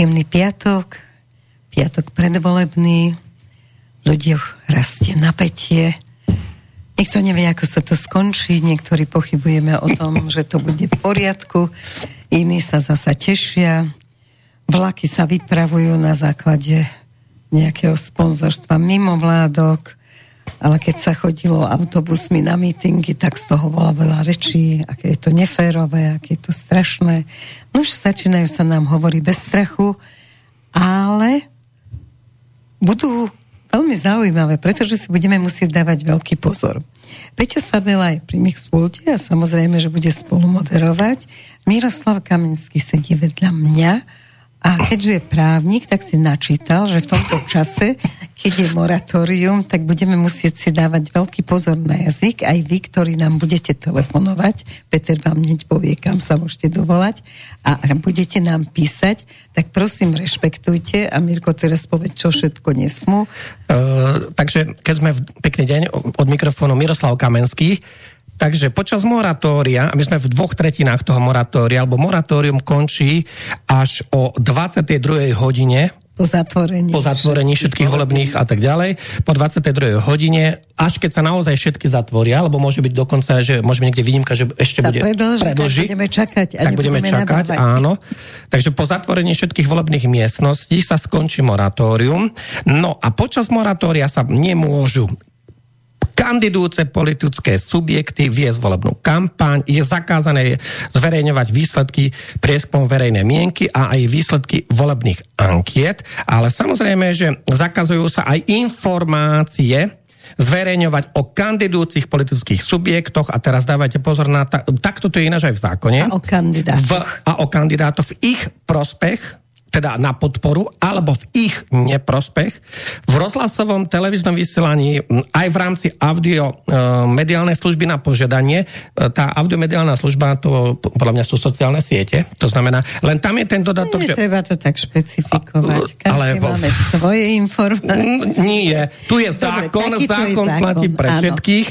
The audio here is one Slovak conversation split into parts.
Príjemný piatok, piatok predvolebný, v ľuďoch rastie napätie. Nikto nevie, ako sa to skončí, niektorí pochybujeme o tom, že to bude v poriadku, iní sa zasa tešia, vlaky sa vypravujú na základe nejakého sponzorstva mimo vládok, ale keď sa chodilo autobusmi na mítingy, tak z toho bola veľa rečí, aké je to neférové, aké je to strašné. No už začínajú sa nám hovoriť bez strachu, ale budú veľmi zaujímavé, pretože si budeme musieť dávať veľký pozor. Peťo Sabela je pri Mixpulte a samozrejme, že bude spolu moderovať. Miroslav Kamenský sedí vedľa mňa a keďže je právnik, tak si načítal, že v tomto čase, keď je moratórium, tak budeme musieť si dávať veľký pozor na jazyk, aj vy, ktorí nám budete telefonovať. Peter vám hneď povie, kam sa môžete dovolať. A ak budete nám písať, tak prosím, rešpektujte. A Mirko teraz povie, čo všetko nesmú. Uh, takže keď sme v pekný deň od mikrofónu Miroslav Kamenský, Takže počas moratória, a my sme v dvoch tretinách toho moratória, alebo moratórium končí až o 22. hodine, po zatvorení. Po zatvorení všetkých volebných a tak ďalej. Po 22. hodine, až keď sa naozaj všetky zatvoria, lebo môže byť dokonca, že môže byť niekde výnimka, že ešte sa bude predlži, predlži. Tak budeme čakať. A tak budeme čakať, nadávať. áno. Takže po zatvorení všetkých volebných miestností sa skončí moratórium. No a počas moratória sa nemôžu kandidujúce politické subjekty viesť volebnú kampaň, je zakázané zverejňovať výsledky prieskum verejnej mienky a aj výsledky volebných ankiet, ale samozrejme, že zakazujú sa aj informácie, zverejňovať o kandidujúcich politických subjektoch a teraz dávajte pozor na ta, takto to je ináč aj v zákone. A o kandidátoch. V, a o kandidátoch v ich prospech teda na podporu, alebo v ich neprospech. V rozhlasovom televíznom vysielaní aj v rámci audio e, mediálnej služby na požiadanie, e, tá audiomediálna služba, to podľa mňa sú sociálne siete, to znamená, len tam je ten dodatok, že... Treba to tak špecifikovať, každý ale, máme svoje informácie. Nie, tu je zákon, Dobre, zákon, je zákon platí pre áno, všetkých,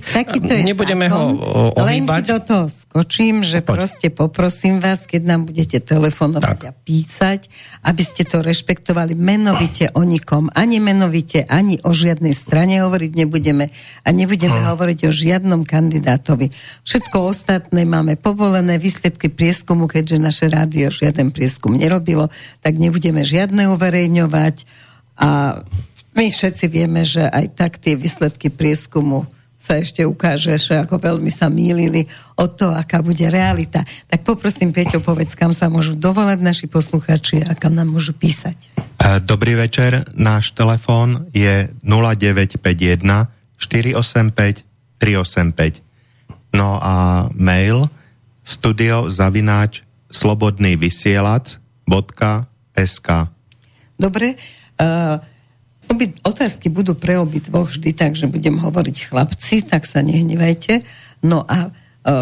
nebudeme zákon, ho ohýbať. Len do toho skočím, že Poď. proste poprosím vás, keď nám budete telefonovať tak. a písať, aby ste to rešpektovali menovite o nikom. Ani menovite, ani o žiadnej strane hovoriť nebudeme a nebudeme hmm. hovoriť o žiadnom kandidátovi. Všetko ostatné máme povolené, výsledky prieskumu, keďže naše rádio žiaden prieskum nerobilo, tak nebudeme žiadne uverejňovať a my všetci vieme, že aj tak tie výsledky prieskumu sa ešte ukáže, že ako veľmi sa mýlili o to, aká bude realita. Tak poprosím, Peťo, povedz, kam sa môžu dovolať naši posluchači a kam nám môžu písať. E, dobrý večer, náš telefón je 0951 485 385. No a mail studiozavináč slobodný vysielač.sk Dobre, uh, Oby, otázky budú pre obi dvoch vždy, takže budem hovoriť chlapci, tak sa nehnevajte. No a e,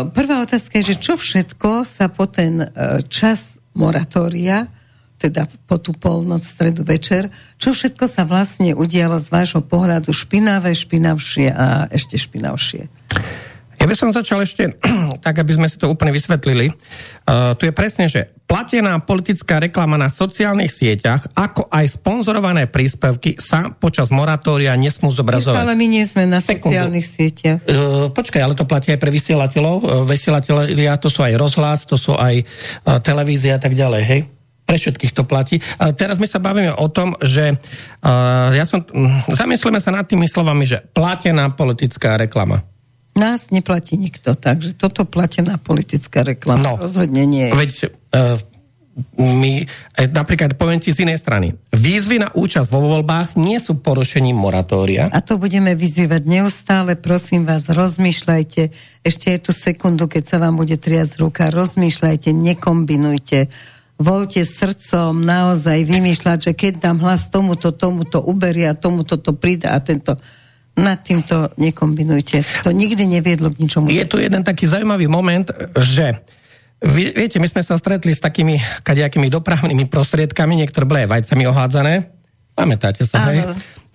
prvá otázka je, že čo všetko sa po ten e, čas moratória, teda po tú polnoc, stredu, večer, čo všetko sa vlastne udialo z vášho pohľadu špinavé, špinavšie a ešte špinavšie? Ja by som začal ešte tak, aby sme si to úplne vysvetlili. Uh, tu je presne, že platená politická reklama na sociálnych sieťach, ako aj sponzorované príspevky sa počas moratória nesmú zobrazovať. Ale my nie sme na Sekundu. sociálnych sieťach. Uh, počkaj, ale to platí aj pre vysielateľov. Uh, vysielateľia to sú aj rozhlas, to sú aj uh, televízia a tak ďalej, hej? Pre všetkých to platí. A teraz my sa bavíme o tom, že uh, ja som, um, zamyslíme sa nad tými slovami, že platená politická reklama. Nás neplatí nikto, takže toto platená politická reklama no, rozhodne nie je. Veď uh, my, e, napríklad poviem ti z inej strany, výzvy na účasť vo voľbách nie sú porušením moratória. A to budeme vyzývať neustále, prosím vás, rozmýšľajte, ešte je tu sekundu, keď sa vám bude triasť ruka, rozmýšľajte, nekombinujte, voľte srdcom naozaj vymýšľať, že keď dám hlas tomuto, tomuto uberia, tomuto to prída a tento nad týmto nekombinujte. To nikdy neviedlo k ničomu. Je tu jeden taký zaujímavý moment, že viete, my sme sa stretli s takými kadejakými dopravnými prostriedkami, niektoré boli aj vajcami ohádzané. Pamätáte sa, hej?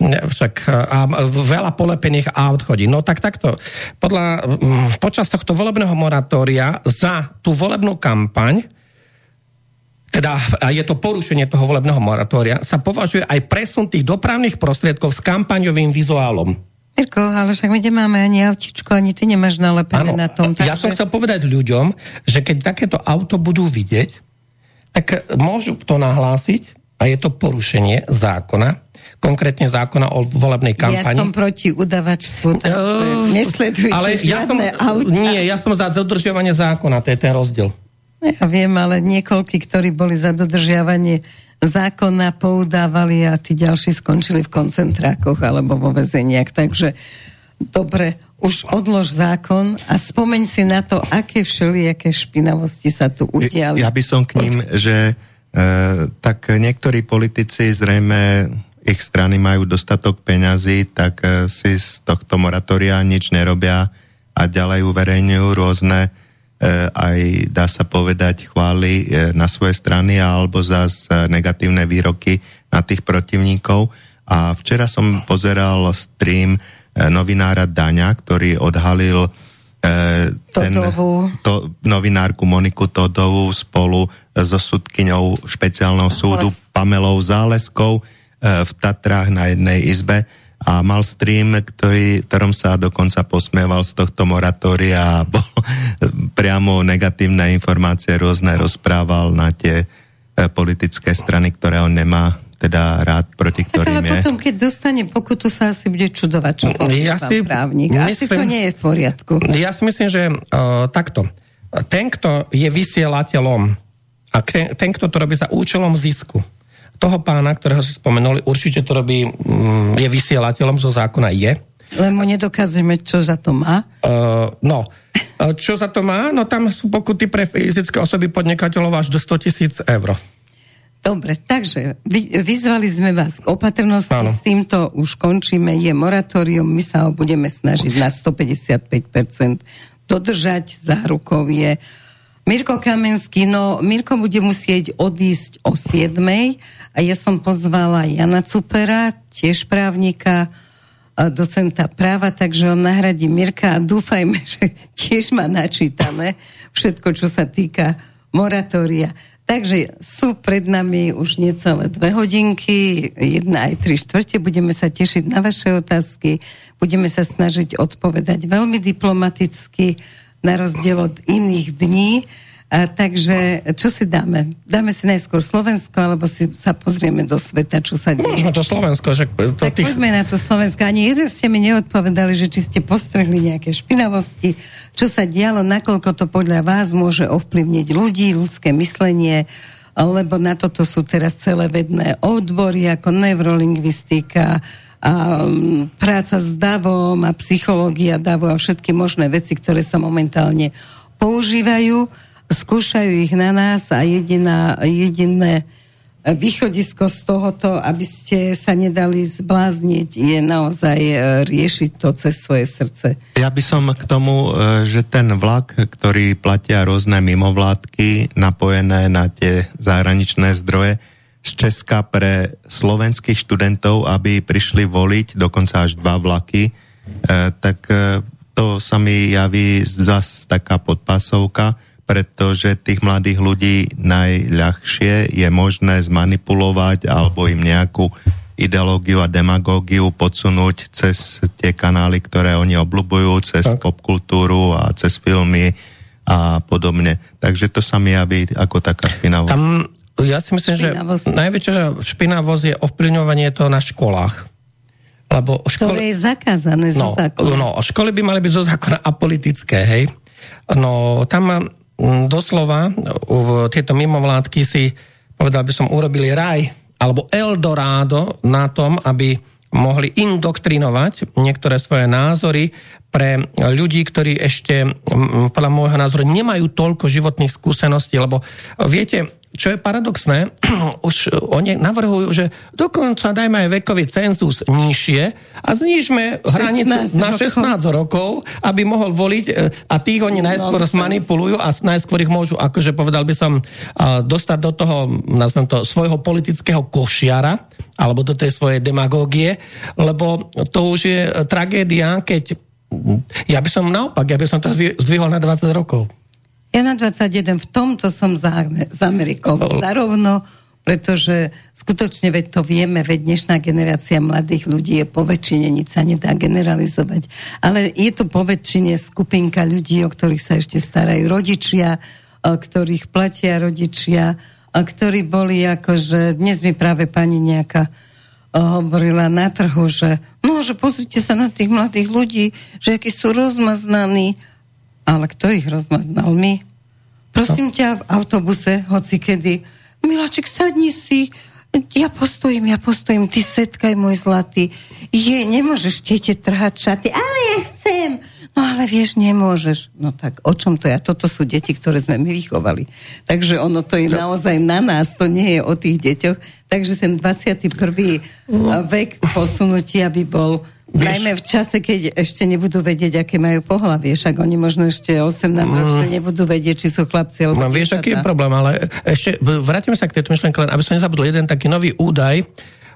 Však a veľa polepených aut chodí. No tak takto. Podľa, počas tohto volebného moratória za tú volebnú kampaň teda je to porušenie toho volebného moratória, sa považuje aj presun tých dopravných prostriedkov s kampaňovým vizuálom. Mirko, ale však my nemáme ani autičko, ani ty nemáš nalepené na tom. Takže... Ja som chcel povedať ľuďom, že keď takéto auto budú vidieť, tak môžu to nahlásiť a je to porušenie zákona, konkrétne zákona o volebnej kampani. Ja som proti udavačstvu, to uh, nesledujte ale ja som, auta. Nie, ja som za dodržiavanie zákona, to je ten rozdiel. Ja viem, ale niekoľky, ktorí boli za dodržiavanie zákona poudávali a tí ďalší skončili v koncentrákoch alebo vo väzeniach. Takže dobre, už odlož zákon a spomeň si na to, aké všelijaké špinavosti sa tu udiali. Ja by som k ním, že e, tak niektorí politici zrejme ich strany majú dostatok peňazí, tak e, si z tohto moratoria nič nerobia a ďalej uverejňujú rôzne aj dá sa povedať chvály e, na svoje strany alebo zás e, negatívne výroky na tých protivníkov. A včera som pozeral stream novinára Daňa, ktorý odhalil ten, to, novinárku Moniku Todovú spolu so sudkyňou špeciálneho súdu Pamelou Záleskou v Tatrách na jednej izbe a mal stream, ktorý, ktorom sa dokonca posmieval z tohto moratória a bol priamo negatívne informácie rôzne rozprával na tie e, politické strany, ktoré on nemá teda rád, proti ktorým tak, ale je. potom, keď dostane pokutu, sa asi bude čudovať, čo ja si právnik. Myslím, asi to nie je v poriadku. Ja si myslím, že uh, takto. Ten, kto je vysielateľom a ten, kto to robí za účelom zisku, toho pána, ktorého si spomenuli, určite to robí, mm, je vysielateľom zo zákona, je. Mu nedokážeme, čo za to má. Uh, no, čo za to má? No tam sú pokuty pre fyzické osoby podnikateľov až do 100 tisíc eur. Dobre, takže vy, vyzvali sme vás k opatrnosti, Áno. s týmto už končíme, je moratórium, my sa ho budeme snažiť na 155% dodržať, zárukou je Mirko Kamenský, no Mirko bude musieť odísť o 7. A ja som pozvala Jana Cupera, tiež právnika, docenta práva, takže on nahradí Mirka a dúfajme, že tiež má načítané všetko, čo sa týka moratória. Takže sú pred nami už necelé dve hodinky, jedna aj tri štvrte. Budeme sa tešiť na vaše otázky, budeme sa snažiť odpovedať veľmi diplomaticky, na rozdiel od iných dní. A, takže čo si dáme? Dáme si najskôr Slovensko, alebo si sa pozrieme do sveta, čo sa deje? Môžeme to Slovensko. Že to tak tých... poďme na to Slovensko. Ani jeden ste mi neodpovedali, že či ste postrehli nejaké špinavosti, čo sa dialo, nakoľko to podľa vás môže ovplyvniť ľudí, ľudské myslenie, lebo na toto sú teraz celé vedné odbory, ako neurolingvistika, a mm, práca s davom a psychológia davu a všetky možné veci, ktoré sa momentálne používajú, skúšajú ich na nás a jediná, jediné východisko z tohoto, aby ste sa nedali zblázniť, je naozaj e, riešiť to cez svoje srdce. Ja by som k tomu, e, že ten vlak, ktorý platia rôzne mimovládky napojené na tie zahraničné zdroje, z Česka pre slovenských študentov, aby prišli voliť, dokonca až dva vlaky, e, tak e, to sa mi javí zase taká podpasovka, pretože tých mladých ľudí najľahšie je možné zmanipulovať alebo im nejakú ideológiu a demagógiu podsunúť cez tie kanály, ktoré oni obľúbujú, cez tak. popkultúru a cez filmy a podobne. Takže to sa mi javí ako taká špinavosť. Tam ja si myslím, špinavosť. že najväčšia špinavosť je ovplyvňovanie to na školách. Lebo školy... Ktoré je zakázané no, zo zákona. No, školy by mali byť zo zákona apolitické, hej. No, tam doslova tieto mimovládky si, povedal by som, urobili raj alebo Eldorado na tom, aby mohli indoktrinovať niektoré svoje názory pre ľudí, ktorí ešte, podľa môjho názoru, nemajú toľko životných skúseností, lebo viete, čo je paradoxné, už oni navrhujú, že dokonca dajme aj vekový cenzus nižšie a znížme hranicu na 16 rokov, aby mohol voliť e, a tých oni najskôr no, zmanipulujú a najskôr ich môžu, akože povedal by som, dostať do toho, nazvem to, svojho politického košiara alebo do tej svojej demagógie, lebo to už je tragédia, keď ja by som naopak, ja by som to zdvihol na 20 rokov. Ja na 21 v tomto som za, za Amerikou zarovno, pretože skutočne veď to vieme, veď dnešná generácia mladých ľudí je po väčšine, nič sa nedá generalizovať. Ale je to po väčšine skupinka ľudí, o ktorých sa ešte starajú rodičia, o ktorých platia rodičia, a ktorí boli akože, dnes mi práve pani nejaká hovorila na trhu, že no, že pozrite sa na tých mladých ľudí, že akí sú rozmaznaní. Ale kto ich rozmaznal? My. Prosím ťa v autobuse, hoci kedy, Milaček, sadni si, ja postojím, ja postojím, ty setkaj, môj zlatý. Je, nemôžeš tete trhať šaty, ale ja chcem. No ale vieš, nemôžeš. No tak o čom to je? Toto sú deti, ktoré sme my vychovali. Takže ono to je naozaj na nás, to nie je o tých deťoch. Takže ten 21. No. vek posunutia by bol Najmä v čase, keď ešte nebudú vedieť, aké majú pohľavie. Však oni možno ešte 18 mm. ročne nebudú vedieť, či sú chlapci alebo no, Vieš, aký je problém, ale ešte vrátime sa k tejto myšlenke, len aby som nezabudol jeden taký nový údaj,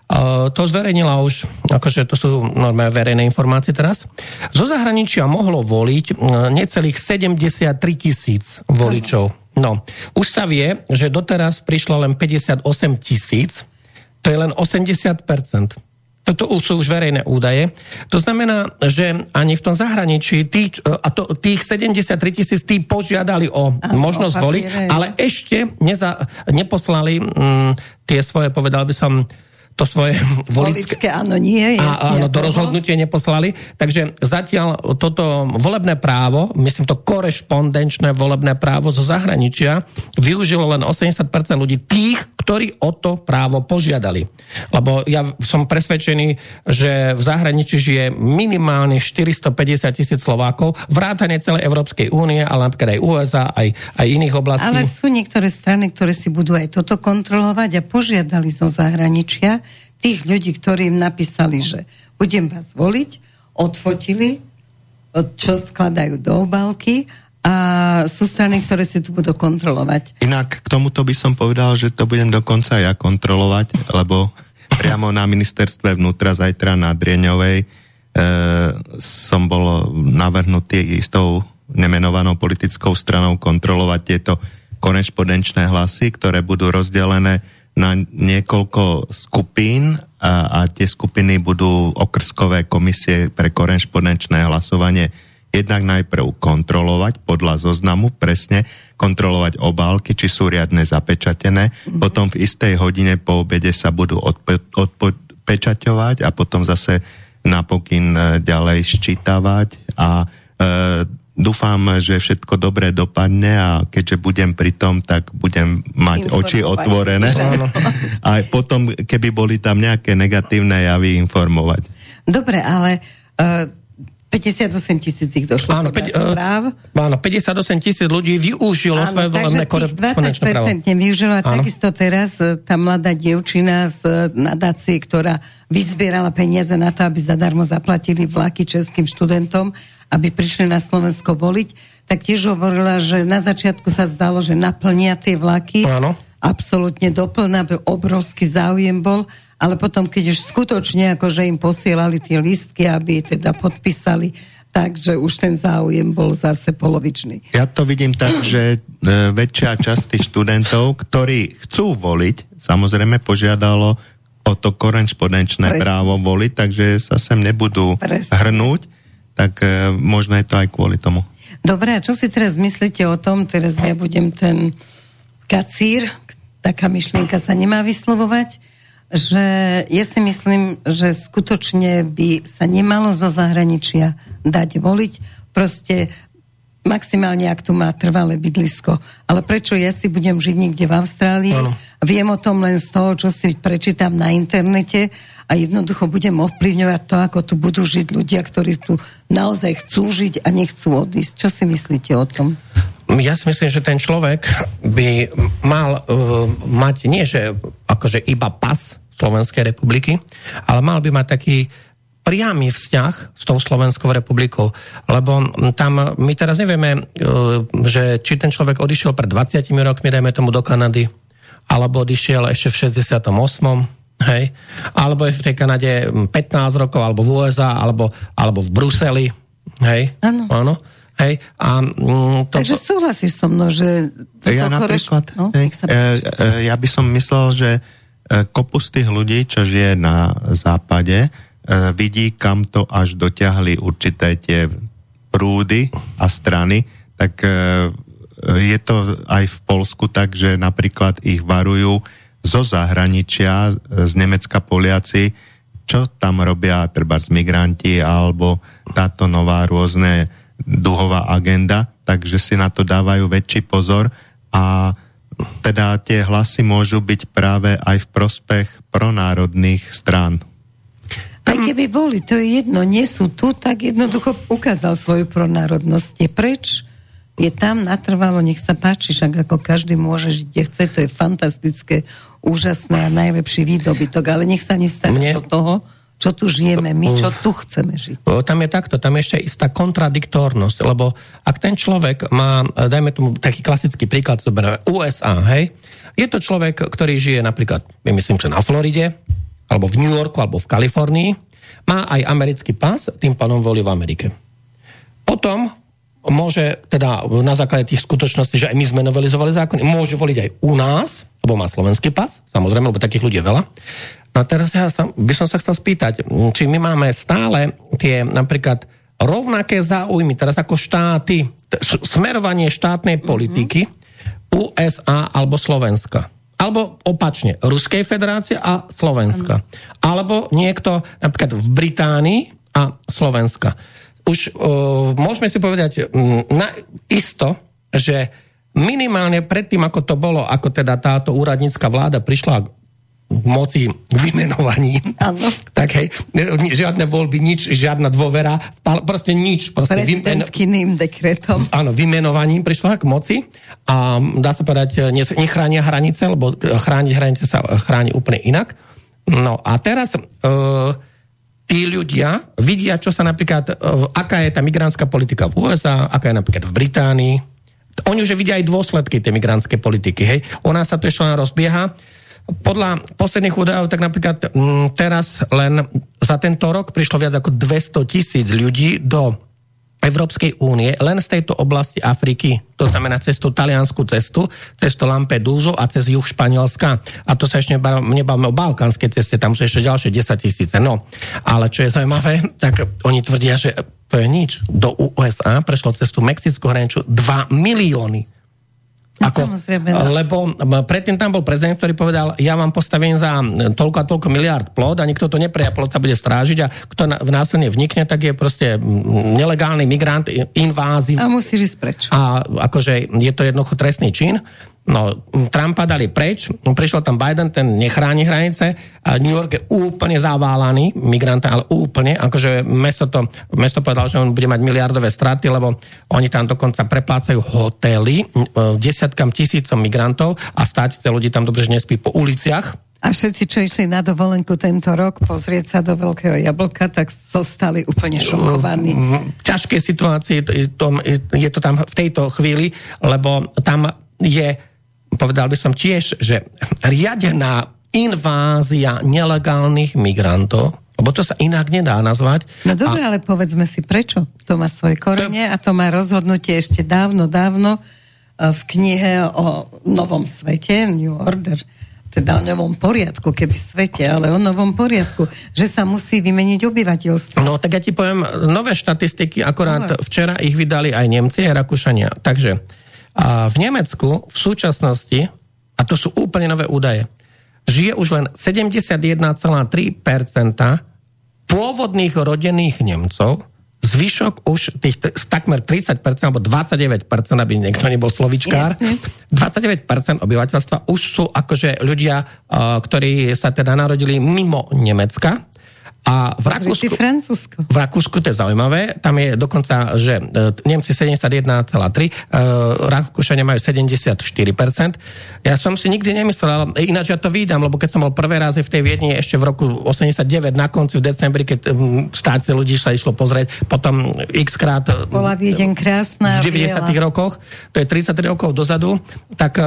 Uh, to zverejnila už, akože to sú normálne verejné informácie teraz. Zo zahraničia mohlo voliť uh, necelých 73 tisíc voličov. No, už sa vie, že doteraz prišlo len 58 tisíc, to je len 80 toto sú už verejné údaje. To znamená, že ani v tom zahraničí tí, a to, tých 73 tisíc tí požiadali o Aha, možnosť o voliť, ale ešte neza, neposlali mm, tie svoje, povedal by som, to svoje voličské... áno, nie. A, áno, do rozhodnutie neposlali. Takže zatiaľ toto volebné právo, myslím to korešpondenčné volebné právo zo zahraničia, využilo len 80% ľudí tých, ktorí o to právo požiadali. Lebo ja som presvedčený, že v zahraničí žije minimálne 450 tisíc Slovákov, vrátane celej Európskej únie, ale napríklad aj USA, aj, aj iných oblastí. Ale sú niektoré strany, ktoré si budú aj toto kontrolovať a požiadali zo zahraničia, tých ľudí, ktorí im napísali, že budem vás voliť, odfotili, čo vkladajú do obálky a sú strany, ktoré si tu budú kontrolovať. Inak k tomuto by som povedal, že to budem dokonca ja kontrolovať, lebo priamo na ministerstve vnútra zajtra na Drieňovej e, som bol navrhnutý istou nemenovanou politickou stranou kontrolovať tieto konešpodenčné hlasy, ktoré budú rozdelené na niekoľko skupín a, a tie skupiny budú okrskové komisie pre korešpondenčné hlasovanie jednak najprv kontrolovať podľa zoznamu, presne kontrolovať obálky, či sú riadne zapečatené, mm-hmm. potom v istej hodine po obede sa budú odpe- odpočaťovať a potom zase napokyn e, ďalej ščítavať a e, Dúfam, že všetko dobre dopadne a keďže budem pri tom, tak budem mať oči otvorené. A potom, keby boli tam nejaké negatívne javy, informovať. Dobre, ale uh, 58 tisíc ich došlo áno, peť, správ. Áno, 58 tisíc ľudí využilo áno, svoje volebné korespondenčné právo. 20% nevyužilo a takisto teraz e, tá mladá dievčina z nadácie, ktorá vyzbierala peniaze na to, aby zadarmo zaplatili vlaky českým študentom, aby prišli na Slovensko voliť, tak tiež hovorila, že na začiatku sa zdalo, že naplnia tie vlaky. Áno. Absolútne doplná, obrovský záujem bol, ale potom, keď už skutočne akože im posielali tie listky, aby teda podpísali, takže už ten záujem bol zase polovičný. Ja to vidím tak, že e, väčšia časť tých študentov, ktorí chcú voliť, samozrejme požiadalo o to korešpondenčné právo voliť, takže sa sem nebudú Presne. hrnúť tak e, možno je to aj kvôli tomu. Dobre, a čo si teraz myslíte o tom, teraz ja budem ten kacír, taká myšlienka sa nemá vyslovovať, že ja si myslím, že skutočne by sa nemalo zo zahraničia dať voliť. Proste maximálne, ak tu má trvalé bydlisko. Ale prečo ja si budem žiť niekde v Austrálii? Ano. Viem o tom len z toho, čo si prečítam na internete a jednoducho budem ovplyvňovať to, ako tu budú žiť ľudia, ktorí tu naozaj chcú žiť a nechcú odísť. Čo si myslíte o tom? Ja si myslím, že ten človek by mal uh, mať nie, že akože iba pas Slovenskej republiky, ale mal by mať taký priamy vzťah s tou Slovenskou republikou. Lebo tam my teraz nevieme, e, že či ten človek odišiel pred 20 rokmi, dajme tomu do Kanady, alebo odišiel ešte v 68. Hej? Alebo je v tej Kanade 15 rokov, alebo v USA, alebo, alebo v Bruseli. Hej? Áno. Áno. Hej, a, mm, to, Takže súhlasíš so mnou, že... Ja napríklad, no, hej, e, e, ja by som myslel, že e, kopus tých ľudí, čo žije na západe, vidí, kam to až dotiahli určité tie prúdy a strany, tak e, je to aj v Polsku tak, že napríklad ich varujú zo zahraničia, z Nemecka Poliaci, čo tam robia treba z migranti alebo táto nová rôzne duhová agenda, takže si na to dávajú väčší pozor a teda tie hlasy môžu byť práve aj v prospech pronárodných strán. Keby boli, to je jedno, nie sú tu, tak jednoducho ukázal svoju pronárodnosť. Je preč, je tam natrvalo, nech sa páči, však ako každý môže žiť, kde chce, to je fantastické, úžasné a najlepší výdobytok, ale nech sa nestane Mne... do toho, čo tu žijeme my, čo tu chceme žiť. Tam je takto, tam je ešte istá kontradiktornosť, lebo ak ten človek má, dajme tomu taký klasický príklad, zoberieme USA, hej, je to človek, ktorý žije napríklad, myslím, že na Floride, alebo v New Yorku, alebo v Kalifornii, má aj americký pás, tým pádom volí v Amerike. Potom môže teda na základe tých skutočností, že aj my sme novelizovali zákony, môže voliť aj u nás, lebo má slovenský pas, samozrejme, lebo takých ľudí je veľa. No a teraz ja som, by som sa chcel spýtať, či my máme stále tie napríklad rovnaké záujmy, teraz ako štáty, smerovanie štátnej politiky mm-hmm. USA alebo Slovenska. Alebo opačne, Ruskej federácie a Slovenska. Mm. Alebo niekto napríklad v Británii a Slovenska. Už uh, môžeme si povedať um, na isto, že minimálne predtým, ako to bolo, ako teda táto úradnícka vláda prišla moci vymenovaní. Ano. Tak hej, žiadne voľby, nič, žiadna dôvera, proste nič. Proste Prezidentkyným dekretom. Áno, vymenovaním prišla k moci a dá sa povedať, nechránia hranice, lebo chrániť hranice sa chráni úplne inak. No a teraz e, tí ľudia vidia, čo sa napríklad, e, aká je tá migránska politika v USA, aká je napríklad v Británii. Oni už vidia aj dôsledky tej migrantskej politiky. Hej. Nás sa to ešte len rozbieha podľa posledných údajov, tak napríklad m, mm, teraz len za tento rok prišlo viac ako 200 tisíc ľudí do Európskej únie len z tejto oblasti Afriky, to znamená cez tú taliansku cestu, cez to Lampedusu a cez juh Španielska. A to sa ešte nebavíme o balkánskej ceste, tam sú ešte ďalšie 10 tisíce. No, ale čo je zaujímavé, tak oni tvrdia, že to je nič. Do USA prešlo cez tú mexickú hraniču 2 milióny ako, no. Lebo predtým tam bol prezident, ktorý povedal, ja vám postavím za toľko a toľko miliard plod a nikto to nepreja, plod sa bude strážiť a kto na, v následne vnikne, tak je proste nelegálny migrant, inváziv. A musíš ísť preč. A akože je to jednoducho trestný čin. No, Trumpa dali preč, prišiel tam Biden, ten nechráni hranice a New York je úplne zaválaný migranta, ale úplne, akože mesto to, mesto povedal, že on bude mať miliardové straty, lebo oni tam dokonca preplácajú hotely desiatkam tisícom migrantov a stáť ľudí tam dobre, že nespí po uliciach. A všetci, čo išli na dovolenku tento rok pozrieť sa do Veľkého jablka, tak zostali úplne šokovaní. Ťažké situácie je to tam v tejto chvíli, lebo tam je povedal by som tiež, že riadená invázia nelegálnych migrantov, lebo to sa inak nedá nazvať. No dobre, a... ale povedzme si prečo. To má svoje korene a to má rozhodnutie ešte dávno, dávno e, v knihe o novom svete, New Order, teda o novom poriadku, keby svete, ale o novom poriadku, že sa musí vymeniť obyvateľstvo. No tak ja ti poviem, nové štatistiky, akorát no. včera ich vydali aj Nemci a Rakúšania. Takže a v Nemecku v súčasnosti, a to sú úplne nové údaje, žije už len 71,3% pôvodných rodených Nemcov, zvyšok už tých takmer 30% alebo 29%, aby niekto nebol slovičkár, Jasne. 29% obyvateľstva už sú akože ľudia, ktorí sa teda narodili mimo Nemecka a v Rakúsku, Francúzsko. v Rakúsku to je zaujímavé, tam je dokonca, že e, Nemci 71,3, e, Rakúšania majú 74%. Ja som si nikdy nemyslel, ináč ja to vídam, lebo keď som bol prvé razy v tej Viedni ešte v roku 89 na konci v decembri, keď stáce ľudí sa išlo pozrieť, potom x krát... E, Bola Viedeň krásna. V 90 rokoch, to je 33 rokov dozadu, tak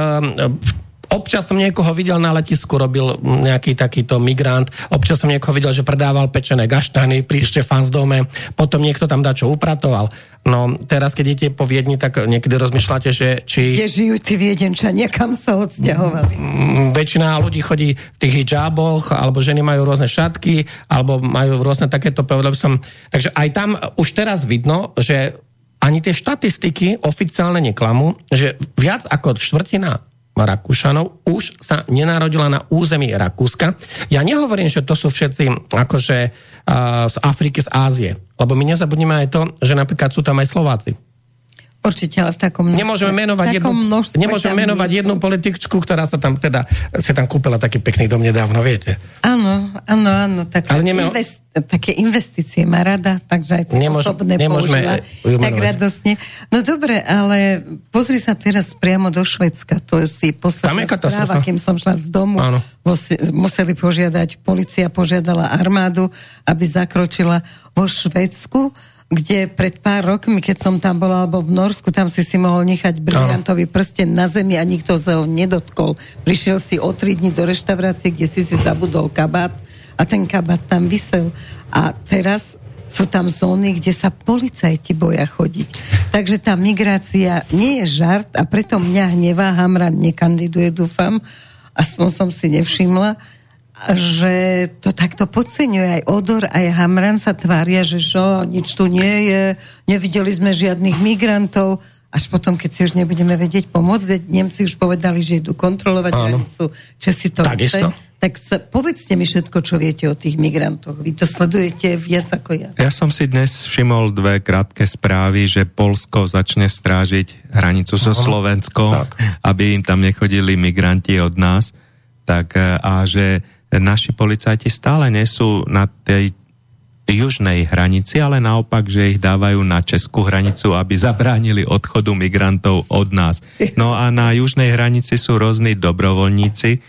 Občas som niekoho videl na letisku, robil nejaký takýto migrant. Občas som niekoho videl, že predával pečené gaštany pri dome. Potom niekto tam dačo upratoval. No teraz, keď idete po Viedni, tak niekedy rozmýšľate, že či... Kde žijú tí Viedenčania, kam sa odsťahovali? Mm, väčšina ľudí chodí v tých hijaboch, alebo ženy majú rôzne šatky, alebo majú rôzne takéto, povedal by som... Takže aj tam už teraz vidno, že ani tie štatistiky oficiálne neklamú, že viac ako štvrtina Rakúšanov už sa nenarodila na území Rakúska. Ja nehovorím, že to sú všetci akože uh, z Afriky, z Ázie. Lebo my nezabudneme aj to, že napríklad sú tam aj Slováci. Určite, ale v takom množstve. Nemôžeme menovať, jednu, nemôžeme menovať jednu političku, ktorá sa tam teda, si tam kúpila taký pekný dom nedávno, viete. Áno, áno, áno. Taká ale nemeno... invest, také investície má rada, takže aj tie Nemôž, osobné použila tak radostne. No dobre, ale pozri sa teraz priamo do Švedska. To je posledná správa, kým som šla z domu. Áno. Museli požiadať, policia požiadala armádu, aby zakročila vo Švedsku kde pred pár rokmi, keď som tam bola, alebo v Norsku, tam si si mohol nechať briliantový prsten na zemi a nikto sa ho nedotkol. Prišiel si o tri dní do reštaurácie, kde si si zabudol kabát a ten kabát tam vysel. A teraz sú tam zóny, kde sa policajti boja chodiť. Takže tá migrácia nie je žart a preto mňa hnevá, Hamran nekandiduje, dúfam, aspoň som si nevšimla, že to takto podceňuje aj Odor, aj Hamran sa tvária, že čo, nič tu nie je, nevideli sme žiadnych migrantov, až potom, keď si už nebudeme vedieť pomôcť, veď Nemci už povedali, že idú kontrolovať hranicu, že si to chce, tak sa, povedzte mi všetko, čo viete o tých migrantoch. Vy to sledujete viac ako ja. Ja som si dnes všimol dve krátke správy, že Polsko začne strážiť hranicu so Slovenskom, tak. aby im tam nechodili migranti od nás. Tak, a že naši policajti stále nesú na tej južnej hranici, ale naopak, že ich dávajú na českú hranicu, aby zabránili odchodu migrantov od nás. No a na južnej hranici sú rôzni dobrovoľníci, e,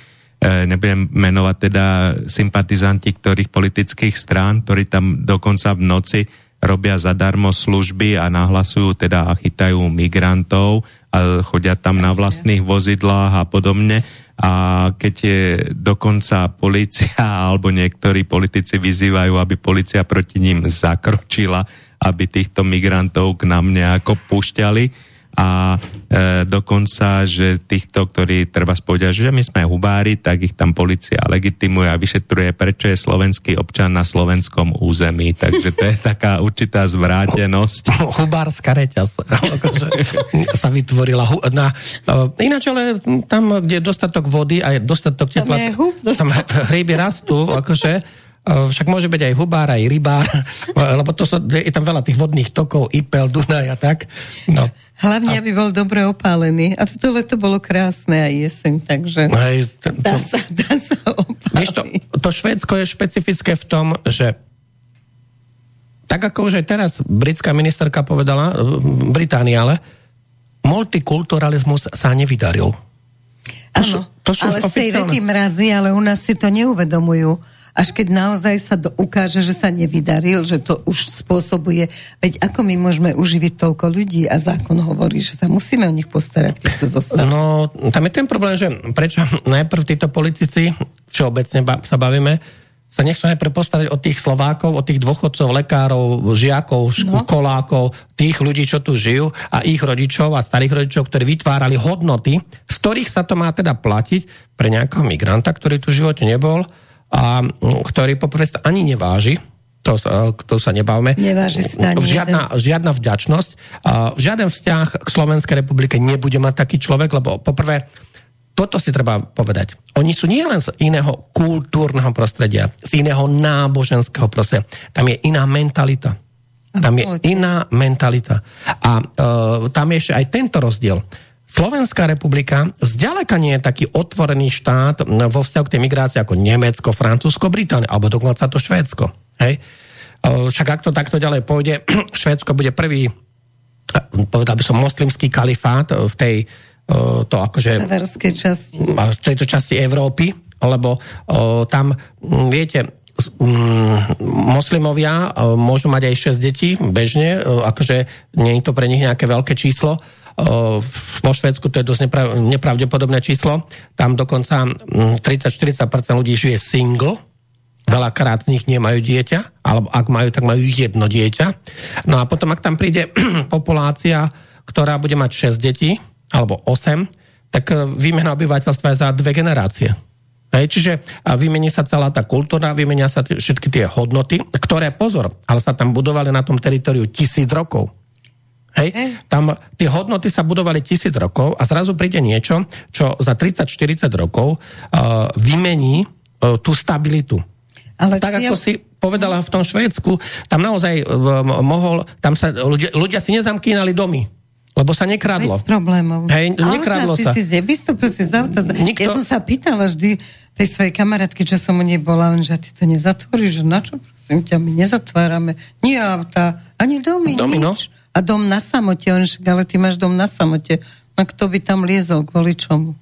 nebudem menovať teda sympatizanti ktorých politických strán, ktorí tam dokonca v noci robia zadarmo služby a nahlasujú teda a chytajú migrantov a chodia tam na vlastných vozidlách a podobne a keď je dokonca policia alebo niektorí politici vyzývajú, aby policia proti ním zakročila, aby týchto migrantov k nám nejako púšťali, a e, dokonca, že týchto, ktorí treba spovedať, že my sme hubári, tak ich tam policia legitimuje a vyšetruje, prečo je slovenský občan na slovenskom území. Takže to je taká určitá zvrátenosť. Hubárska reťaz akože sa vytvorila. Na, ináč, ale tam, kde je dostatok vody a je dostatok tepla, tam, je hub, dostatok. tam hryby rastú, akože však môže byť aj hubár, aj rybár, lebo to sú, je tam veľa tých vodných tokov, Ipel, Dunaj a tak. No. Hlavne, aby bol dobre opálený. A toto leto bolo krásne aj jeseň, takže aj, ten, dá, sa, dá sa opáliť. Vieš, to, to Švédsko je špecifické v tom, že tak ako už aj teraz britská ministerka povedala, Británia ale, multikulturalizmus sa nevydaril. Áno, ale z tej vety mrazí, ale u nás si to neuvedomujú až keď naozaj sa do, ukáže, že sa nevydaril, že to už spôsobuje. Veď ako my môžeme uživiť toľko ľudí a zákon hovorí, že sa musíme o nich postarať, keď tu zostanú. No, tam je ten problém, že prečo najprv títo politici, všeobecne sa bavíme, sa nechcú najprv postarať o tých Slovákov, o tých dôchodcov, lekárov, žiakov, školákov, no. tých ľudí, čo tu žijú a ich rodičov a starých rodičov, ktorí vytvárali hodnoty, z ktorých sa to má teda platiť pre nejakého migranta, ktorý tu v živote nebol a ktorý poprvé ani neváži, to, to sa nebavme. Neváži sa žiadna, žiadna vďačnosť. Žiaden vzťah k Slovenskej republike nebude mať taký človek, lebo poprvé toto si treba povedať. Oni sú nielen z iného kultúrneho prostredia, z iného náboženského prostredia. Tam je iná mentalita. Tam je iná mentalita. A uh, tam je ešte aj tento rozdiel. Slovenská republika zďaleka nie je taký otvorený štát vo vzťahu k tej migrácii ako Nemecko, Francúzsko, Británia, alebo dokonca to Švédsko. Hej? Však ak to takto ďalej pôjde, Švédsko bude prvý, povedal by som, moslimský kalifát v tej to akože... Severskej časti. V tejto časti Európy, lebo tam, viete, moslimovia môžu mať aj 6 detí bežne, akože nie je to pre nich nejaké veľké číslo, vo Švedsku to je dosť nepravdepodobné číslo. Tam dokonca 30-40% ľudí žije single, veľakrát z nich nemajú dieťa, alebo ak majú, tak majú jedno dieťa. No a potom, ak tam príde populácia, ktorá bude mať 6 detí, alebo 8, tak e, výmena obyvateľstva je za dve generácie. Hej, čiže vymení sa celá tá kultúra, vymenia sa všetky tie hodnoty, ktoré, pozor, ale sa tam budovali na tom teritoriu tisíc rokov. Hej? Tam tie hodnoty sa budovali tisíc rokov a zrazu príde niečo, čo za 30-40 rokov uh, vymení uh, tú stabilitu. Ale tak cieľ... ako si povedala v tom Švédsku, tam naozaj uh, mohol, tam sa ľudia, ľudia si nezamkínali domy lebo sa nekradlo. Bez problémov. Hej, nekradlo sa. Si, vystúpil si z auta. Nikto... Ja som sa pýtala vždy tej svojej kamarátky, čo som u nej bola, on, že ty to nezatvoríš, že na čo, prosím ťa, my nezatvárame. Nie auta, ani domy, domy no. nič. No? A dom na samote, on, ale ty máš dom na samote. A kto by tam liezol, kvôli čomu?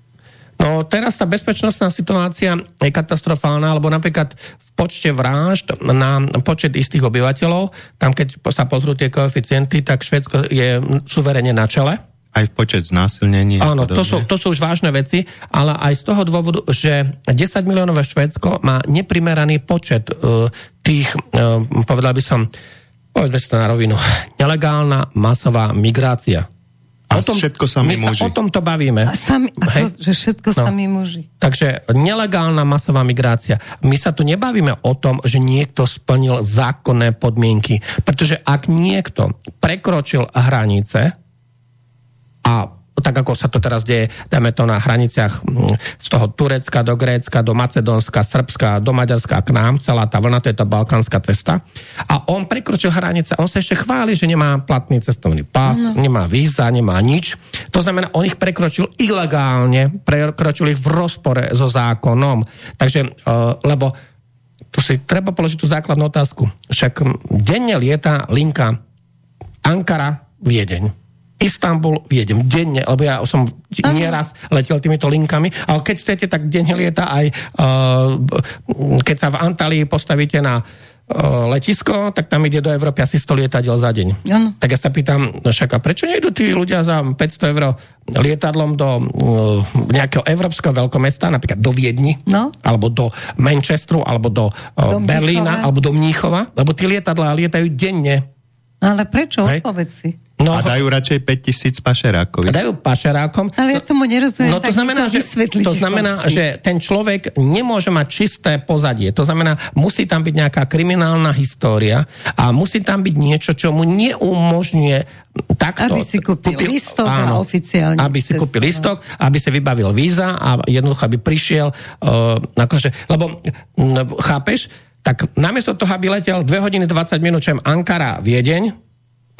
No teraz tá bezpečnostná situácia je katastrofálna, alebo napríklad v počte vražd na počet istých obyvateľov, tam keď sa pozrú tie koeficienty, tak Švedsko je suverene na čele. Aj v počet znásilnení. Áno, to sú, to sú už vážne veci, ale aj z toho dôvodu, že 10 miliónové Švedsko má neprimeraný počet uh, tých, uh, povedal by som, povedzme si to na rovinu, nelegálna masová migrácia. A o tom, všetko sami my muži. sa o tomto bavíme. A, sami, a to, že všetko no. sami muži. Takže nelegálna masová migrácia. My sa tu nebavíme o tom, že niekto splnil zákonné podmienky. Pretože ak niekto prekročil hranice a tak ako sa to teraz deje, dáme to na hraniciach mm, z toho Turecka do Grécka, do Macedónska, Srbska, do Maďarska k nám, celá tá vlna, to je tá balkánska cesta. A on prekročil hranice, on sa ešte chváli, že nemá platný cestovný pás, no. nemá víza, nemá nič. To znamená, on ich prekročil ilegálne, prekročil ich v rozpore so zákonom. Takže, uh, lebo tu si treba položiť tú základnú otázku. Však denne lieta linka Ankara, Viedeň Istanbul viedem denne, lebo ja som Aha. nieraz letel týmito linkami, ale keď chcete, tak denne lieta aj, uh, keď sa v Antalii postavíte na uh, letisko, tak tam ide do Európy asi 100 lietadiel za deň. Ano. Tak ja sa pýtam, no však a prečo nejdu tí ľudia za 500 eur lietadlom do uh, nejakého európskeho veľkomesta, napríklad do Viedni, no. alebo do Manchesteru, alebo do, uh, do Berlína, alebo do Mníchova, lebo tí lietadlá lietajú denne. Ale prečo? Odpovedz si. No, a dajú radšej 5000 pašerákov. Dajú pašerákom. Ale ja tomu nerozumiem. No to znamená, to že, to znamená že ten človek nemôže mať čisté pozadie. To znamená, musí tam byť nejaká kriminálna história a musí tam byť niečo, čo mu neumožňuje takto... Aby si kúpil, kúpil listok áno, a oficiálne. Aby si kúpil listok, aby si vybavil víza a jednoducho, aby prišiel uh, akože, lebo uh, chápeš, tak namiesto toho, aby letel 2 hodiny 20 minút, čem Ankara, Viedeň,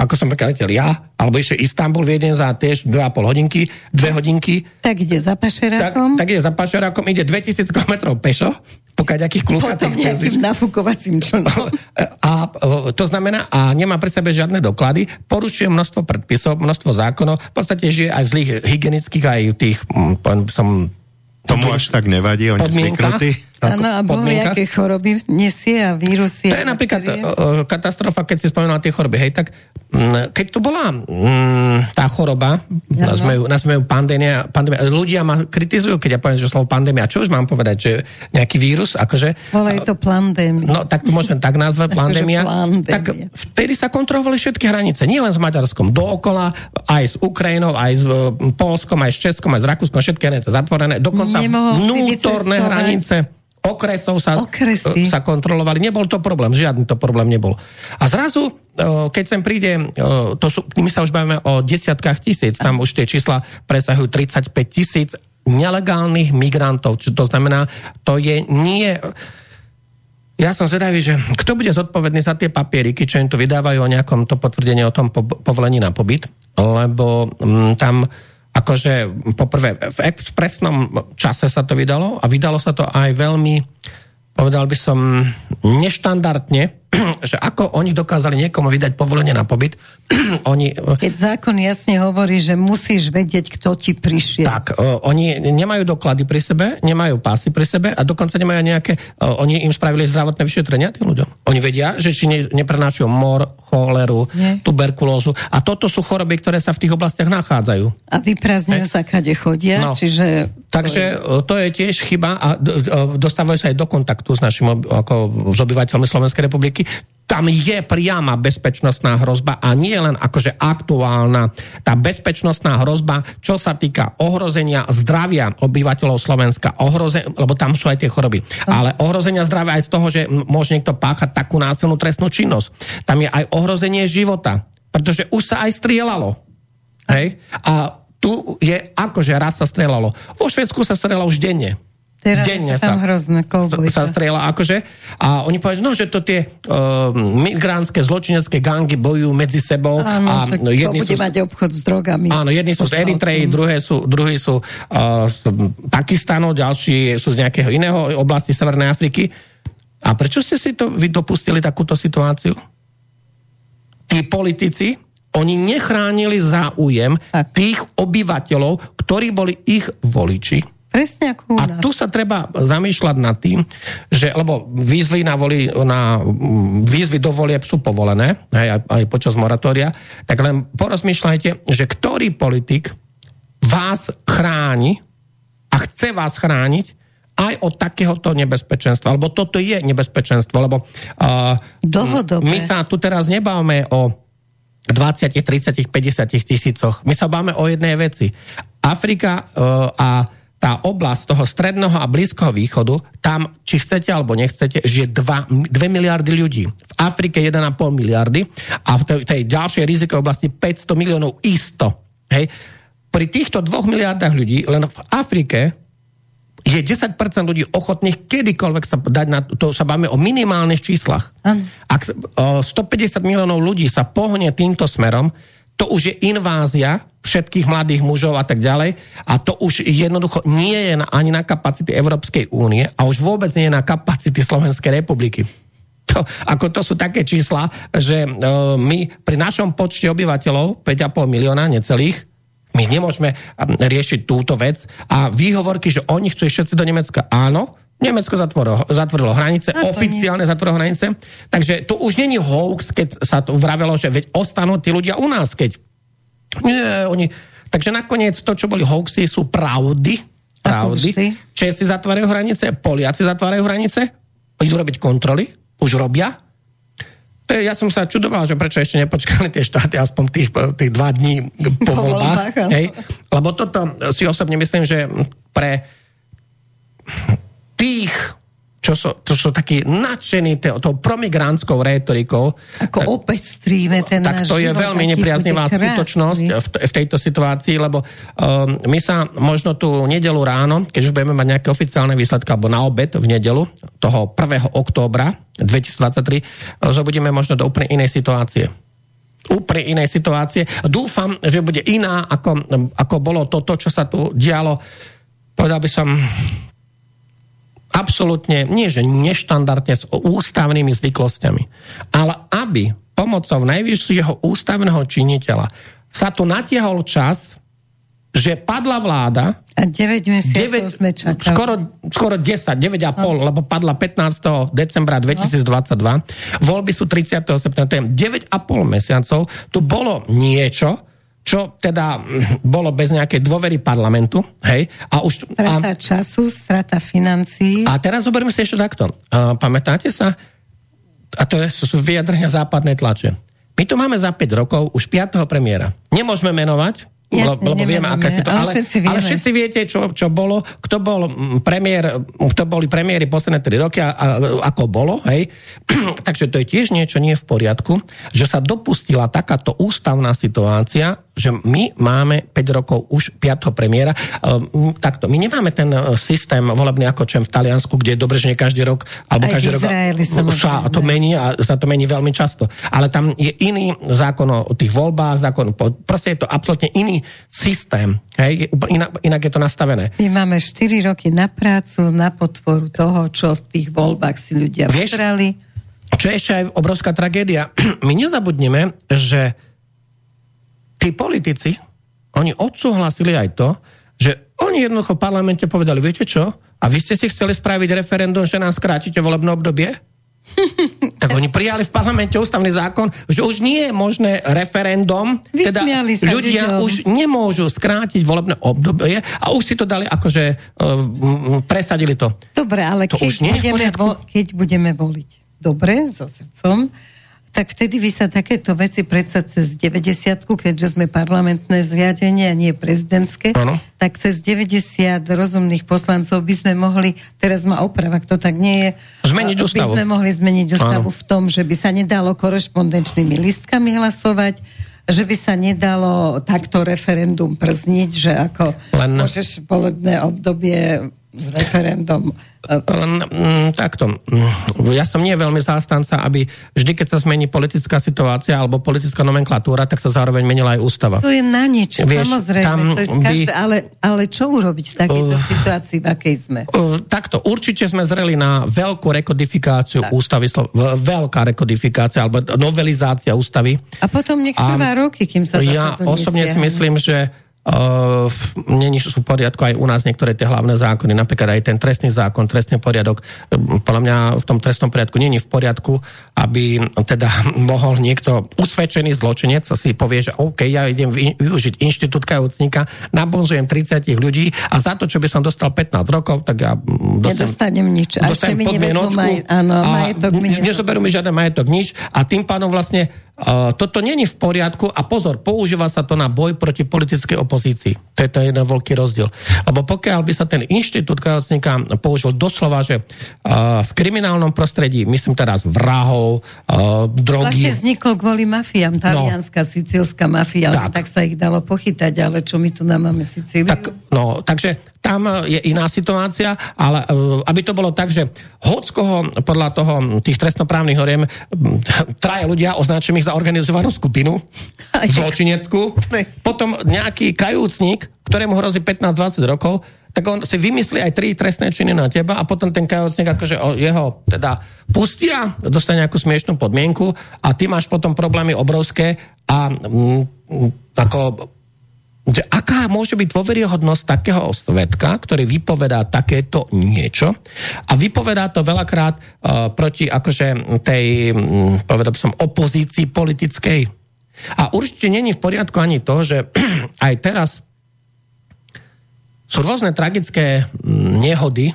ako som letel ja, alebo ešte Istanbul Vieden za tiež 2,5 hodinky, 2 hodinky. Tak ide za pašerákom. Tak, tak ide za pašerákom, ide 2000 km pešo, pokiaľ nejakých klúchatých Potom nejakým nafúkovacím člnom. A, a to znamená, a nemá pre sebe žiadne doklady, porušuje množstvo predpisov, množstvo zákonov, v podstate žije aj v zlých hygienických, aj tých, hm, som Tomu až tak nevadí, oni zvyknutí. Áno, a aké choroby nesie a vírusy. To je napríklad uh, katastrofa, keď si spomínala tie choroby. Hej, tak um, keď to bola um, tá choroba, nazveme, nazveme pandémia, pandémia, ľudia ma kritizujú, keď ja poviem, že slovo pandémia. Čo už mám povedať, že nejaký vírus, akože... je to pandémia. No, tak to môžem tak nazvať, akože pandémia. tak vtedy sa kontrolovali všetky hranice, nielen s Maďarskom, dookola, aj s Ukrajinou, aj s Polskom, aj s Českom, aj s Rakúskom, všetky hranice zatvorené, dokonca vnútorné hranice okresov sa, Okresy. sa kontrolovali. Nebol to problém, žiadny to problém nebol. A zrazu, e, keď sem príde, e, to sú, my sa už bavíme o desiatkách tisíc, tam už tie čísla presahujú 35 tisíc nelegálnych migrantov. Čo to znamená, to je nie... Ja som zvedavý, že kto bude zodpovedný za tie papieriky, čo im tu vydávajú o nejakom to potvrdenie o tom po, povolení na pobyt, lebo m, mm, tam akože poprvé v expresnom čase sa to vydalo a vydalo sa to aj veľmi, povedal by som, neštandardne, že ako oni dokázali niekomu vydať povolenie na pobyt. oni, Keď zákon jasne hovorí, že musíš vedieť, kto ti prišiel. tak, uh, oni nemajú doklady pri sebe, nemajú pásy pri sebe a dokonca nemajú nejaké, uh, oni im spravili zdravotné vyšetrenia tým ľuďom. Oni vedia, že či ne, neprenášajú mor, choleru, Nie. tuberkulózu a toto sú choroby, ktoré sa v tých oblastiach nachádzajú. A vyprázdňujú sa, kade chodia, No. čiže... Takže e, to je tiež chyba a dostávajú sa aj do kontaktu s našimi ob- ako, s obyvateľmi Slovenskej republiky. Tam je priama bezpečnostná hrozba a nie len akože aktuálna. Tá bezpečnostná hrozba, čo sa týka ohrozenia zdravia obyvateľov Slovenska, ohroze, lebo tam sú aj tie choroby, ale ohrozenia zdravia aj z toho, že môže niekto páchať takú násilnú trestnú činnosť. Tam je aj ohrozenie života, pretože už sa aj strieľalo. Hej? A tu je akože raz sa strelalo. Vo Švedsku sa strelalo už denne. Teraz denne je tam hrozné, kouboj. sa strieľa akože. A oni povedali, no, že to tie uh, migrantské zločinecké gangy bojujú medzi sebou. Áno, a kto jedni bude sú, mať obchod s drogami. Áno, jedni sú z Eritreji, druhé sú, druhí sú uh, z Pakistanu, ďalší sú z nejakého iného oblasti Severnej Afriky. A prečo ste si to vy dopustili takúto situáciu? Tí politici, oni nechránili záujem Tak. tých obyvateľov, ktorí boli ich voliči. Presne ako u A nás. tu sa treba zamýšľať nad tým, že, lebo výzvy na, voli, na výzvy do volieb sú povolené, aj, aj, počas moratória, tak len porozmýšľajte, že ktorý politik vás chráni a chce vás chrániť aj od takéhoto nebezpečenstva. Lebo toto je nebezpečenstvo, lebo uh, Dlhodobé. my sa tu teraz nebávame o 20, 30, 50 tisícoch. My sa báme o jednej veci. Afrika uh, a tá oblasť toho stredného a blízkoho východu, tam, či chcete alebo nechcete, žije 2, 2 miliardy ľudí. V Afrike 1,5 miliardy a v tej, tej ďalšej rizikovej oblasti 500 miliónov isto. Hej. Pri týchto 2 miliardách ľudí len v Afrike je 10% ľudí ochotných kedykoľvek sa dať na to, sa bavíme o minimálnych číslach. Ak s- o 150 miliónov ľudí sa pohne týmto smerom, to už je invázia všetkých mladých mužov a tak ďalej a to už jednoducho nie je na, ani na kapacity Európskej únie a už vôbec nie je na kapacity Slovenskej republiky. To, ako to sú také čísla, že e, my pri našom počte obyvateľov, 5,5 milióna necelých, my nemôžeme a, riešiť túto vec a výhovorky, že oni chcú všetci do Nemecka. Áno, Nemecko zatvorilo, zatvorilo hranice, No oficiálne zatvorilo hranice. Takže to už není hoax, keď sa to vravelo, že veď ostanú tí ľudia u nás, keď... Nie, oni... Takže nakoniec to, čo boli hoaxy, sú pravdy. Pravdy. Česi zatvárajú hranice, Poliaci zatvárajú hranice, idú robiť kontroly, už robia. To je, ja som sa čudoval, že prečo ešte nepočkali tie štáty aspoň tých, tých dva dní po, Po voľbách. Hej? Lebo toto si osobne myslím, že pre tých, čo sú, čo sú takí nadšení te- tou promigrantskou rétorikou, Ako opäť stríme ten tak to je veľmi nepriaznivá skutočnosť v, v tejto situácii, lebo um, my sa možno tú nedelu ráno, keď už budeme mať nejaké oficiálne výsledky, alebo na obed v nedelu, toho 1. októbra 2023, eh, zobudíme možno do úplne inej situácie úplne inej situácie. Dúfam, že bude iná, ako, ako bolo toto, čo sa tu dialo. Povedal by som absolútne, nie že neštandardne s ústavnými zvyklostiami, ale aby pomocou najvyššieho ústavného činiteľa sa tu natiahol čas, že padla vláda, A 9 mesiacov 9, sme čakali. skoro, skoro 10, 9,5, lebo padla 15. decembra 2022. Voľby sú 30. septembra, to je 9,5 mesiacov. Tu bolo niečo, čo teda mm, bolo bez nejakej dôvery parlamentu, hej, a už... A, Strata času, strata financií. a teraz zoberme si ešte takto. Uh, pamätáte sa? A to je, sú vyjadrenia západnej tlače. My tu máme za 5 rokov už 5. premiéra. Nemôžeme menovať, Jasne, lebo, vieme, aká si to... ale všetci vieme. ale všetci viete, čo, čo bolo, kto bol mm, premiér, kto boli premiéry posledné 3 roky a, a ako bolo, hej. Takže to je tiež niečo nie v poriadku, že sa dopustila takáto ústavná situácia, že my máme 5 rokov už 5. premiéra. Um, takto, my nemáme ten uh, systém volebný ako čem v Taliansku, kde je dobre, že nie každý rok, alebo Aj každý rok Izraeli, sa to mení a sa to mení veľmi často. Ale tam je iný zákon o tých voľbách, zákon, proste je to absolútne iný systém. Hej? Inak, inak je to nastavené. My máme 4 roky na prácu, na podporu toho, čo v tých voľbách si ľudia vybrali. čo je ešte aj obrovská tragédia, my nezabudneme, že tí politici, oni odsúhlasili aj to, že oni jednoducho v parlamente povedali, viete čo, a vy ste si chceli spraviť referendum, že nám skrátite volebné obdobie? tak oni prijali v parlamente ústavný zákon, že už nie je možné referendum, teda sa ľudia ľuďom. už nemôžu skrátiť volebné obdobie a už si to dali akože uh, presadili to. Dobre, ale To keď, budeme vo, keď budeme voliť dobre, so srdcom, tak vtedy by sa takéto veci predsa cez 90 keďže sme parlamentné zriadenie a nie prezidentské, Áno. tak cez 90 rozumných poslancov by sme mohli, teraz ma oprava, kto tak nie je, Zmeniť by ústavu. sme mohli zmeniť ústavu Áno. v tom, že by sa nedalo korešpondenčnými listkami hlasovať, že by sa nedalo takto referendum przniť, že ako Len- môžeš volebné obdobie s referendum Len mm, takto. Mm, Ja som nie veľmi zástanca, aby vždy, keď sa zmení politická situácia alebo politická nomenklatúra, tak sa zároveň menila aj ústava. To je na nič, Vieš, samozrejme. tam To je z by- každé, ale, ale čo urobiť v takejto situácii, v akej sme? Uh, takto, určite sme zreli na veľkú rekodifikáciu ústavy, Slo- v- veľká rekodifikácia alebo novelizácia ústavy. A potom nech trvá roky, kým sa Ja osobne si myslím, že uh, není sú v poriadku aj u nás niektoré tie hlavné zákony, napríklad aj ten trestný zákon, trestný poriadok. Um, Podľa mňa v tom trestnom poriadku není v poriadku, aby teda mohol niekto usvedčený zločinec si povie, že OK, ja idem vy- využiť inštitút kajúcnika, nabonzujem 30 ľudí a za to, čo by som dostal 15 rokov, tak ja mm, dostanem, Nedostanem nič. A ešte mi nevezmú maj, áno, majetok mi nezoberú. mi žiaden majetok, nič a tým pádom vlastne toto není v poriadku a pozor, používa sa to na boj proti politickej opozícii. To je ten jeden veľký rozdiel. Lebo pokiaľ by sa ten inštitút kajocníka použil doslova, že uh, v kriminálnom prostredí, myslím teraz vrahov, uh, drogy, Vlastne vznikol kvôli mafiám, talianská, sicílska mafia, tak. Tak. tak sa ich dalo pochytať, ale čo my tu nám máme Sicíliu? Tak, no, takže tam je iná situácia, ale uh, aby to bolo tak, že hoďkoho podľa toho tých trestnoprávnych noriem traja ľudia označím ich za organizovanú skupinu zločineckú, potom nejaký kajúcnik, ktorému hrozí 15-20 rokov, tak on si vymyslí aj tri trestné činy na teba a potom ten kajúcnik akože jeho teda pustia, dostane nejakú smiešnú podmienku a ty máš potom problémy obrovské a mm, ako že aká môže byť dôveryhodnosť takého svetka, ktorý vypovedá takéto niečo a vypovedá to veľakrát uh, proti akože tej, mm, povedal som, opozícii politickej. A určite není v poriadku ani to, že aj teraz sú rôzne tragické nehody,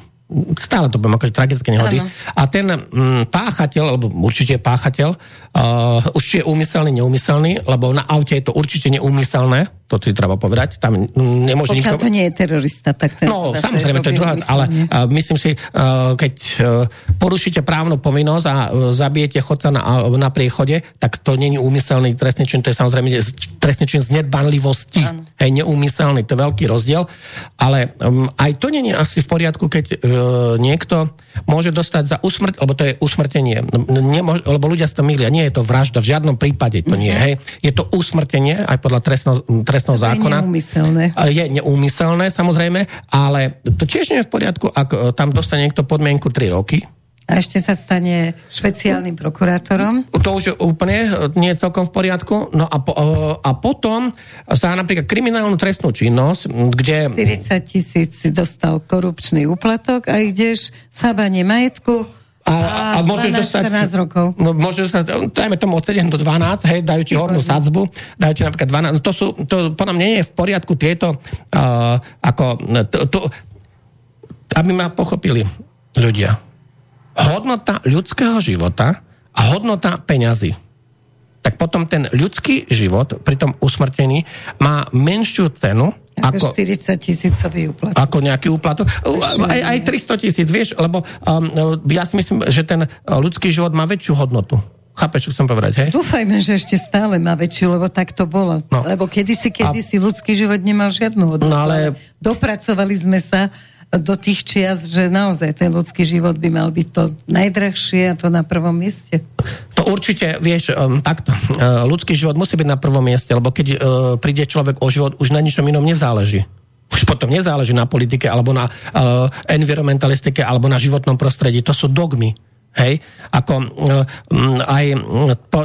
stále to poviem akože tragické nehody, Áno. a ten mm, páchateľ, alebo určite je páchateľ, uh, určite je úmyselný, neúmyselný, lebo na aute je to určite neúmyselné, to si treba povedať, tam nemôže Pokiaľ nikto... to nie je terorista, tak ten No, samozrejme, to je druhá, ale uh, myslím si, uh, keď uh, porušíte právnu povinnosť a uh, zabijete chodca na, uh, na priechode, tak to není úmyselný trestný čin, to je samozrejme trestný čin z nedbanlivosti. Áno. Hej, neúmyselný, to je veľký rozdiel. Ale um, aj to není asi v poriadku, keď uh, niekto môže dostať za usmrt, lebo to je usmrtenie. Nemo, lebo ľudia si to mýlia. Nie je to vražda, v žiadnom prípade to nie. Hej. Je to usmrtenie, aj podľa trestno, trestného To je zákona. neúmyselné. Je neúmyselné, samozrejme, ale to tiež nie je v poriadku, ak e, tam dostane niekto podmienku 3 roky. A ešte sa stane špeciálnym prokurátorom. To už úplne e, nie je celkom v poriadku. No a, po, e, a potom za napríklad kriminálnu trestnú činnosť, kde 40 tisíc dostal korupčný úplatok a ideš sábanie majetku a, a, môžeš 12, dostať, 14 rokov. No, môžeš dostať, dajme tomu od 7 do 12, hej, dajú ti hornú sadzbu, dajú ti napríklad 12, no to sú, to podľa mňa nie je v poriadku tieto, uh, ako, to, to, aby ma pochopili ľudia. Hodnota ľudského života a hodnota peňazí. Tak potom ten ľudský život pri tom usmrtení má menšiu cenu Ako ako, 40 tisícový úplatok. ako nejaký úplatok. Aj, aj 300 tisíc, vieš, lebo um, ja si myslím, že ten uh, ľudský život má väčšiu hodnotu. Chápeš, čo chcem povedať, hej? Dúfajme, že ešte stále má väčšiu, lebo tak to bolo. No. Lebo kedysi, kedysi ľudský život nemal žiadnu hodnotu. No ale- Dopracovali sme sa do tých čias, že naozaj ten ľudský život by mal byť to najdrahšie a to na prvom mieste. To určite, vieš, um, takto. Uh, ľudský život musí byť na prvom mieste, lebo keď uh, príde človek o život, už na ničom inom nezáleží. Už potom nezáleží na politike, alebo na uh, environmentalistike, alebo na životnom prostredí. To sú dogmy. Hej, ako aj,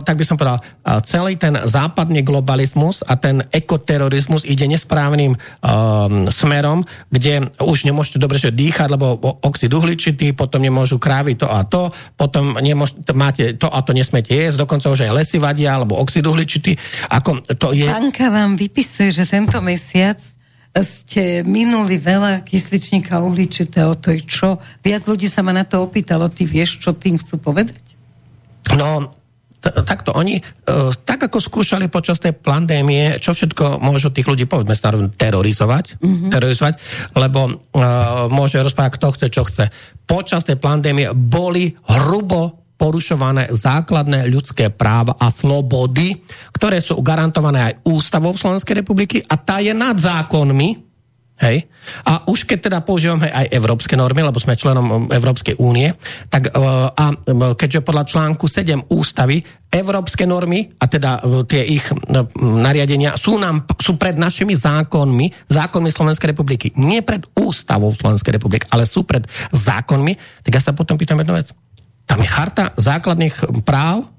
tak by som povedal, celý ten západný globalizmus a ten ekoterorizmus ide nesprávnym um, smerom, kde už nemôžete dobre že dýchať, lebo oxid uhličitý, potom nemôžu krávy to a to, potom nemôžete, máte to a to nesmiete jesť, dokonca už aj lesy vadia, alebo oxid uhličitý. Ako to je... Banka vám vypisuje, že tento mesiac ste minuli veľa kysličníka uhličitého, to je čo? Viac ľudí sa ma na to opýtalo, ty vieš, čo tým chcú povedať? No, takto oni, uh, tak ako skúšali počas tej pandémie, čo všetko môžu tých ľudí, povedzme sa terorizovať, mm-hmm. terorizovať, lebo uh, môže rozprávať, kto chce, čo chce. Počas tej pandémie boli hrubo porušované základné ľudské práva a slobody, ktoré sú garantované aj ústavou Slovenskej republiky a tá je nad zákonmi. Hej. A už keď teda používame aj európske normy, lebo sme členom Európskej únie, tak e, a keďže podľa článku 7 ústavy európske normy, a teda e, tie ich e, nariadenia sú, nám, sú pred našimi zákonmi, zákonmi Slovenskej republiky. Nie pred ústavou Slovenskej republiky, ale sú pred zákonmi. Tak ja sa potom pýtam jednu vec. Tam je charta základných práv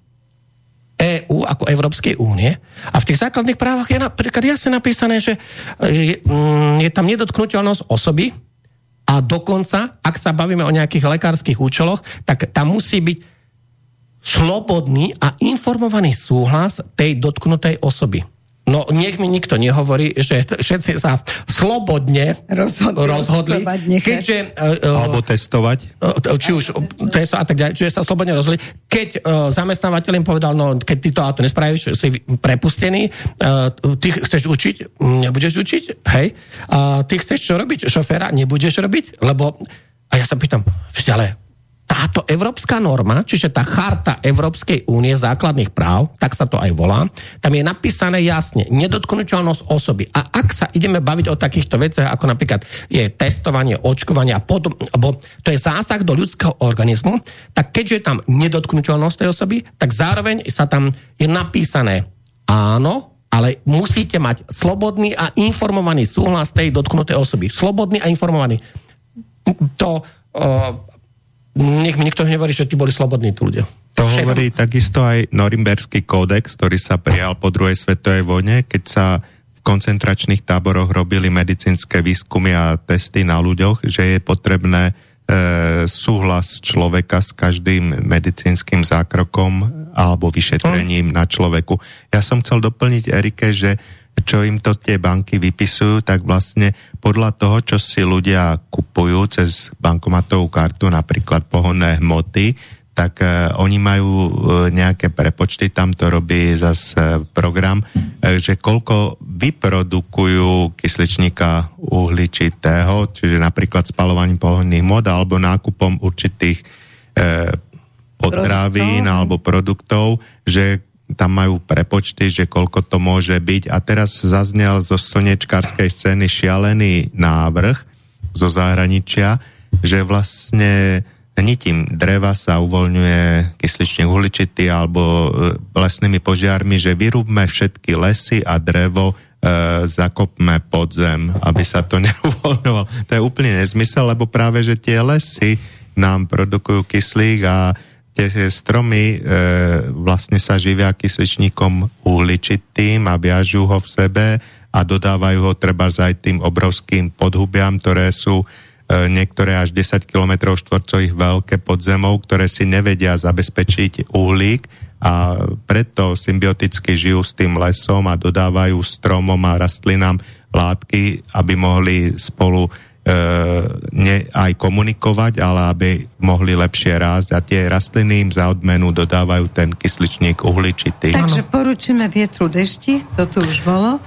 EÚ ako Európskej únie a v tých základných právach je napríklad jasne napísané, že je, mm, je tam nedotknutelnosť osoby a dokonca, ak sa bavíme o nejakých lekárskych účeloch, tak tam musí byť slobodný a informovaný súhlas tej dotknutej osoby. No nech mi nikto nehovorí, že všetci sa slobodne rozhodli, rozhodli keďže... Uh, Alebo testovať. Uh, či už testovať a tak ďalej, čiže sa slobodne rozhodli. Keď zamestnávateľ im povedal, no keď ty to auto nespravíš, si prepustený, ty chceš učiť, nebudeš učiť, hej, a ty chceš čo robiť, šoféra, nebudeš robiť, lebo... A ja sa pýtam, ale táto európska norma, čiže tá charta Európskej únie základných práv, tak sa to aj volá, tam je napísané jasne, nedotknutelnosť osoby. A ak sa ideme baviť o takýchto veciach, ako napríklad je testovanie, očkovanie a potom, alebo to je zásah do ľudského organizmu, tak keďže je tam nedotknutelnosť tej osoby, tak zároveň sa tam je napísané áno, ale musíte mať slobodný a informovaný súhlas tej dotknutej osoby. Slobodný a informovaný. To nech mi nikto nehovorí, že ti boli slobodní tu ľudia. To Všetko. hovorí takisto aj Norimberský kódex, ktorý sa prijal po druhej svetovej vojne, keď sa v koncentračných táboroch robili medicínske výskumy a testy na ľuďoch, že je potrebné e, súhlas človeka s každým medicínskym zákrokom alebo vyšetrením hm. na človeku. Ja som chcel doplniť Erike, že čo im to tie banky vypisujú, tak vlastne podľa toho, čo si ľudia kupujú cez bankomatovú kartu, napríklad pohonné hmoty, tak uh, oni majú uh, nejaké prepočty, tam to robí zase uh, program, uh, že koľko vyprodukujú kysličníka uhličitého, čiže napríklad spalovaním pohonných mod alebo nákupom určitých uh, potravín produktov. alebo produktov, že tam majú prepočty, že koľko to môže byť. A teraz zaznel zo slnečkárskej scény šialený návrh zo zahraničia, že vlastne nitím dreva sa uvoľňuje kysličník uhličitý alebo e, lesnými požiarmi, že vyrúbme všetky lesy a drevo e, zakopme pod zem, aby sa to neuvoľňovalo. To je úplne nezmysel, lebo práve, že tie lesy nám produkujú kyslík a tie stromy e, vlastne sa živia kysličníkom uhličitým a viažú ho v sebe a dodávajú ho treba aj tým obrovským podhubiam, ktoré sú e, niektoré až 10 km štvorcových veľké pod ktoré si nevedia zabezpečiť uhlík a preto symbioticky žijú s tým lesom a dodávajú stromom a rastlinám látky, aby mohli spolu ne, aj komunikovať, ale aby mohli lepšie rásť a tie rastliny im za odmenu dodávajú ten kysličník uhličitý. Takže poručíme vietru dešti, to tu už bolo,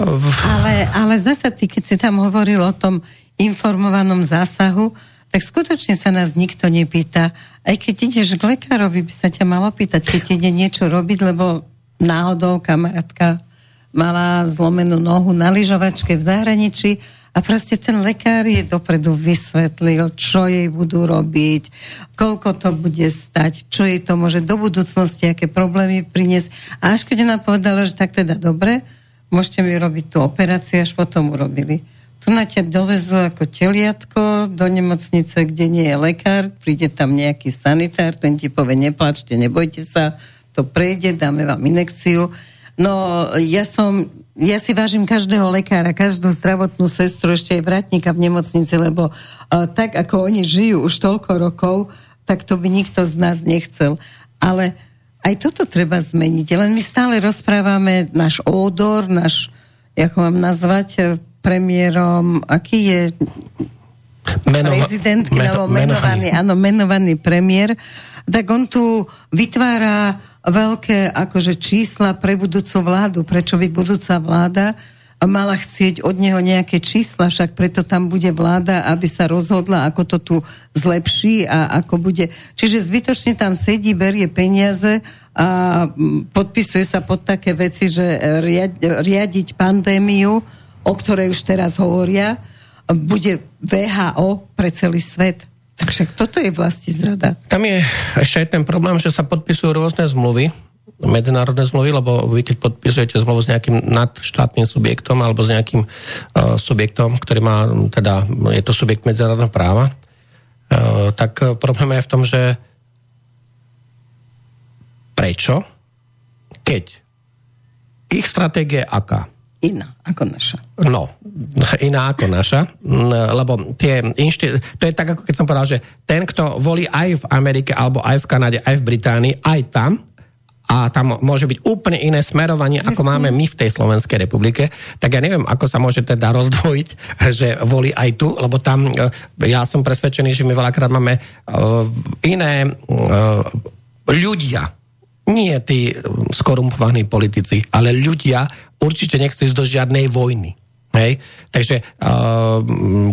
ale, ale zase ty, keď si tam hovoril o tom informovanom zásahu, tak skutočne sa nás nikto nepýta. Aj keď ideš k lekárovi, by sa ťa malo pýtať, keď ide niečo robiť, lebo náhodou kamarátka mala zlomenú nohu na lyžovačke v zahraničí a proste ten lekár jej dopredu vysvetlil, čo jej budú robiť, koľko to bude stať, čo jej to môže do budúcnosti, aké problémy priniesť. A až keď ona povedala, že tak teda dobre, môžete mi robiť tú operáciu, až potom urobili. Tu na ťa dovezú ako teliatko do nemocnice, kde nie je lekár, príde tam nejaký sanitár, ten ti povie, neplačte, nebojte sa, to prejde, dáme vám inekciu. No, ja som, ja si vážim každého lekára, každú zdravotnú sestru, ešte aj vratníka v nemocnici, lebo uh, tak, ako oni žijú už toľko rokov, tak to by nikto z nás nechcel. Ale aj toto treba zmeniť. Len my stále rozprávame náš ódor, náš, ako mám nazvať, premiérom, aký je Meno, prezident, meno, menovaný, áno, menovaný premiér, tak on tu vytvára veľké akože čísla pre budúcu vládu. Prečo by budúca vláda mala chcieť od neho nejaké čísla, však preto tam bude vláda, aby sa rozhodla, ako to tu zlepší a ako bude. Čiže zbytočne tam sedí, berie peniaze a podpisuje sa pod také veci, že riadiť pandémiu, o ktorej už teraz hovoria, bude VHO pre celý svet. Takže toto je vlastne zrada. Tam je ešte aj ten problém, že sa podpisujú rôzne zmluvy, medzinárodné zmluvy, lebo vy keď podpisujete zmluvu s nejakým nadštátnym subjektom alebo s nejakým uh, subjektom, ktorý má, teda je to subjekt medzinárodného práva, uh, tak problém je v tom, že prečo, keď ich stratégia je aká? Iná ako naša. No, iná ako naša, lebo tie inšti... to je tak, ako keď som povedal, že ten, kto volí aj v Amerike, alebo aj v Kanade, aj v Británii, aj tam, a tam môže byť úplne iné smerovanie, Jasne. ako máme my v tej Slovenskej republike, tak ja neviem, ako sa môže teda rozdvojiť, že volí aj tu, lebo tam e, ja som presvedčený, že my veľakrát máme uh, iné uh, ľudia, nie tí skorumpovaní politici, ale ľudia určite nechcú ísť do žiadnej vojny. Hej? Takže uh,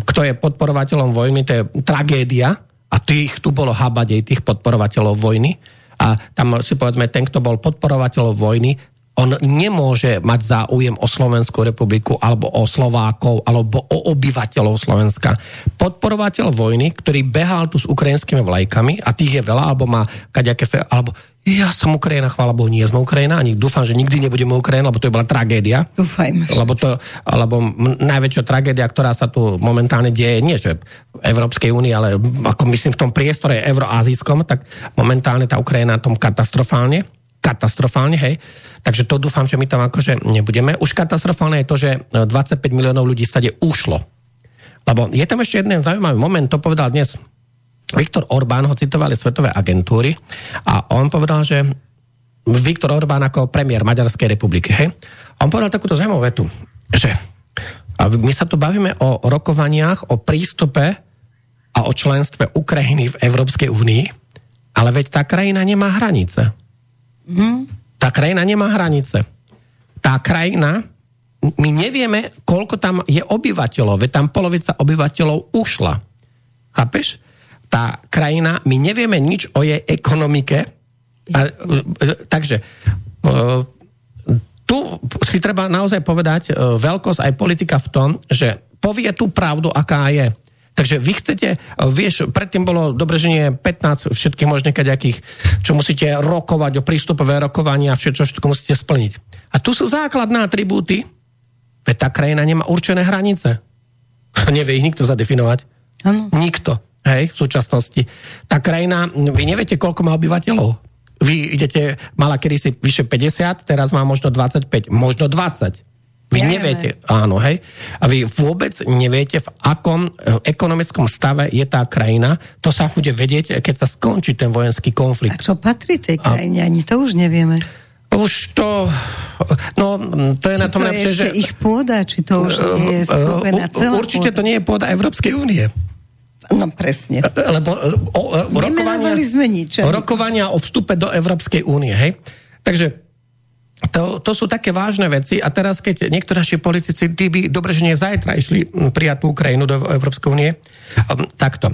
kto je podporovateľom vojny, to je tragédia a tých tu bolo habadej tých podporovateľov vojny a tam si povedzme, ten, kto bol podporovateľom vojny, on nemôže mať záujem o Slovenskú republiku alebo o Slovákov alebo o obyvateľov Slovenska. Podporovateľ vojny, ktorý behal tu s ukrajinskými vlajkami a tých je veľa, alebo má kaďaké, alebo ja som Ukrajina, chvála Bohu, nie sme Ukrajina, ani dúfam, že nikdy nebudeme Ukrajina, lebo to je bola tragédia. Dúfajme. Lebo, to, lebo najväčšia tragédia, ktorá sa tu momentálne deje, nie že v Európskej únii, ale ako myslím v tom priestore euroazijskom, tak momentálne tá Ukrajina tom katastrofálne. Katastrofálne, hej. Takže to dúfam, že my tam akože nebudeme. Už katastrofálne je to, že 25 miliónov ľudí stade ušlo. Lebo je tam ešte jeden zaujímavý moment, to povedal dnes Viktor Orbán ho citovali svetové agentúry a on povedal, že Viktor Orbán ako premiér Maďarskej republiky, hej, on povedal takúto zaujímavú vetu, že a my sa tu bavíme o rokovaniach, o prístupe a o členstve Ukrajiny v Európskej únii, ale veď tá krajina nemá hranice. Mm. Tá krajina nemá hranice. Tá krajina, my nevieme, koľko tam je obyvateľov, veď tam polovica obyvateľov ušla. Chápeš? Tá krajina, my nevieme nič o jej ekonomike. A, takže tu si treba naozaj povedať veľkosť aj politika v tom, že povie tú pravdu, aká je. Takže vy chcete, vieš, predtým bolo dobre, že nie 15 všetkých možných kaďakých, čo musíte rokovať o prístupové rokovania a všetko, všetko musíte splniť. A tu sú základné atribúty, veď tá krajina nemá určené hranice. Nevie ich nikto zadefinovať. Ano. Nikto hej, v súčasnosti. Tá krajina, vy neviete, koľko má obyvateľov. Vy idete, mala kedysi vyše 50, teraz má možno 25, možno 20. Vy ja neviete, neviem. áno, hej. A vy vôbec neviete, v akom eh, ekonomickom stave je tá krajina. To sa bude vedieť, keď sa skončí ten vojenský konflikt. A čo patrí tej krajine? A... Ani to už nevieme. Už to, no to je či na tom to lepšie, že... ich pôda, či to už nie je uh, celá Určite pôda. to nie je pôda Európskej únie. No presne. Lebo o, o, rokovania, sme nič. rokovania o vstupe do Európskej únie, hej? Takže to, to sú také vážne veci a teraz, keď niektorí naši politici, tí by dobre, že nie zajtra išli prijať tú Ukrajinu do Európskej únie, um, takto.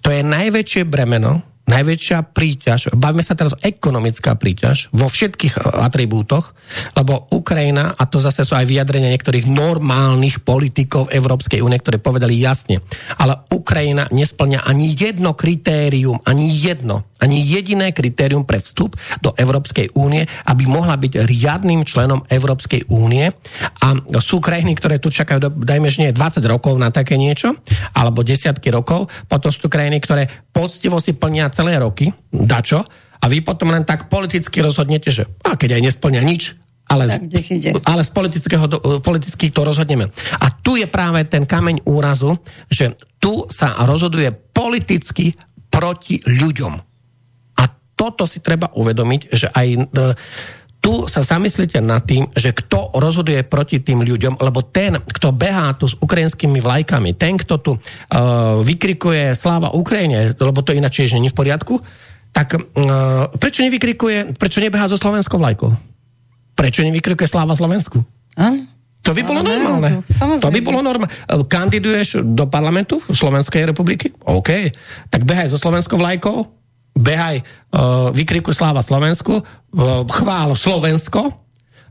To je najväčšie bremeno najväčšia príťaž, bavíme sa teraz o ekonomická príťaž vo všetkých e, atribútoch, lebo Ukrajina, a to zase sú aj vyjadrenia niektorých normálnych politikov Európskej únie, ktoré povedali jasne, ale Ukrajina nesplňa ani jedno kritérium, ani jedno, ani jediné kritérium pre vstup do Európskej únie, aby mohla byť riadným členom Európskej únie. A sú krajiny, ktoré tu čakajú, dajme, že nie 20 rokov na také niečo, alebo desiatky rokov, potom sú tu krajiny, ktoré poctivo si plnia celé roky, dačo, a vy potom len tak politicky rozhodnete, že a keď aj nesplňa nič, ale, Tak, ale z politického, politicky to rozhodneme. A tu je práve ten kameň úrazu, že tu sa rozhoduje politicky proti ľuďom. A toto si treba uvedomiť, že aj e, tu sa zamyslite nad tým, že kto rozhoduje proti tým ľuďom, lebo ten, kto behá tu s ukrajinskými vlajkami, ten, kto tu uh, vykrikuje sláva Ukrajine, lebo to ináč je, že nie v poriadku, tak uh, prečo nevykrikuje, prečo nebehá so slovenskou vlajkou? Prečo nevykrikuje sláva Slovensku? Áno. To by bolo normálne. národu, samozrejme. To by bolo normálne. Kandiduješ do parlamentu Slovenskej republiky? OK. Tak behaj so slovenskou vlajkou, behaj, uh, vykrikuj sláva Slovensku, uh, chvál Slovensko.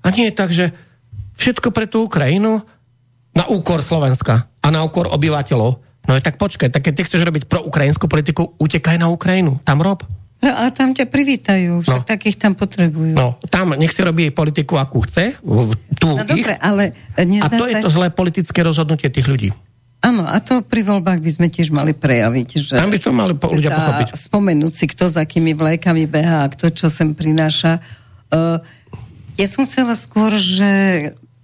A nie je tak, že všetko pre tú Ukrajinu na úkor Slovenska a na úkor obyvateľov. No je tak počkaj, tak keď ty chceš robiť pro ukrajinskú politiku, utekaj na Ukrajinu. Tam rob. No a tam ťa privítajú, však No. takých tam potrebujú. No, tam nech si robí politiku, akú chce, tu No ich. dobre, ale A to je sa... to zlé politické rozhodnutie tých ľudí. Áno, a to pri voľbách by sme tiež mali prejaviť, že... Tam by to mali po, ľudia teda pochopiť. Spomenúť si, kto za akými vlajkami behá a kto čo sem prináša. Uh, ja som chcela skôr, že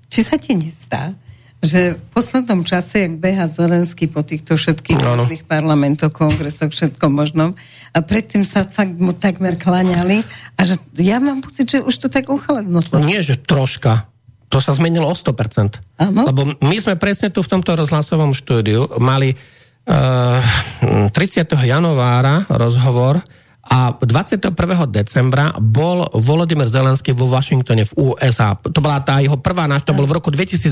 či sa ti nestá, že v poslednom čase, jak beha Zelenský po týchto všetkých Áno. možných parlamentoch, kongresoch, všetkom možnom, a predtým sa fakt mu takmer klaňali a že ja mám pocit, že už to tak uchladno. Nie, že troška. To sa zmenilo o 100%. Áno. Lebo my sme presne tu v tomto rozhlasovom štúdiu mali uh, 30. januára rozhovor a 21. decembra bol Volodymyr Zelenský vo Washingtone v USA. To bola tá jeho prvá návšteva, to bol v roku 2022.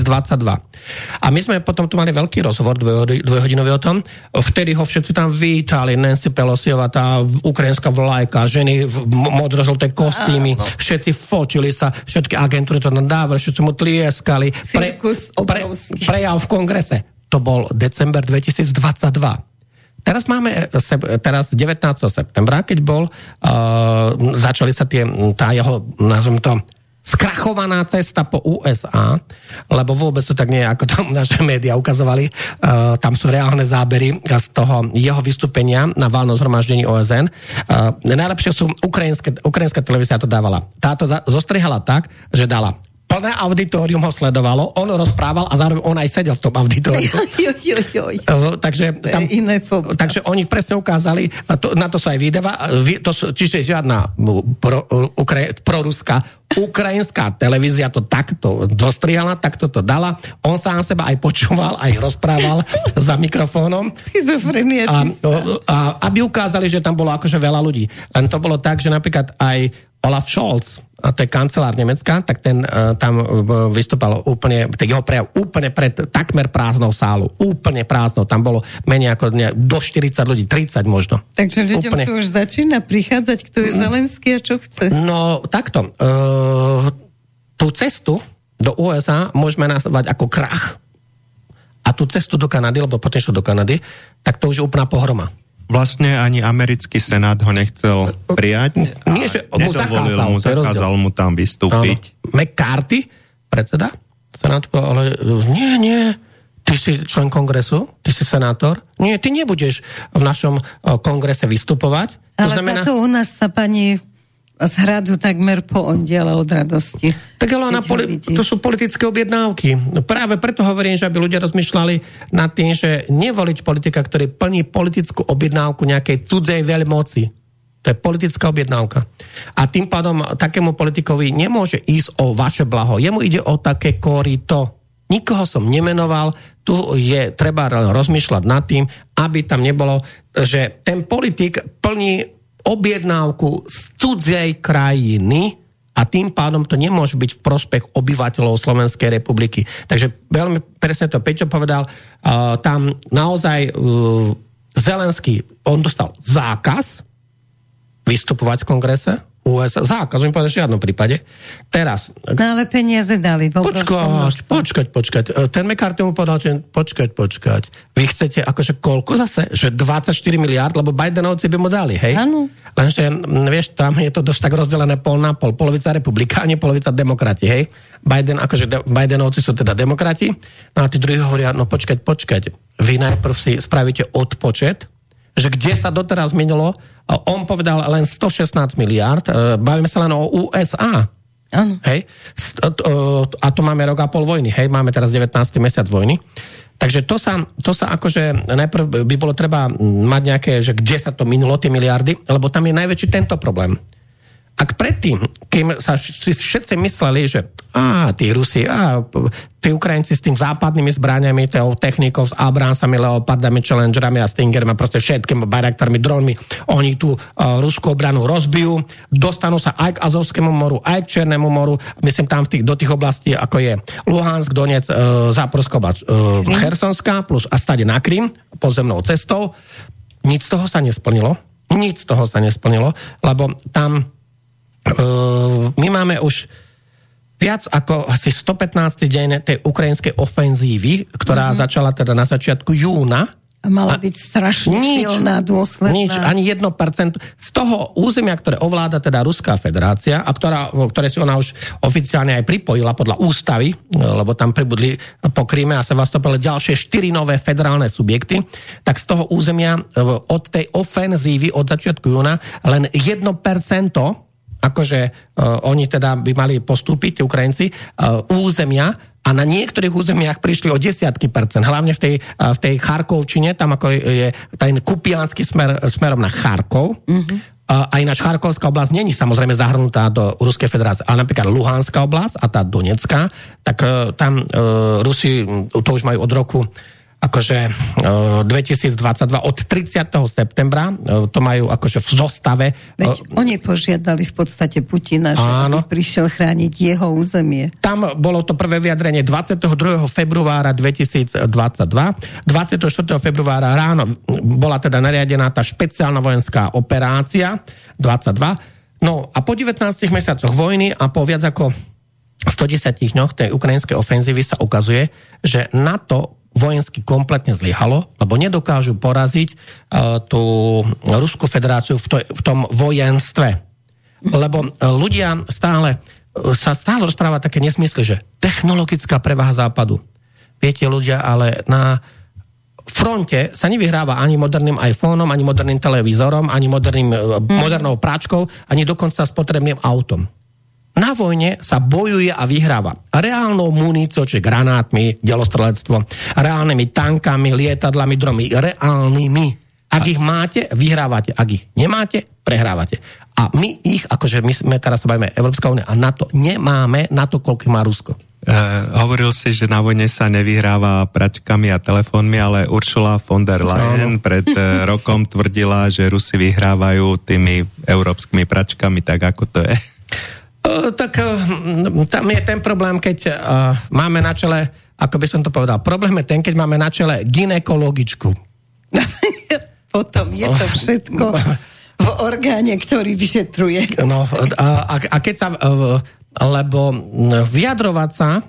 A my sme potom tu mali veľký rozhovor, dvoj- dvojhodinový o tom. Vtedy ho všetci tam vítali, Nancy Pelosiova, tá ukrajinská vlajka, ženy v modrožlté kostýmy, všetci fočili sa, všetky agentúry to nadávali, všetci mu tlieskali. Cirkus obrovský. prejav v kongrese. To bol december 2022. Teraz máme e, sep- teraz 19. septembra, keď bol, uh, začali sa tie, tá jeho, nazvem to, skrachovaná cesta po USA, lebo vôbec to tak nie je, ako tam naše médiá ukazovali. Uh, tam sú reálne zábery z toho jeho vystúpenia na válnom zhromaždení OSN. Uh, najlepšie sú ukrajinské, ukrajinská televízia to dávala. Táto zostrihala tak, že dala plné auditorium ho sledovalo, on rozprával a zároveň on aj sedel v tom auditoriu. Takže, je iné takže oni presne ukázali, to, na to sa aj vydava, to, čiže žiadna pro, ukra, proruská, ukrajinská televízia to takto dostrihala, takto to dala. On sám seba aj počúval, aj rozprával za mikrofónom. Schizofrenia A, a, aby ukázali, že tam bolo akože veľa ľudí. Len to bolo tak, že napríklad aj Olaf Scholz, a to je kancelár Nemecka, tak ten uh, tam uh, vystúpal úplne, jeho prejav úplne pred takmer prázdnou sálu. Úplne prázdnou. Tam bolo menej ako ne, do 40 ľudí, 30 možno. Takže ľuďom Úplne. to už začína prichádzať, kto je Zelenský a čo chce. No, takto. Uh, tú cestu do USA môžeme nazvať ako krach. A tú cestu do Kanady, lebo potom išlo do Kanady, tak to už je úplná pohroma. Vlastne ani americký senát ho nechcel prijať. Nie, že mu zakázal, mu, to zakázal mu tam vystúpiť. Áno. McCarthy, predseda Senátu, ale nie, nie, ty si člen kongresu, ty si senátor, nie, ty nebudeš v našom kongrese vystupovať. To Ale znamená, za to u nás sa pani z hradu takmer poondiela od radosti. tak ale ona, poli- to sú politické objednávky. No Práve preto hovorím, že aby ľudia rozmýšľali nad tým, že nevoliť politika, ktorý plní politickú objednávku nejakej cudzej veľmoci. To je politická objednávka. A tým pádom takému politikovi nemôže ísť o vaše blaho. Jemu ide o také korito. Nikoho som nemenoval, tu je treba rozmýšľať nad tým, aby tam nebolo, že ten politik plní objednávku z cudzej krajiny a tým pádom to nemôže byť v prospech obyvateľov Slovenskej republiky. Takže veľmi presne to Peťo povedal, uh, tam naozaj uh, Zelenský, on dostal zákaz vystupovať v kongrese, USA. Zákaz, mi povedať v žiadnom prípade. Teraz. No ale peniaze dali. Počkať, počkať, počkať. E, ten McCarthy mu povedal, že počkať, počkať. Vy chcete akože koľko zase? Že 24 miliard, lebo Bidenovci by mu dali, hej? Áno. Lenže, vieš, tam je to dosť tak rozdelené pol na pol. Polovica republikáni, polovica demokrati, hej? Biden, akože de- Bidenovci sú teda demokrati, no a tí druhí hovoria, no počkať, počkať. Vy najprv si spravíte odpočet, že kde sa doteraz minulo, on povedal len 116 miliard, e, bavíme sa len o USA. Ano. Hej? A to máme rok a pol vojny, hej? Máme teraz 19. mesiac vojny. Takže to sa, to sa akože najprv by bolo treba mať nejaké, že kde sa to minulo, tie miliardy, lebo tam je najväčší tento problém ak predtým, kým sa všetci mysleli, že á, tí Rusi, á, tí Ukrajinci s tým západnými zbraniami, tou technikou, s Abramsami, Leopardami, Challengerami a Stingermi a proste všetkými Bayraktarmi, dronmi, oni tú uh, ruskú obranu rozbijú, dostanú sa aj k Azovskému moru, aj k Černému moru, myslím tam v tých, do tých oblastí, ako je Luhansk, Donec, uh, Záporská uh, Chersonská, plus a stade na Krym, pozemnou cestou. Nic z toho sa nesplnilo. Nic z toho sa nesplnilo, lebo tam my máme už viac ako asi 115. deň tej ukrajinskej ofenzívy, ktorá mm-hmm. začala teda na začiatku júna. A mala a byť strašne nič, silná, dôsledná. Nič, ani 1%. Z toho územia, ktoré ovláda teda Ruská federácia, a ktorá, ktoré si ona už oficiálne aj pripojila podľa ústavy, lebo tam pribudli po Kríme a Sevastopole ďalšie štyri nové federálne subjekty, tak z toho územia e, od tej ofenzívy od začiatku júna len 1% akože uh, oni teda by mali postúpiť, tí Ukrajinci, uh, územia a na niektorých územiach prišli o desiatky percent, hlavne v tej, uh, v tej Charkovčine, tam ako je ten kupiansky smer, smerom na Charkov. Mm-hmm. A ináč Charkovská oblasť není samozrejme zahrnutá do Ruskej federácie, ale napríklad Luhanská oblasť a tá Donetská, tak tam uh, Rusi to už majú od roku akože 2022 od 30. septembra, to majú akože v zostave. Veď oni požiadali v podstate Putina, že áno. prišiel chrániť jeho územie. Tam bolo to prvé vyjadrenie 22. februára 2022. 24. februára ráno bola teda nariadená tá špeciálna vojenská operácia 22. No a po 19 mesiacoch vojny a po viac ako 110 dňoch tej ukrajinskej ofenzívy sa ukazuje, že NATO vojensky kompletne zlyhalo, lebo nedokážu poraziť uh, tú Ruskú federáciu v, to, v tom vojenstve. Lebo uh, ľudia stále uh, sa stále rozpráva také nesmysly, že technologická prevaha západu. Viete ľudia, ale na fronte sa nevyhráva ani moderným iPhoneom, ani moderným televízorom, ani moderným, mm. modernou práčkou, ani dokonca spotrebným autom. Na vojne sa bojuje a vyhráva reálnou muníciou, čiže granátmi, delostrelectvom, reálnymi tankami, lietadlami, dromi, reálnymi. Ak ich máte, vyhrávate. Ak ich nemáte, prehrávate. A my ich, akože my sme teraz sa bavíme Európska únia a NATO, nemáme na to, koľko má Rusko. Uh, hovoril si, že na vojne sa nevyhráva pračkami a telefónmi, ale Ursula von der Leyen no. pred uh, rokom tvrdila, že Rusi vyhrávajú tými európskymi pračkami, tak ako to je? Tak tam je ten problém, keď máme na čele, ako by som to povedal, problém je ten, keď máme na čele ginekologičku. Potom je to všetko v orgáne, ktorý vyšetruje. No, a, a keď sa, lebo vyjadrovať sa,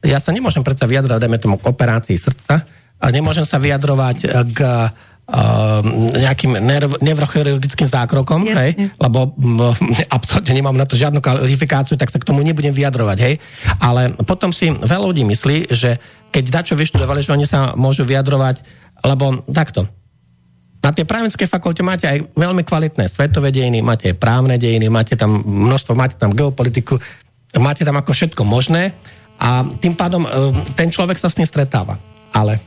ja sa nemôžem predsa vyjadrovať, dajme tomu, k operácii srdca, a nemôžem sa vyjadrovať k nejakým nerv, nevrochirurgickým zákrokom, hej, lebo absolútne nemám na to žiadnu kvalifikáciu, tak sa k tomu nebudem vyjadrovať, hej. Ale potom si veľa ľudí myslí, že keď dačo vyštudovali, že oni sa môžu vyjadrovať, lebo takto, na tej právnickej fakulte máte aj veľmi kvalitné svetové dejiny, máte aj právne dejiny, máte tam množstvo, máte tam geopolitiku, máte tam ako všetko možné a tým pádom ehm, ten človek sa s tým stretáva. Ale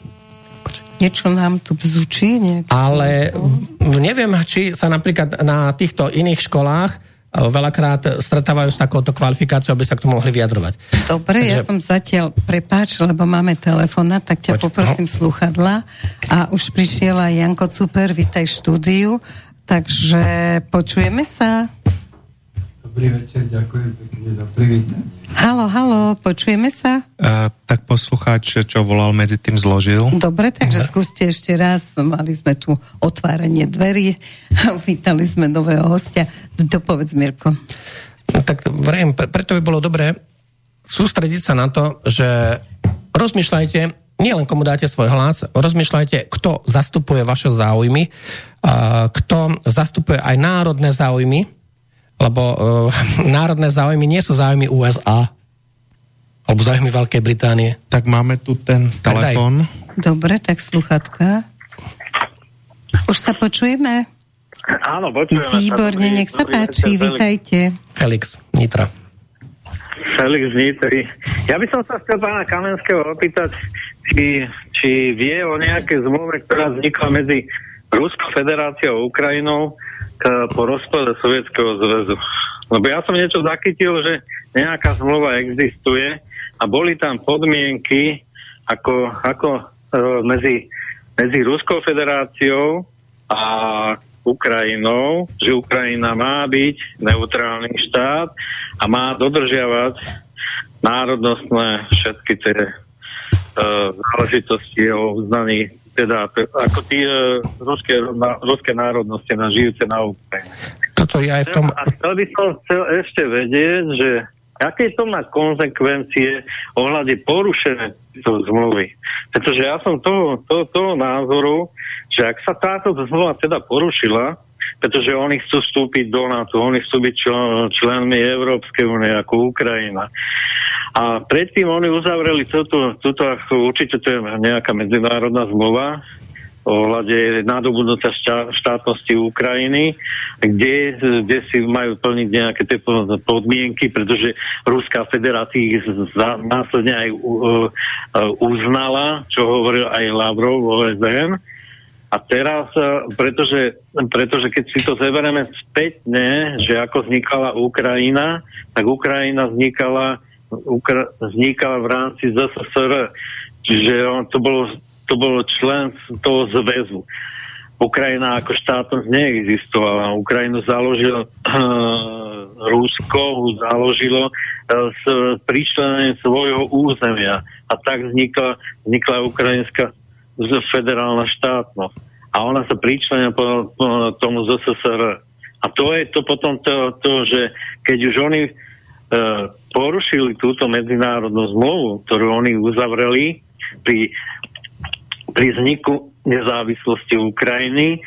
Niečo nám tu bzučí? Niečo? Ale neviem, či sa napríklad na týchto iných školách e, veľakrát stretávajú s takouto kvalifikáciou, aby sa k tomu mohli vyjadrovať. Dobre, Takže... ja som zatiaľ, prepáč, lebo máme telefona, tak ťa Poď. poprosím no. sluchadla. A už prišiel aj Janko Cuper, vítaj štúdiu. Takže počujeme sa. Dobrý večer, ďakujem pekne za privítanie. Halo, halo, počujeme sa? Uh, tak poslucháč, čo volal medzi tým zložil. Dobre, takže skúste ešte raz. Mali sme tu otváranie dverí, vítali sme nového hostia. Dopovedz, Mirko. No, tak vrejme, preto by bolo dobré sústrediť sa na to, že rozmýšľajte, nielen komu dáte svoj hlas, rozmýšľajte, kto zastupuje vaše záujmy, kto zastupuje aj národné záujmy, lebo uh, národné záujmy nie sú záujmy USA, alebo záujmy Veľkej Británie. Tak máme tu ten telefon. Dobre, tak sluchatka. Už sa počujeme? Áno, počujeme. Výborne, nech sa páči, vítajte. Felix, Nitra. Felix Nitri. Ja by som sa chcel pána Kamenského opýtať, či, či vie o nejaké zmluve, ktorá vznikla medzi Ruskou federáciou a Ukrajinou, k, po rozpade Sovietskeho zväzu. Lebo ja som niečo zachytil, že nejaká zmluva existuje a boli tam podmienky ako, ako e, medzi, medzi Ruskou federáciou a Ukrajinou, že Ukrajina má byť neutrálny štát a má dodržiavať národnostné všetky tie e, záležitosti o uznaní teda ako tí uh, ruské, na, ruské národnosti na žijúce na Ukrajine. Toto je aj v tom... A chcel by som chcel ešte vedieť, že aké to má konsekvencie ohľade porušené zmluvy. Pretože ja som toho, toho, toho názoru, že ak sa táto zmluva teda porušila, pretože oni chcú vstúpiť do NATO, oni chcú byť člen, členmi Európskej únie ako Ukrajina. A predtým oni uzavreli túto, túto určite to je nejaká medzinárodná zmluva ohľade nadobudnutia štátnosti Ukrajiny, kde, kde si majú plniť nejaké tie podmienky, pretože Ruská federácia ich následne aj uznala, čo hovoril aj Lavrov OSN. A teraz, pretože, pretože keď si to zeberieme spätne, že ako vznikala Ukrajina, tak Ukrajina vznikala Ukra- vznikala v rámci ZSSR. Čiže on, to, bolo, to bolo člen toho zväzu. Ukrajina ako štátnosť neexistovala. Ukrajinu založilo uh, Rusko, založilo uh, s príčlenením svojho územia. A tak vznikla, vznikla ukrajinská federálna štátnosť. A ona sa príčlenia po, po tomu ZSSR. A to je to potom to, to že keď už oni porušili túto medzinárodnú zmluvu, ktorú oni uzavreli pri, pri vzniku nezávislosti Ukrajiny.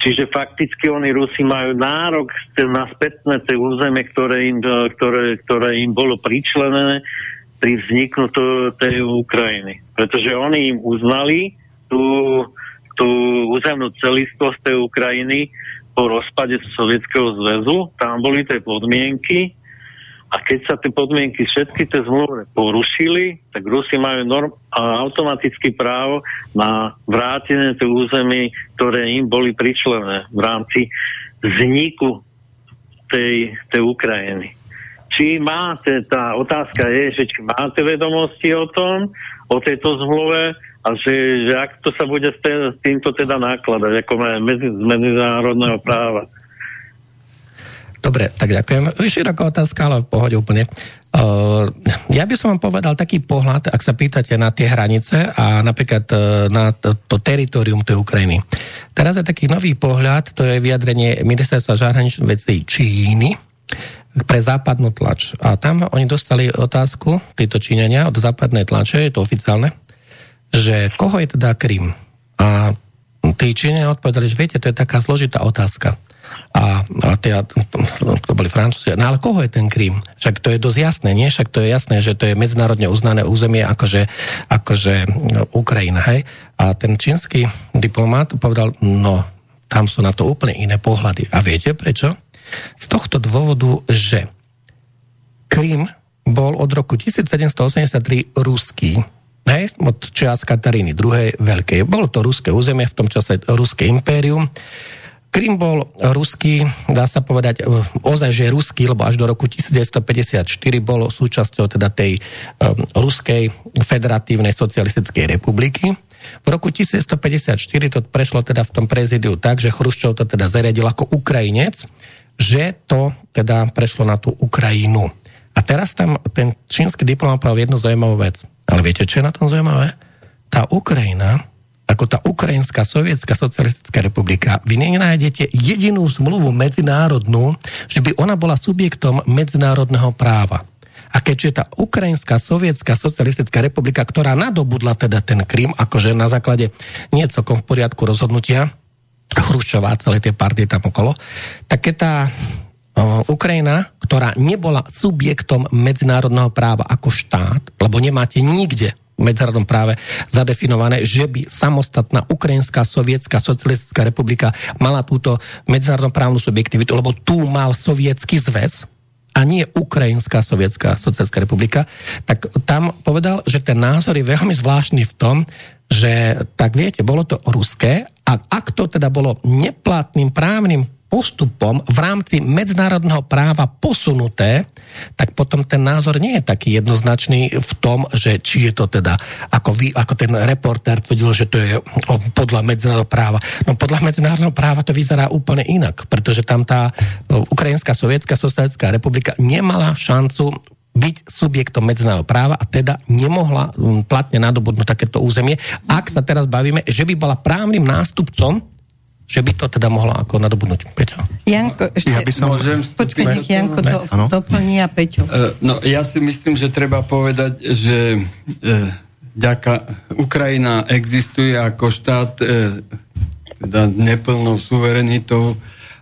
Čiže fakticky oni Rusi majú nárok na spätné tie územie, ktoré im, ktoré, ktoré im bolo pričlenené pri vzniku tej Ukrajiny. Pretože oni im uznali tú, tú územnú celistvosť tej Ukrajiny po rozpade Sovietskeho zväzu. Tam boli tie podmienky, a keď sa tie podmienky všetky tie zmluvy porušili, tak Rusi majú norm, automaticky právo na vrátenie tých území, ktoré im boli pričlené v rámci vzniku tej, tej Ukrajiny. Či máte, tá otázka je, že či máte vedomosti o tom, o tejto zmluve a že, že ak to sa bude s, týmto teda nakladať, ako medzi, z medzinárodného práva. Dobre, tak ďakujem. Široká otázka, ale v pohode úplne. Uh, ja by som vám povedal taký pohľad, ak sa pýtate na tie hranice a napríklad uh, na to, to teritorium tej Ukrajiny. Teraz je taký nový pohľad, to je vyjadrenie ministerstva zahraničných vecí Číny pre západnú tlač. A tam oni dostali otázku, títo Číňania, od západnej tlače, je to oficiálne, že koho je teda Krym? A tí Číňania odpovedali, že viete, to je taká zložitá otázka a, a teda, to boli Francúzi. No ale koho je ten Krím? Však to je dosť jasné, nie? Však to je jasné, že to je medzinárodne uznané územie akože, akože no, Ukrajina, hej? A ten čínsky diplomat povedal, no, tam sú na to úplne iné pohľady. A viete prečo? Z tohto dôvodu, že Krím bol od roku 1783 ruský, hej, od čias Kataríny II. Veľkej. Bolo to ruské územie, v tom čase ruské impérium. Krym bol ruský, dá sa povedať, e, ozaj, že ruský, lebo až do roku 1954 bolo súčasťou teda tej um, ruskej federatívnej socialistickej republiky. V roku 1954 to prešlo teda v tom prezidiu tak, že Chruščov to teda zariadil ako Ukrajinec, že to teda prešlo na tú Ukrajinu. A teraz tam ten čínsky diplomat povedal jednu zaujímavú vec. Ale viete, čo je na tom zaujímavé? Tá Ukrajina, ako tá Ukrajinská sovietská socialistická republika, vy nenájdete jedinú zmluvu medzinárodnú, že by ona bola subjektom medzinárodného práva. A keďže tá Ukrajinská sovietská socialistická republika, ktorá nadobudla teda ten Krym, akože na základe nie celkom v poriadku rozhodnutia, Chruščová, celé tie partie tam okolo, tak keď tá Ukrajina, ktorá nebola subjektom medzinárodného práva ako štát, lebo nemáte nikde medzinárodnom práve zadefinované, že by samostatná Ukrajinská sovietská socialistická republika mala túto medzinárodnú právnu subjektivitu, lebo tu mal sovietský zväz, a nie Ukrajinská sovietská sociálska republika, tak tam povedal, že ten názor je veľmi zvláštny v tom, že tak viete, bolo to ruské a ak to teda bolo neplatným právnym postupom v rámci medzinárodného práva posunuté, tak potom ten názor nie je taký jednoznačný v tom, že či je to teda, ako, vy, ako ten reportér tvrdil, že to je podľa medzinárodného práva. No podľa medzinárodného práva to vyzerá úplne inak, pretože tam tá Ukrajinská sovietská socialistická republika nemala šancu byť subjektom medzinárodného práva a teda nemohla platne nadobudnúť takéto územie. Ak sa teraz bavíme, že by bola právnym nástupcom že by to teda mohlo ako nadobudnúť. Peťo? Janko, ešte... Ja by som... Môžem Počkaj, nech Janko to ano? doplní a Peťo. Uh, no, ja si myslím, že treba povedať, že uh, ďaka Ukrajina existuje ako štát uh, teda neplnou suverenitou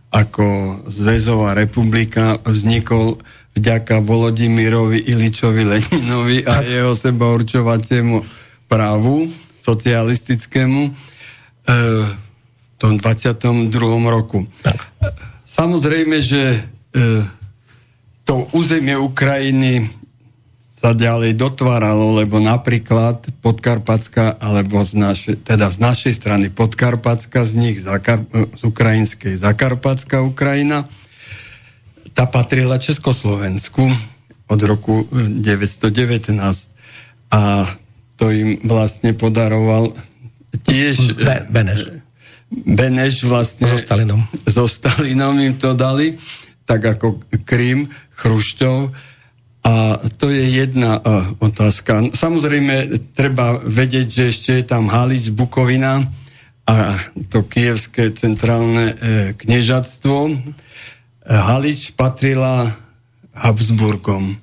ako zväzová republika vznikol vďaka Volodimirovi Iličovi Leninovi a jeho seba určovaciemu právu socialistickému. Uh, tom 22. roku. Tak. Samozrejme, že e, to územie Ukrajiny sa ďalej dotváralo, lebo napríklad Podkarpatská, alebo z našej, teda z našej strany Podkarpatská, z nich Zakar, z ukrajinskej Zakarpatská Ukrajina, tá patrila Československu od roku 919 a to im vlastne podaroval tiež... Be, Beneš. Beneš vlastne... So Stalinom. So Stalinom im to dali, tak ako Krym, Chrušťov. A to je jedna uh, otázka. Samozrejme, treba vedieť, že ešte je tam Halič, Bukovina a to kievské centrálne uh, kniežatstvo. Halič patrila Habsburgom.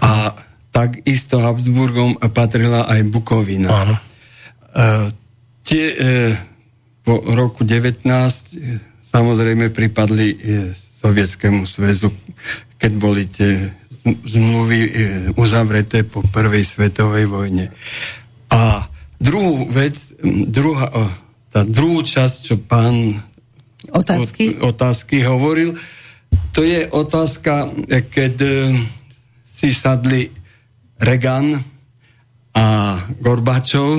A takisto Habsburgom patrila aj Bukovina. Áno. Uh, tie uh, po roku 19 e, samozrejme pripadli e, Sovietskému zväzu, keď boli tie zmluvy e, uzavreté po prvej svetovej vojne. A druhú vec, druhá, tá druhú časť, čo pán otázky, otázky hovoril, to je otázka, keď si sadli Reagan a Gorbačov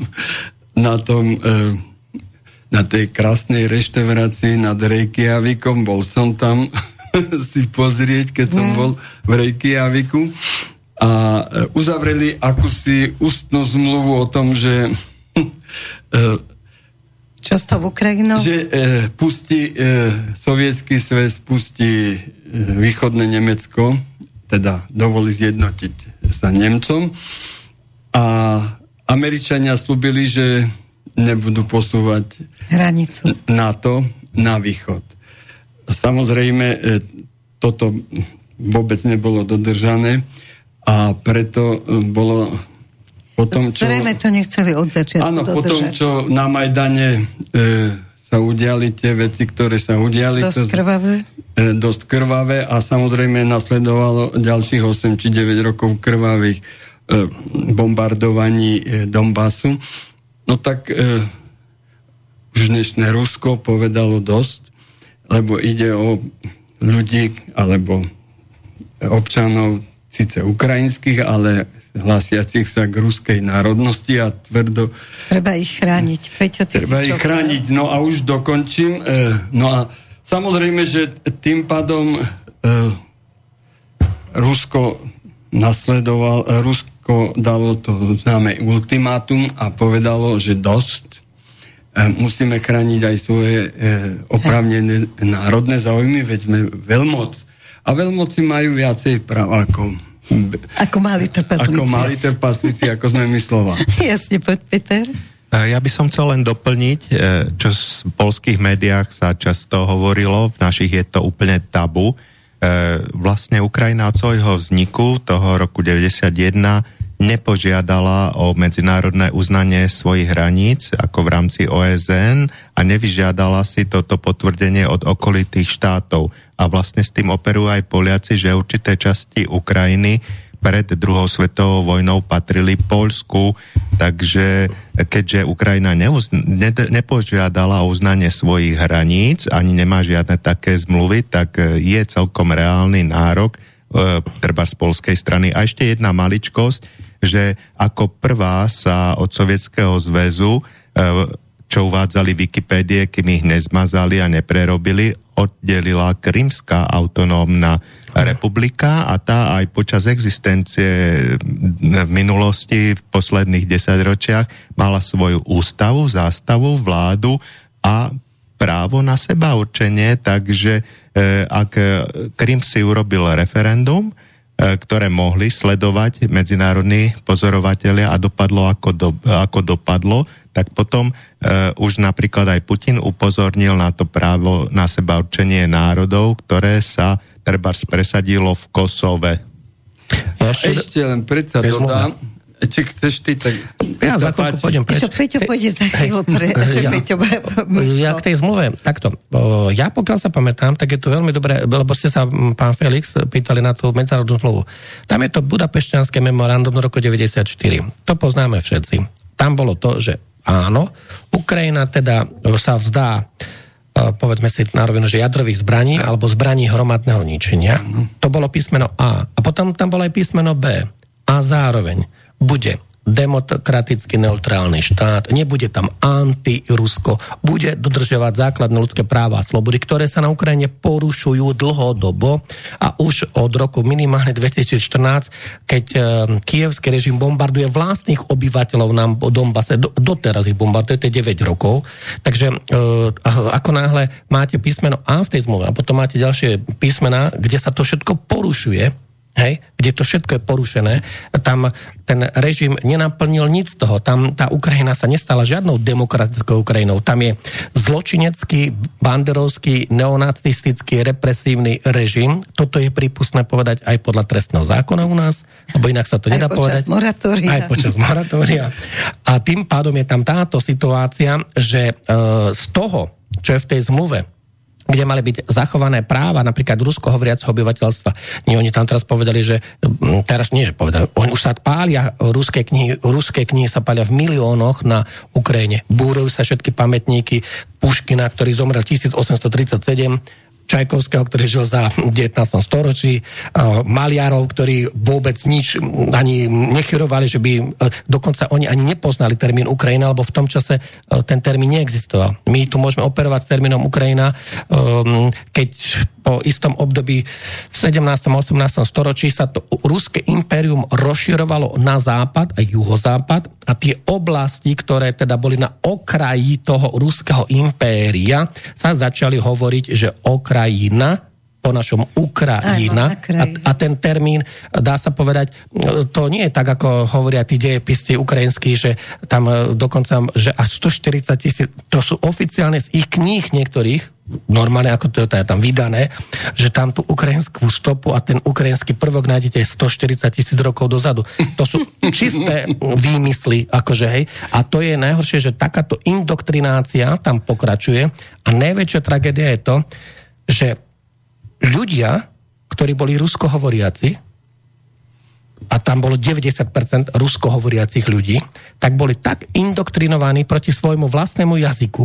na tom na tej krásnej reštaurácii nad Reykjavikom. Bol som tam si pozrieť, keď som mm. bol v Reykjaviku. A e, uzavreli akúsi ústnu zmluvu o tom, že e, čo s tou Ukrajinou? Že e, pustí e, sovietský svet, pustí e, východné Nemecko, teda dovolí zjednotiť sa Nemcom. A Američania slúbili, že nebudú posúvať hranicu NATO na východ. Samozrejme, e, toto vôbec nebolo dodržané a preto e, bolo potom, čo... Zrejme to nechceli od začiatku Áno, potom, čo na Majdane e, sa udiali tie veci, ktoré sa udiali. Dosť krvavé? E, dosť krvavé a samozrejme nasledovalo ďalších 8 či 9 rokov krvavých e, bombardovaní e, Donbasu. No tak e, už dnešné Rusko povedalo dosť, lebo ide o ľudí alebo občanov síce ukrajinských, ale hlasiacich sa k ruskej národnosti a tvrdo... Treba ich chrániť. Peťo, ty treba ich chrániť. No a už dokončím. E, no a samozrejme, že tým pádom e, Rusko nasledoval, e, Rusko dalo to známe ultimátum a povedalo, že dosť, musíme chrániť aj svoje e, oprávnené národné záujmy, veď sme veľmoc. A veľmoci majú viacej práv ako ako mali trpaslíci. Ako mali trpaslíci, ako sme my slova. Jasne, poď Peter. Ja by som chcel len doplniť, e, čo v polských médiách sa často hovorilo, v našich je to úplne tabu. E, vlastne Ukrajina od svojho vzniku toho roku 91 nepožiadala o medzinárodné uznanie svojich hraníc ako v rámci OSN a nevyžiadala si toto potvrdenie od okolitých štátov. A vlastne s tým operujú aj Poliaci, že určité časti Ukrajiny pred druhou svetovou vojnou patrili Polsku, takže keďže Ukrajina neuz, ne, nepožiadala o uznanie svojich hraníc, ani nemá žiadne také zmluvy, tak je celkom reálny nárok e, treba z polskej strany. A ešte jedna maličkosť, že ako prvá sa od Sovietskeho zväzu, e, čo uvádzali Wikipédie, kým ich nezmazali a neprerobili, oddelila Krymská autonómna republika a tá aj počas existencie v minulosti, v posledných desaťročiach mala svoju ústavu, zástavu, vládu a právo na seba určenie, takže e, ak Krym si urobil referendum, ktoré mohli sledovať medzinárodní pozorovatelia a dopadlo ako, do, ako dopadlo, tak potom e, už napríklad aj Putin upozornil na to právo na seba určenie národov, ktoré sa treba presadilo v Kosove. Ja ešte, ešte len predsa dodám, či chceš ty, tak... Ja za chvíľku pôjdem preč. Čo, Peťo pôjde za chvíľu pre... Ja, Peťo... ja k tej zmluve, takto. Ja pokiaľ sa pamätám, tak je to veľmi dobré, lebo ste sa, pán Felix, pýtali na tú medzinárodnú zmluvu. Tam je to budapešťanské memorandum z roku 94. To poznáme všetci. Tam bolo to, že áno, Ukrajina teda sa vzdá povedzme si na rovinu, že jadrových zbraní alebo zbraní hromadného ničenia. To bolo písmeno A. A potom tam bolo aj písmeno B. A zároveň bude demokraticky neutrálny štát, nebude tam anti-Rusko, bude dodržiavať základné ľudské práva a slobody, ktoré sa na Ukrajine porušujú dlhodobo. A už od roku minimálne 2014, keď e, kievský režim bombarduje vlastných obyvateľov na Donbase, do, doteraz ich bombarduje, to je 9 rokov, takže e, ako náhle máte písmeno A v tej zmluve a potom máte ďalšie písmena, kde sa to všetko porušuje, hej, kde to všetko je porušené, tam ten režim nenaplnil nic z toho. Tam tá Ukrajina sa nestala žiadnou demokratickou Ukrajinou. Tam je zločinecký, banderovský, neonacistický, represívny režim. Toto je prípustné povedať aj podľa trestného zákona u nás, lebo inak sa to nedá aj povedať. Moratória. Aj počas moratória. A tým pádom je tam táto situácia, že e, z toho, čo je v tej zmluve, kde mali byť zachované práva napríklad rusko hovoriaceho obyvateľstva. Nie, oni tam teraz povedali, že mm, teraz nie, že povedali, oni už sa pália ruské knihy, ruské knihy sa pália v miliónoch na Ukrajine. Búrujú sa všetky pamätníky Puškina, ktorý zomrel 1837 Čajkovského, ktorý žil za 19. storočí, maliarov, ktorí vôbec nič ani nechyrovali, že by, e, dokonca oni ani nepoznali termín Ukrajina, lebo v tom čase e, ten termín neexistoval. My tu môžeme operovať s termínom Ukrajina, ehm, keď po istom období v 17. a 18. storočí sa to ruské impérium rozširovalo na západ a juhozápad a tie oblasti, ktoré teda boli na okraji toho ruského impéria, sa začali hovoriť, že okrajina po našom Ukrajina. a, a ten termín, dá sa povedať, to nie je tak, ako hovoria tí dejepisti ukrajinskí, že tam e, dokonca, že až 140 tisíc, to sú oficiálne z ich kníh niektorých, normálne ako to je tam vydané, že tam tú ukrajinskú stopu a ten ukrajinský prvok nájdete 140 tisíc rokov dozadu. To sú čisté výmysly, akože hej. A to je najhoršie, že takáto indoktrinácia tam pokračuje a najväčšia tragédia je to, že ľudia, ktorí boli ruskohovoriaci, a tam bolo 90% ruskohovoriacich ľudí, tak boli tak indoktrinovaní proti svojmu vlastnému jazyku,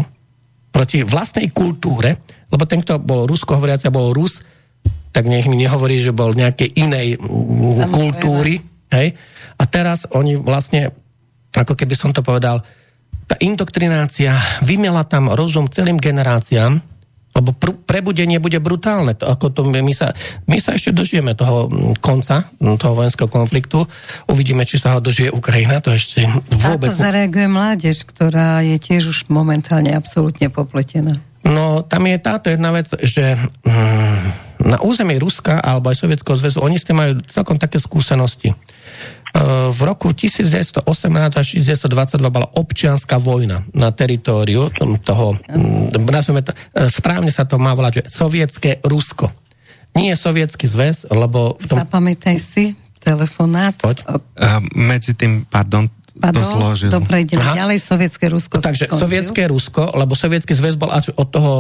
proti vlastnej kultúre, lebo ten, kto bol rusko hovoriaci bol Rus, tak nech mi nehovorí, že bol nejakej inej Samozrejme. kultúry. Hej? A teraz oni vlastne, ako keby som to povedal, tá indoktrinácia vymela tam rozum celým generáciám, Lebo pr- prebudenie bude brutálne. To, ako to, my, sa, my sa ešte dožijeme toho konca, toho vojenského konfliktu. Uvidíme, či sa ho dožije Ukrajina. To ešte vôbec... Ako zareaguje mládež, ktorá je tiež už momentálne absolútne popletená? No, tam je táto jedna vec, že mm, na území Ruska alebo aj Sovietskeho zväzu, oni ste majú celkom také skúsenosti. E, v roku 1918 až 1922 bola občianská vojna na teritóriu toho, nazveme to, e, správne sa to má volať, že sovietské Rusko. Nie sovietský zväz, lebo... V tom... Zapamätaj si telefonát. Poď. Uh, medzi tým, pardon, Padol, to zložil. Dobre, ideme Aha. ďalej, sovietské Rusko. Takže skončil. sovietské Rusko, lebo sovietský zväz bol až od toho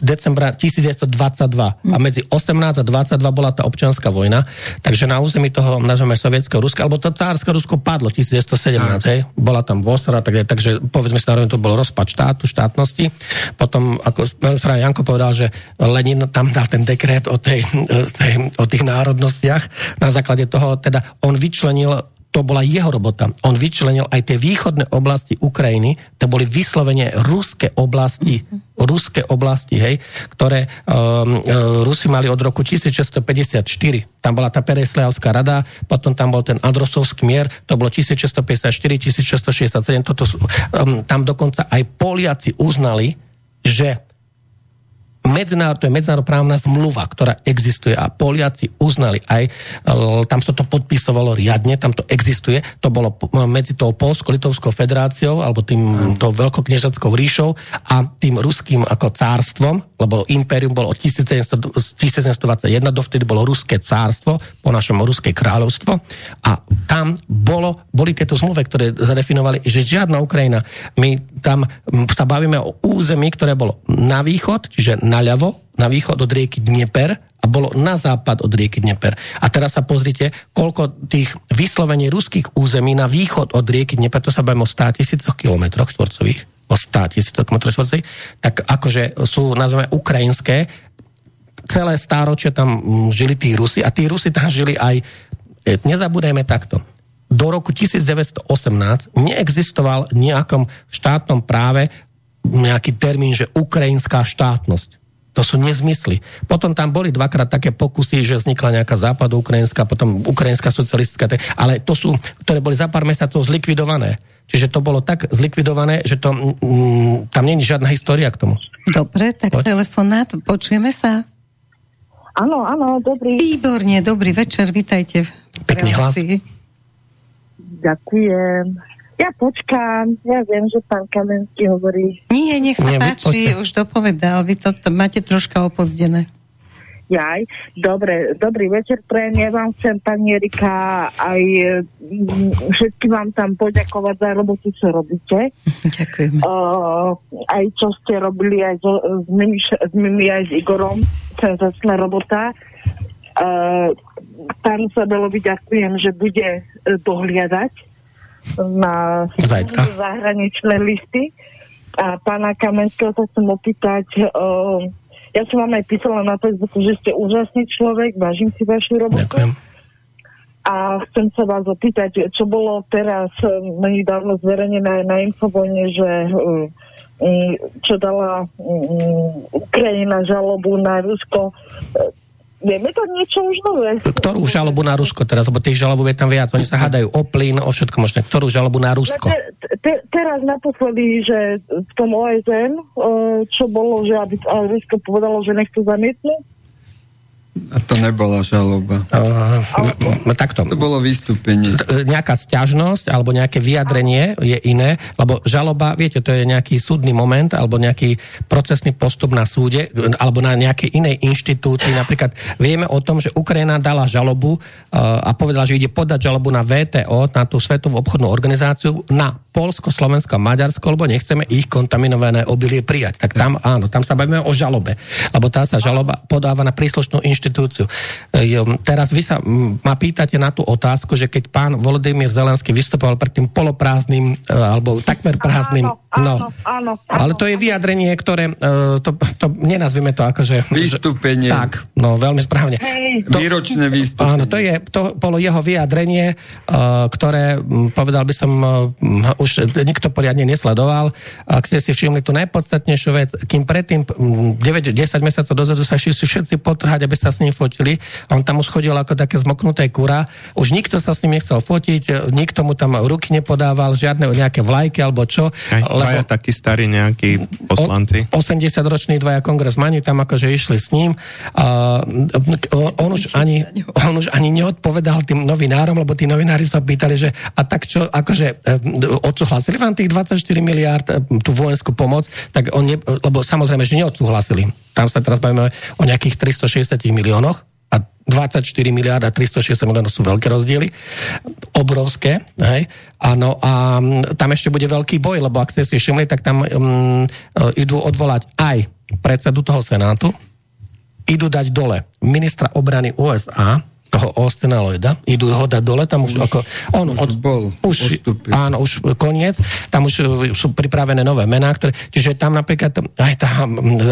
decembra 1922 hm. a medzi 18 a 22 bola tá občianská vojna, takže na území toho, nazveme sovietského Ruska, alebo to cárske Rusko padlo 1917, hej, bola tam Vosra, tak, takže povedzme si na to bol rozpad štátu, štátnosti. Potom, ako Janko povedal, že Lenin tam dal ten dekret o, tej, tej, o tých národnostiach, na základe toho teda on vyčlenil to bola jeho robota. On vyčlenil aj tie východné oblasti Ukrajiny, to boli vyslovene ruské oblasti, ruské oblasti, hej, ktoré um, Rusi mali od roku 1654. Tam bola tá Pereslejavská rada, potom tam bol ten Androsovský mier, to bolo 1654, 1667, toto, um, tam dokonca aj Poliaci uznali, že medzinárod, to je medzinárodná zmluva, ktorá existuje a Poliaci uznali aj, tam sa to podpisovalo riadne, tam to existuje, to bolo medzi tou Polsko-Litovskou federáciou alebo tým tou veľkokniežackou ríšou a tým ruským ako cárstvom, lebo impérium bolo od 1721, dovtedy bolo ruské cárstvo, po našom ruské kráľovstvo. A tam bolo, boli tieto zmluve, ktoré zadefinovali, že žiadna Ukrajina, my tam sa bavíme o území, ktoré bolo na východ, čiže naľavo, na východ od rieky Dnieper a bolo na západ od rieky Dnieper. A teraz sa pozrite, koľko tých vyslovení ruských území na východ od rieky Dnieper, to sa bavíme o 100 tisícoch kilometroch štvorcových, o 100 tisícoch kilometroch štvorcových, tak akože sú, nazveme, ukrajinské, celé stáročia tam mm, žili tí Rusi a tí Rusi tam žili aj, e, nezabúdajme takto, do roku 1918 neexistoval v nejakom štátnom práve nejaký termín, že ukrajinská štátnosť. To sú nezmysly. Potom tam boli dvakrát také pokusy, že vznikla nejaká západoukrajinská, potom ukrajinská socialistická, ale to sú, ktoré boli za pár mesiacov zlikvidované. Čiže to bolo tak zlikvidované, že to, mm, tam není žiadna história k tomu. Dobre, tak Poď. telefonát, počujeme sa? Áno, áno, dobrý. Výborne, dobrý večer, vítajte. Pekný hlas. Ďakujem. Ja počkám, ja viem, že pán Kamenský hovorí. Nie, nech sa Nie, páči, už dopovedal, vy to, to máte troška opozdené. Jaj, dobre, dobrý večer prejem, ja vám chcem, pani Erika, aj mm, všetky vám tam poďakovať za robotu, čo robíte. Ďakujem. Uh, aj čo ste robili aj so, s, Mimi, s Mimi, aj s Igorom, senzačná robota. Uh, pán Sabelovi ďakujem, že bude dohliadať na Zajtra. zahraničné listy. A pána Kamenského sa chcem opýtať, uh, ja som vám aj písala na Facebooku, že ste úžasný človek, vážim si vašu robotu. Ďakujem. A chcem sa vás opýtať, čo bolo teraz um, nedávno zverejnené na Infovojne, že um, čo dala Ukrajina žalobu na Rusko. Vieme to niečo už nové. Ktorú žalobu na Rusko teraz, lebo tých žalobu je tam viac. Oni sa hádajú o plyn, o všetko možné. Ktorú žalobu na Rusko? Te, te, teraz naposledy, že v tom OSN, čo bolo, že aby Rusko povedalo, že nechce zamietnúť, a to nebola žaloba. Uh, takto. To bolo vystúpenie. Nejaká stiažnosť alebo nejaké vyjadrenie je iné, lebo žaloba, viete, to je nejaký súdny moment alebo nejaký procesný postup na súde alebo na nejakej inej inštitúcii. Napríklad vieme o tom, že Ukrajina dala žalobu uh, a povedala, že ide podať žalobu na VTO, na tú Svetovú obchodnú organizáciu, na Polsko, Slovensko, Maďarsko, lebo nechceme ich kontaminované obilie prijať. Tak tam áno, tam sa bavíme o žalobe, lebo tá sa žaloba podáva na príslušnú inštitúciu inštitúciu. E, teraz vy sa ma pýtate na tú otázku, že keď pán Volodymyr Zelenský vystupoval pred tým poloprázdnym, e, alebo takmer prázdnym... Áno, áno, no, áno, áno, ale to je vyjadrenie, ktoré... e, To, to nenazvime to ako, že... Vystúpenie. Že, tak, no veľmi správne. Hej. To- Výročné vystúpenie. Áno, to, je, to bolo jeho vyjadrenie, uh, ktoré, povedal by som, už nikto poriadne nesledoval. Ak ste si všimli tú najpodstatnejšiu vec, kým predtým 9-10 mesiacov dozadu sa všetci potrhať, aby sa s ním fotili. On tam už chodil ako také zmoknuté kura. Už nikto sa s ním nechcel fotiť, nikto mu tam ruky nepodával, žiadne nejaké vlajky alebo čo. Aj dvaja takí starí nejakí poslanci. 80-roční dvaja kongresmani tam akože išli s ním. A, on, už ani, on už ani neodpovedal tým novinárom, lebo tí novinári sa pýtali, že a tak čo, akože e, odsúhlasili vám tých 24 miliard e, tú vojenskú pomoc, tak on ne, lebo samozrejme, že neodsúhlasili. Tam sa teraz bavíme o nejakých 360 miliónoch a 24 miliard a 360 miliónov sú veľké rozdiely, obrovské, hej. Áno, a mm, tam ešte bude veľký boj, lebo ak ste si všimli, tak tam um, idú odvolať aj predsedu toho Senátu, idú dať dole ministra obrany USA, toho Austina Lloyda, idú ho dať dole, tam už, ako, on už bol, už, odstúpil. áno, už koniec, tam už uh, sú pripravené nové mená, ktoré, čiže tam napríklad aj tá,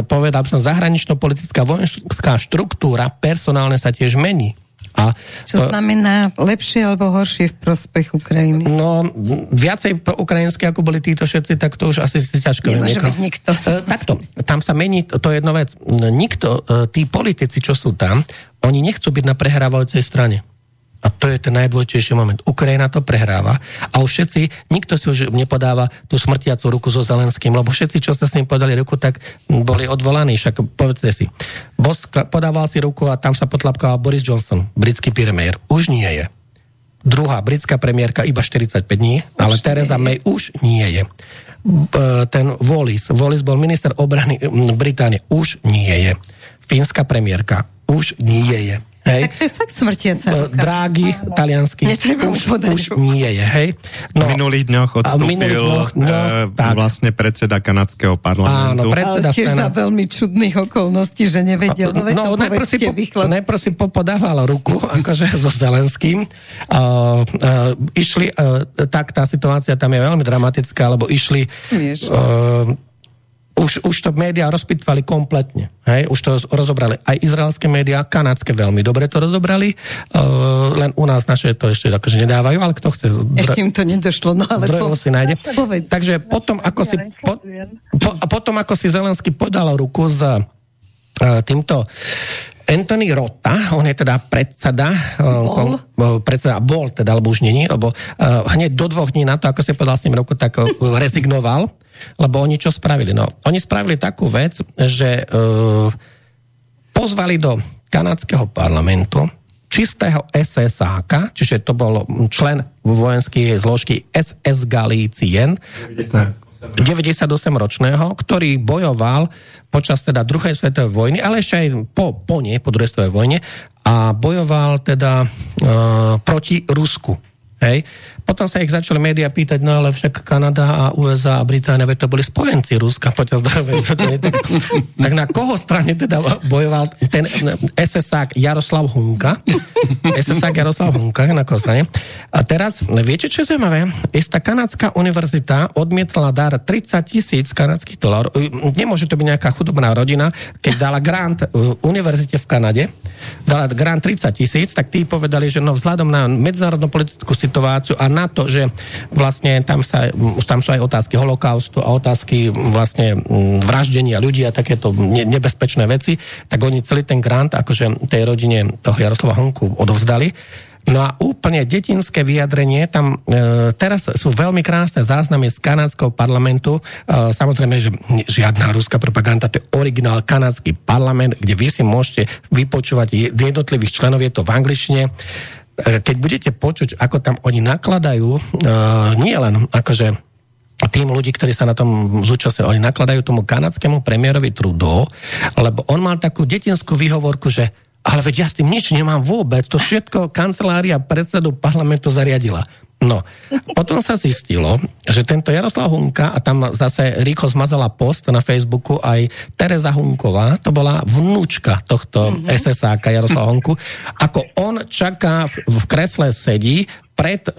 povedal som, zahranično-politická vojenská štruktúra personálne sa tiež mení. A Čo znamená lepšie alebo horšie v prospech Ukrajiny? No, viacej pro ukrajinské, ako boli títo všetci, tak to už asi si ťažko Nemôže byť nikto. E, Takto, tam sa mení, to je jedna vec. Nikto, e, tí politici, čo sú tam, oni nechcú byť na prehrávajúcej strane. A to je ten najdôležitejší moment. Ukrajina to prehráva a už všetci, nikto si už nepodáva tú smrtiacu ruku so Zelenským, lebo všetci, čo sa s ním podali ruku, tak boli odvolaní. Však povedzte si, Bosk podával si ruku a tam sa potlapkával Boris Johnson, britský premiér. Už nie je. Druhá britská premiérka iba 45 dní, ale Teresa May už nie je. B- Ten Wallis, Wallis bol minister obrany Británie, už nie je. Fínska premiérka, už nie je. Hej. Tak to je fakt smrtiaca ruka. Drági, taliansky, Netreba mu už, už nie je, hej. No, v minulých dňoch odstúpil minulých dňoch, no, eh, tak. vlastne predseda kanadského Áno, parlamentu. predseda Ale tiež za Senát. veľmi čudných okolností, že nevedel. No, No, no najprv si, po, najprv si po, podával ruku, akože so Zelenským. Uh, uh, išli, uh, tak tá situácia tam je veľmi dramatická, lebo išli... Smiešne. Uh, už, už to médiá rozpitvali kompletne. Hej? Už to rozobrali aj izraelské médiá, kanadské veľmi dobre to rozobrali, uh, len u nás naše to ešte akože nedávajú, ale kto chce... Ešte im to nedošlo, no ale po, si nájde. povedz. Takže potom, ako si, po, po, a potom, ako si Zelensky podal ruku s uh, týmto Anthony Rota, on je teda predseda, uh, kon, uh, predseda bol teda, alebo už není, lebo uh, hneď do dvoch dní na to, ako si podal s ním ruku, tak uh, rezignoval, lebo oni čo spravili? No, oni spravili takú vec, že uh, pozvali do kanadského parlamentu čistého SSáka, čiže to bol člen vojenskej zložky SS Galicien, 98-ročného, ktorý bojoval počas teda druhej svetovej vojny, ale ešte aj po, po nie, po druhej svetovej vojne a bojoval teda uh, proti Rusku. Hej. Potom sa ich začali médiá pýtať, no ale však Kanada a USA a Británia, veď to boli spojenci Ruska počas druhej svetovej. tak, tak na koho strane teda bojoval ten SSák Jaroslav Hunka? SSák Jaroslav Hunka, na koho strane? A teraz, viete, čo je zaujímavé? Istá kanadská univerzita odmietla dar 30 tisíc kanadských dolárov. Nemôže to byť nejaká chudobná rodina, keď dala grant uh, univerzite v Kanade, dala grant 30 tisíc, tak tí povedali, že no vzhľadom na medzinárodnú politickú situáciu a na to, že vlastne tam, sa, tam sú aj otázky holokaustu a otázky vlastne mm, vraždenia ľudí a takéto ne- nebezpečné veci, tak oni celý ten grant akože tej rodine toho Jaroslava Honku odovzdali. No a úplne detinské vyjadrenie, tam e, teraz sú veľmi krásne záznamy z kanadského parlamentu. E, samozrejme, že žiadna ruská propaganda, to je originál kanadský parlament, kde vy si môžete vypočúvať je- jednotlivých členov, je to v angličtine. E, keď budete počuť, ako tam oni nakladajú, e, nie len akože tým ľudí, ktorí sa na tom zúčastnili, oni nakladajú tomu kanadskému premiérovi Trudeau, lebo on mal takú detinskú výhovorku, že ale veď ja s tým nič nemám vôbec, to všetko kancelária predsedu parlamentu zariadila. No, potom sa zistilo, že tento Jaroslav Hunka, a tam zase rýchlo zmazala post na Facebooku aj Teresa Hunková, to bola vnúčka tohto mm-hmm. SSáka Jaroslava Hunku, ako on čaká, v kresle sedí, pred e,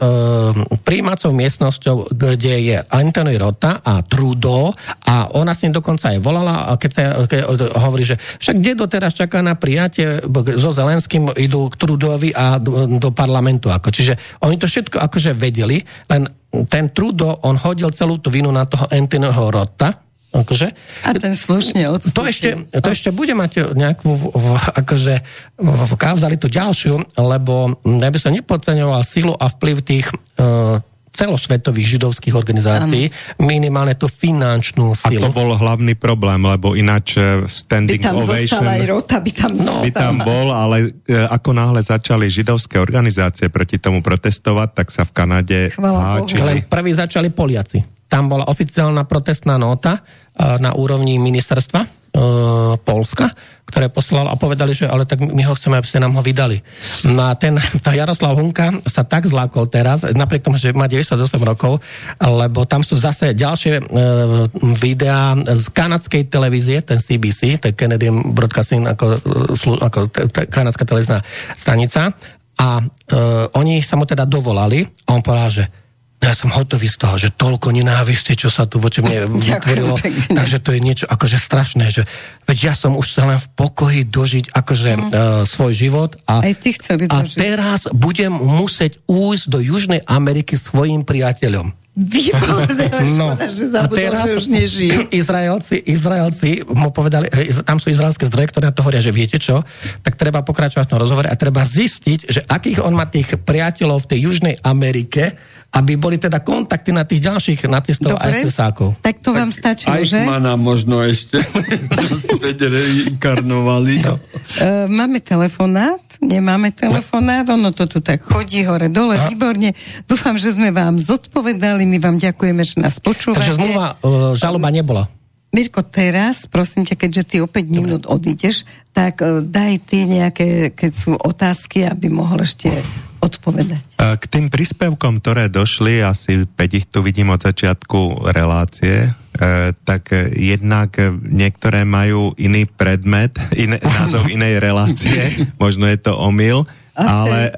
príjmacou miestnosťou, kde je Anthony Rota a Trudeau a ona s ním dokonca aj volala, keď sa keď hovorí, že však kde doteraz čaká na prijatie so Zelenským idú k Trudeauvi a do, do parlamentu. Ako. Čiže oni to všetko akože vedeli, len ten Trudeau, on hodil celú tú vinu na toho Anthonyho Rota, Akože, a ten slušne odstúpil. To ešte, to ešte bude mať nejakú v, akože, v kauzalitu ďalšiu, lebo ja by som nepodceňoval silu a vplyv tých uh, celosvetových židovských organizácií, ano. minimálne tú finančnú silu. A to bol hlavný problém, lebo ináč e, standing by tam ovation... aj rota, by tam no, by tam bol, ale e, ako náhle začali židovské organizácie proti tomu protestovať, tak sa v Kanade háčili. Ale prví začali Poliaci. Tam bola oficiálna protestná nota, na úrovni ministerstva e, Polska, ktoré poslal a povedali, že ale tak my ho chceme, aby ste nám ho vydali. No a ten, tá Jaroslav Hunka sa tak zlákol teraz, napriek tomu, že má 98 rokov, lebo tam sú zase ďalšie e, videá z kanadskej televízie, ten CBC, ten Canadian Broadcasting ako, ako t- t- kanadská televízna stanica a e, oni sa mu teda dovolali a on povedal, že ja som hotový z toho, že toľko nenávisti, čo sa tu voči mne vytvorilo. Takže to je niečo akože strašné, že veď ja som už chcel len v pokoji dožiť akože mm. uh, svoj život a, Aj ty a teraz budem musieť újsť do Južnej Ameriky svojim priateľom. Výborné, no. škoda, že zabudol, a teraz že už nežijú. Izraelci, Izraelci mu povedali, tam sú izraelské zdroje, ktoré na to hovoria, že viete čo, tak treba pokračovať v tom rozhovore a treba zistiť, že akých on má tých priateľov v tej Južnej Amerike, aby boli teda kontakty na tých ďalších nacistov a SS-ákov. Tak to vám stačilo, že? Eichmana možno ešte späť reinkarnovali. No. Uh, máme telefonát? Nemáme telefonát? Ono to tu tak chodí hore dole, a? výborne. Dúfam, že sme vám zodpovedali, my vám ďakujeme, že nás počúvate. Takže zmluva, uh, žaloba nebola. Mirko, teraz, prosím ťa, keďže ty o 5 minút odídeš, tak uh, daj ty nejaké, keď sú otázky, aby mohol ešte odpovedať. K tým príspevkom, ktoré došli, asi 5 ich tu vidím od začiatku relácie, e, tak jednak niektoré majú iný predmet, iné, názov inej relácie, možno je to omyl, ale e,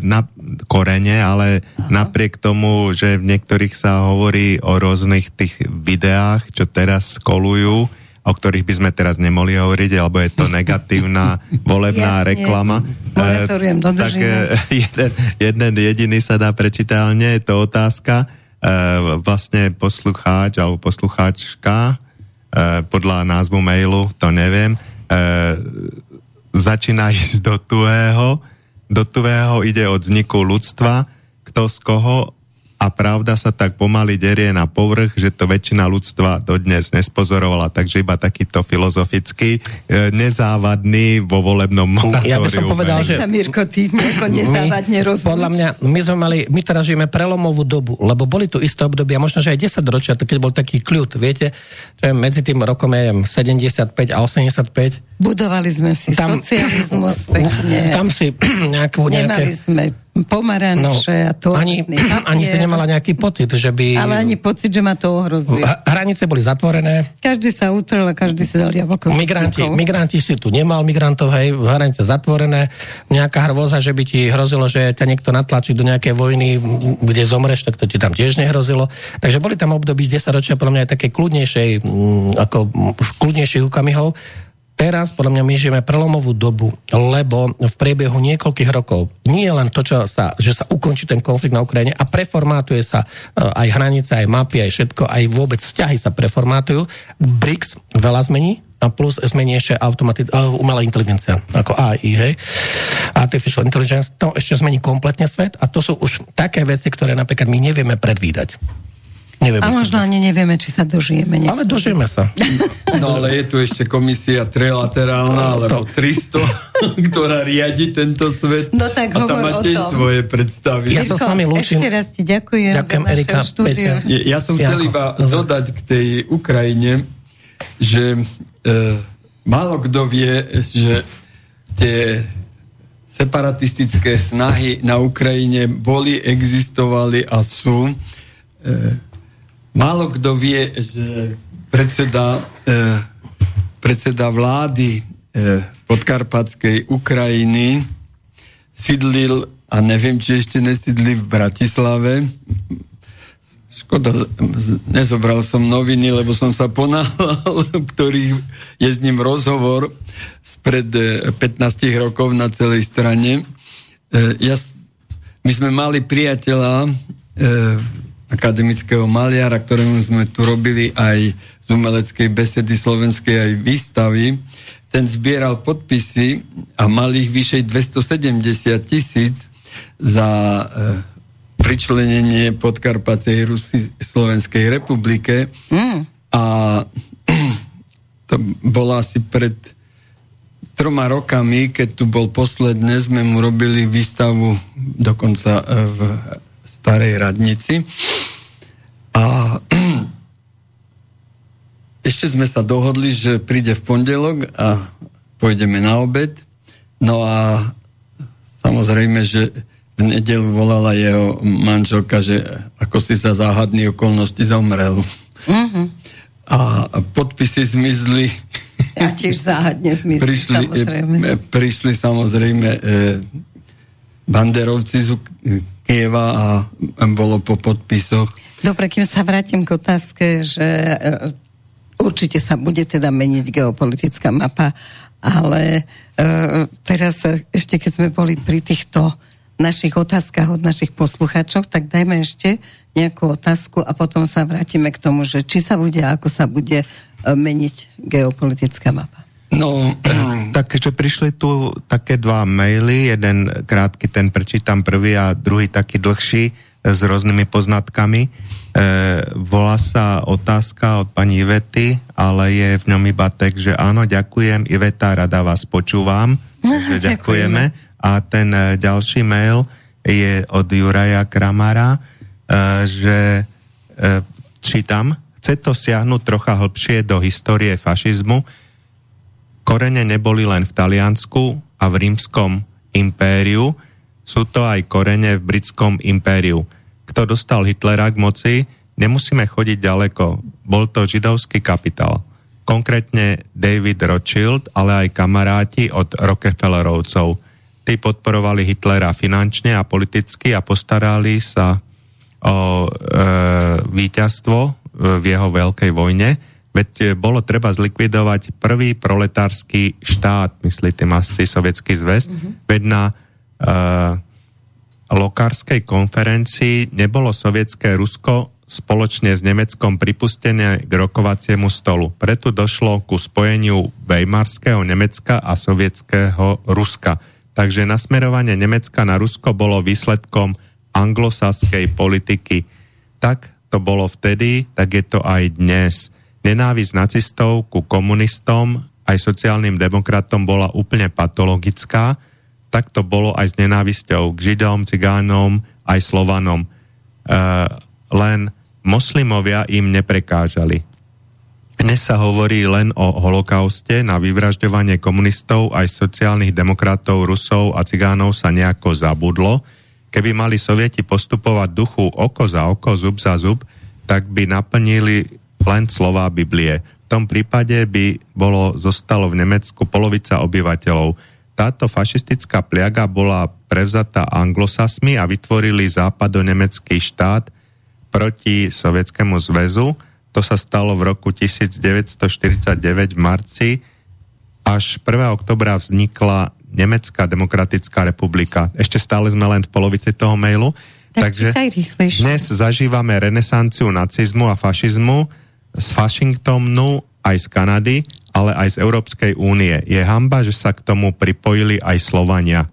na korene, ale Aha. napriek tomu, že v niektorých sa hovorí o rôznych tých videách, čo teraz kolujú, o ktorých by sme teraz nemohli hovoriť, alebo je to negatívna volebná Jasne. reklama. E, tak e, jeden, jeden jediný sa dá prečítať, ale nie je to otázka. E, vlastne poslucháč alebo poslucháčka podľa názvu mailu, to neviem, začína ísť do tuhého. Do tuhého ide od vzniku ľudstva, kto z koho a pravda sa tak pomaly derie na povrch, že to väčšina ľudstva dodnes nespozorovala, takže iba takýto filozofický, e, nezávadný vo volebnom moratóriu. Ja by som povedal, že... Mirko, ty nezávadne my, Podľa mňa, my sme mali, my teraz žijeme prelomovú dobu, lebo boli tu isté obdobia, možno, že aj 10 ročia, to keď bol taký kľud, viete, že medzi tým rokom je 75 a 85. Budovali sme si tam, socializmus pekne. Tam si nejakú, nejaké... Nemali sme pomaranče no, a to. Ani, ani si nemala nejaký pocit, že by... Ale ani pocit, že ma to ohrozuje. Hranice boli zatvorené. Každý sa utrel a každý si dal jablko migranti, migranti si tu nemal migrantov, hej, hranice zatvorené. Nejaká hrôza, že by ti hrozilo, že ťa niekto natlačí do nejakej vojny, kde zomreš, tak to ti tam tiež nehrozilo. Takže boli tam období 10 ročia, podľa mňa aj také kľudnejšej, ako kľudnejších ukamihov teraz podľa mňa my žijeme prelomovú dobu, lebo v priebehu niekoľkých rokov nie len to, čo sa, že sa ukončí ten konflikt na Ukrajine a preformátuje sa e, aj hranice, aj mapy, aj všetko, aj vôbec vzťahy sa preformátujú. BRICS veľa zmení, a plus zmení ešte automati- uh, umelá inteligencia, ako AI, hej. Artificial intelligence, to ešte zmení kompletne svet a to sú už také veci, ktoré napríklad my nevieme predvídať. Neviem, a možno ani nevieme, či sa dožijeme. Ale dožijeme sa. No ale je tu ešte komisia trilaterálna, alebo 300, ktorá riadi tento svet. No tak a tam má tiež svoje predstavy. Ja sa s vami lúčim. Ešte raz ti ďakujem ďakujem, za Erika, Ja, ja som chcel iba dodať k tej Ukrajine, že e, málo kto vie, že tie separatistické snahy na Ukrajine boli, existovali a sú. E, málo kto vie, že predseda, e, predseda vlády e, podkarpatskej Ukrajiny sídlil, a neviem, či ešte nesídli v Bratislave, Škoda, nezobral som noviny, lebo som sa ponáhľal, ktorý je s ním rozhovor spred 15 e, rokov na celej strane. E, ja, my sme mali priateľa, e, akademického maliara, ktorému sme tu robili aj z umeleckej besedy slovenskej aj výstavy. Ten zbieral podpisy a mal ich vyšej 270 tisíc za e, pričlenenie podkarpatej Rusy Slovenskej republike. Mm. A to bolo asi pred troma rokami, keď tu bol posledné, sme mu robili výstavu dokonca e, v starej radnici. A ešte sme sa dohodli, že príde v pondelok a pôjdeme na obed. No a samozrejme, že v nedelu volala jeho manželka, že ako si za záhadný okolnosti zomrel. Uh-huh. A podpisy zmizli. A tiež záhadne zmizli, prišli, samozrejme. Prišli samozrejme e, banderovci z Kieva a bolo po podpisoch. Dobre, kým sa vrátim k otázke, že e, určite sa bude teda meniť geopolitická mapa, ale e, teraz ešte keď sme boli pri týchto našich otázkach od našich poslucháčov, tak dajme ešte nejakú otázku a potom sa vrátime k tomu, že či sa bude ako sa bude e, meniť geopolitická mapa. No, tak keďže prišli tu také dva maily, jeden krátky, ten prečítam prvý a druhý taký dlhší s rôznymi poznatkami. E, volá sa otázka od pani Ivety, ale je v ňom iba text, že áno, ďakujem, Iveta, rada vás počúvam. Ďakujeme. ďakujeme a ten e, ďalší mail je od Juraja Kramara, e, že e, čítam, chce to siahnuť trocha hlbšie do histórie fašizmu. Korene neboli len v Taliansku a v rímskom impériu, sú to aj korene v britskom impériu. Kto dostal Hitlera k moci, nemusíme chodiť ďaleko. Bol to židovský kapitál. Konkrétne David Rothschild, ale aj kamaráti od Rockefellerovcov tí podporovali Hitlera finančne a politicky a postarali sa o e, víťazstvo v jeho veľkej vojne. Veď e, bolo treba zlikvidovať prvý proletársky štát, myslí tým asi Sovietský zväz. Mm-hmm. Veď na e, lokárskej konferencii nebolo sovietské Rusko spoločne s Nemeckom pripustené k rokovaciemu stolu. Preto došlo ku spojeniu Weimarského Nemecka a sovietského Ruska Takže nasmerovanie Nemecka na Rusko bolo výsledkom anglosaskej politiky. Tak to bolo vtedy, tak je to aj dnes. Nenávisť nacistov ku komunistom aj sociálnym demokratom bola úplne patologická, tak to bolo aj s nenávisťou k Židom, Cigánom, aj Slovanom. E, len moslimovia im neprekážali. Dnes sa hovorí len o holokauste, na vyvražďovanie komunistov aj sociálnych demokratov, Rusov a Cigánov sa nejako zabudlo. Keby mali sovieti postupovať duchu oko za oko, zub za zub, tak by naplnili len slova Biblie. V tom prípade by bolo zostalo v Nemecku polovica obyvateľov. Táto fašistická pliaga bola prevzatá anglosasmi a vytvorili západonemecký štát proti Sovietskému zväzu, to sa stalo v roku 1949 v marci. Až 1. oktobra vznikla Nemecká demokratická republika. Ešte stále sme len v polovici toho mailu. Tak Takže dnes zažívame renesanciu nacizmu a fašizmu z Washingtonu aj z Kanady, ale aj z Európskej únie. Je hamba, že sa k tomu pripojili aj Slovania.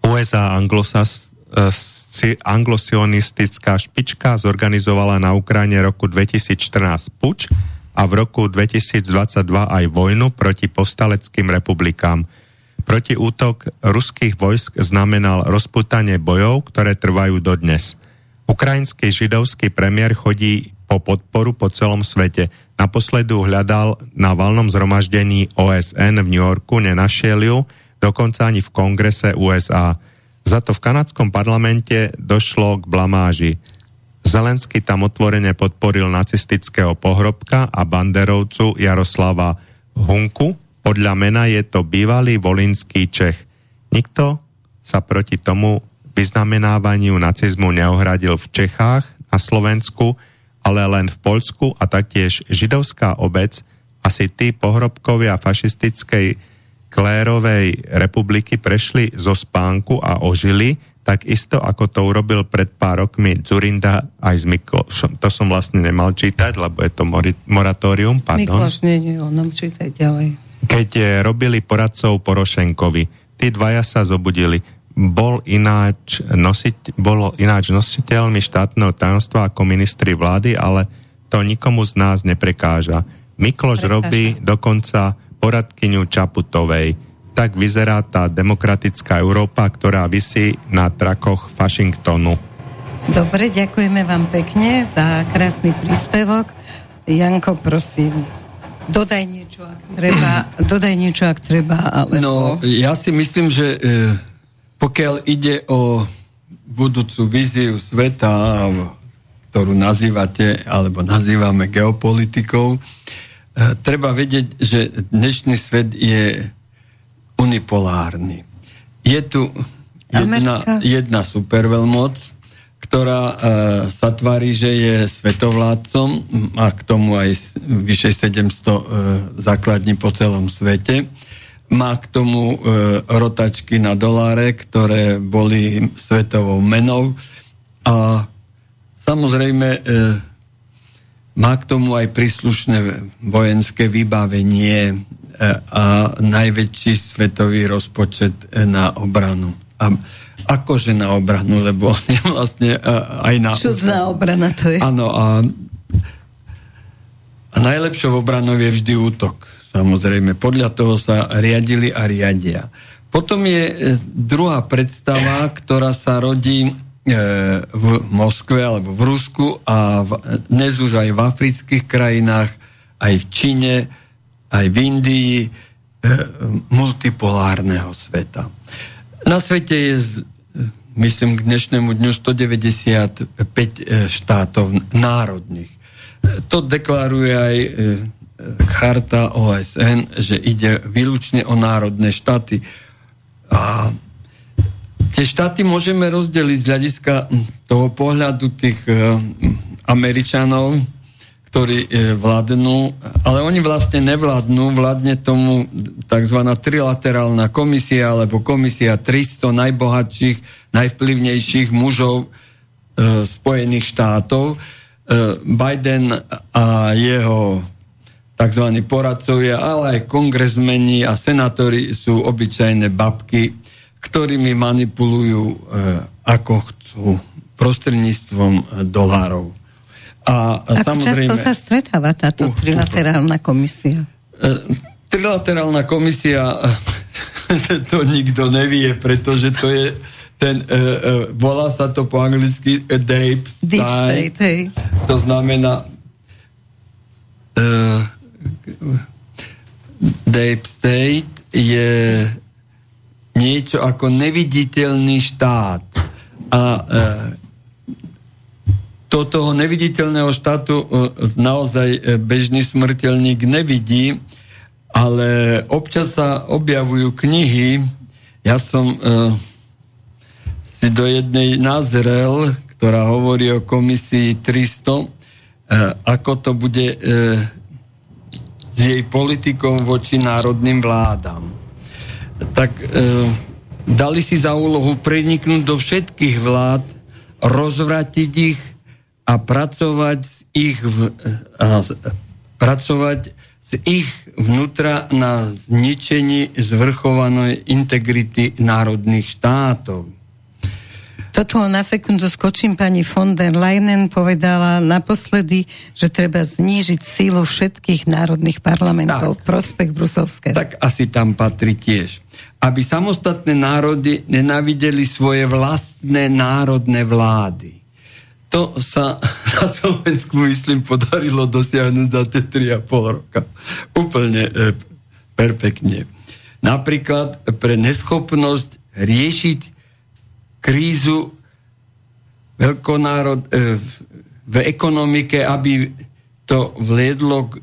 USA anglosas e, anglosionistická špička zorganizovala na Ukrajine roku 2014 puč a v roku 2022 aj vojnu proti povstaleckým republikám. Proti útok ruských vojsk znamenal rozputanie bojov, ktoré trvajú dodnes. Ukrajinský židovský premiér chodí po podporu po celom svete. Naposledu hľadal na valnom zhromaždení OSN v New Yorku, nenašiel ju, dokonca ani v kongrese USA. Za to v kanadskom parlamente došlo k blamáži. Zelensky tam otvorene podporil nacistického pohrobka a banderovcu Jaroslava Hunku. Podľa mena je to bývalý volinský Čech. Nikto sa proti tomu vyznamenávaniu nacizmu neohradil v Čechách, na Slovensku, ale len v Poľsku a taktiež židovská obec, asi tí pohrobkovia fašistickej klérovej republiky prešli zo spánku a ožili, tak isto ako to urobil pred pár rokmi Zurinda aj z Miklošom. To som vlastne nemal čítať, lebo je to moratórium. Pardon. Mikloš, nie, nie, on čítaj ďalej. Keď eh, robili poradcov Porošenkovi, tí dvaja sa zobudili. Bol ináč, nosiť, bolo ináč nositeľmi štátneho tajomstva ako ministri vlády, ale to nikomu z nás neprekáža. Mikloš Prekáža. robí dokonca poradkyňu Čaputovej tak vyzerá tá demokratická Európa, ktorá vysí na trakoch Washingtonu. Dobre, ďakujeme vám pekne za krásny príspevok. Janko, prosím, dodaj niečo, ak treba, dodaj niečo, ak treba, alebo... No, ja si myslím, že e, pokiaľ ide o budúcu víziu sveta, ktorú nazývate, alebo nazývame geopolitikou, e, treba vedieť, že dnešný svet je unipolárny. Je tu jedna, jedna superveľmoc, ktorá uh, sa tvári, že je svetovládcom, má k tomu aj vyše 700 uh, základní po celom svete. Má k tomu uh, rotačky na doláre, ktoré boli svetovou menou. A samozrejme uh, má k tomu aj príslušné vojenské vybavenie, a najväčší svetový rozpočet na obranu. A akože na obranu, lebo vlastne aj na... Čudná obrana to je. Áno, a, a najlepšou obranou je vždy útok. Samozrejme, podľa toho sa riadili a riadia. Potom je e, druhá predstava, ktorá sa rodí e, v Moskve alebo v Rusku a v, dnes už aj v afrických krajinách, aj v Číne, aj v Indii e, multipolárneho sveta. Na svete je, myslím, k dnešnému dňu 195 e, štátov národných. To deklaruje aj charta OSN, že ide výlučne o národné štáty. A tie štáty môžeme rozdeliť z hľadiska toho pohľadu tých Američanov, ktorí e, vládnu, ale oni vlastne nevládnu, vládne tomu tzv. trilaterálna komisia alebo komisia 300 najbohatších, najvplyvnejších mužov e, Spojených štátov. E, Biden a jeho tzv. poradcovia, ale aj kongresmeni a senátori sú obyčajné babky, ktorými manipulujú e, ako chcú prostredníctvom e, dolárov. A, a Ako často sa stretáva táto uh, trilaterálna komisia? Uh, trilaterálna komisia, to nikto nevie, pretože to je ten, uh, uh, volá sa to po anglicky uh, Deep State. Deep State, hej. To znamená uh, Deep State je niečo ako neviditeľný štát. A uh, to toho neviditeľného štátu e, naozaj e, bežný smrteľník nevidí, ale občas sa objavujú knihy. Ja som uh, si do jednej nazrel, ktorá hovorí o komisii 300, uh, ako to bude uh, s jej politikou voči národným vládam. Tak uh, dali si za úlohu preniknúť do všetkých vlád, rozvratiť ich a pracovať z ich v, a, pracovať z ich vnútra na zničení zvrchovanej integrity národných štátov. Toto na sekundu skočím. Pani von der Leyen povedala naposledy, že treba znížiť sílu všetkých národných parlamentov tak, v prospech bruselského. Tak asi tam patrí tiež. Aby samostatné národy nenavideli svoje vlastné národné vlády to sa na Slovensku, myslím, podarilo dosiahnuť za tie 3,5 roka. Úplne e, perfektne. Napríklad pre neschopnosť riešiť krízu veľkonárod, e, v ekonomike, aby to vliedlo k,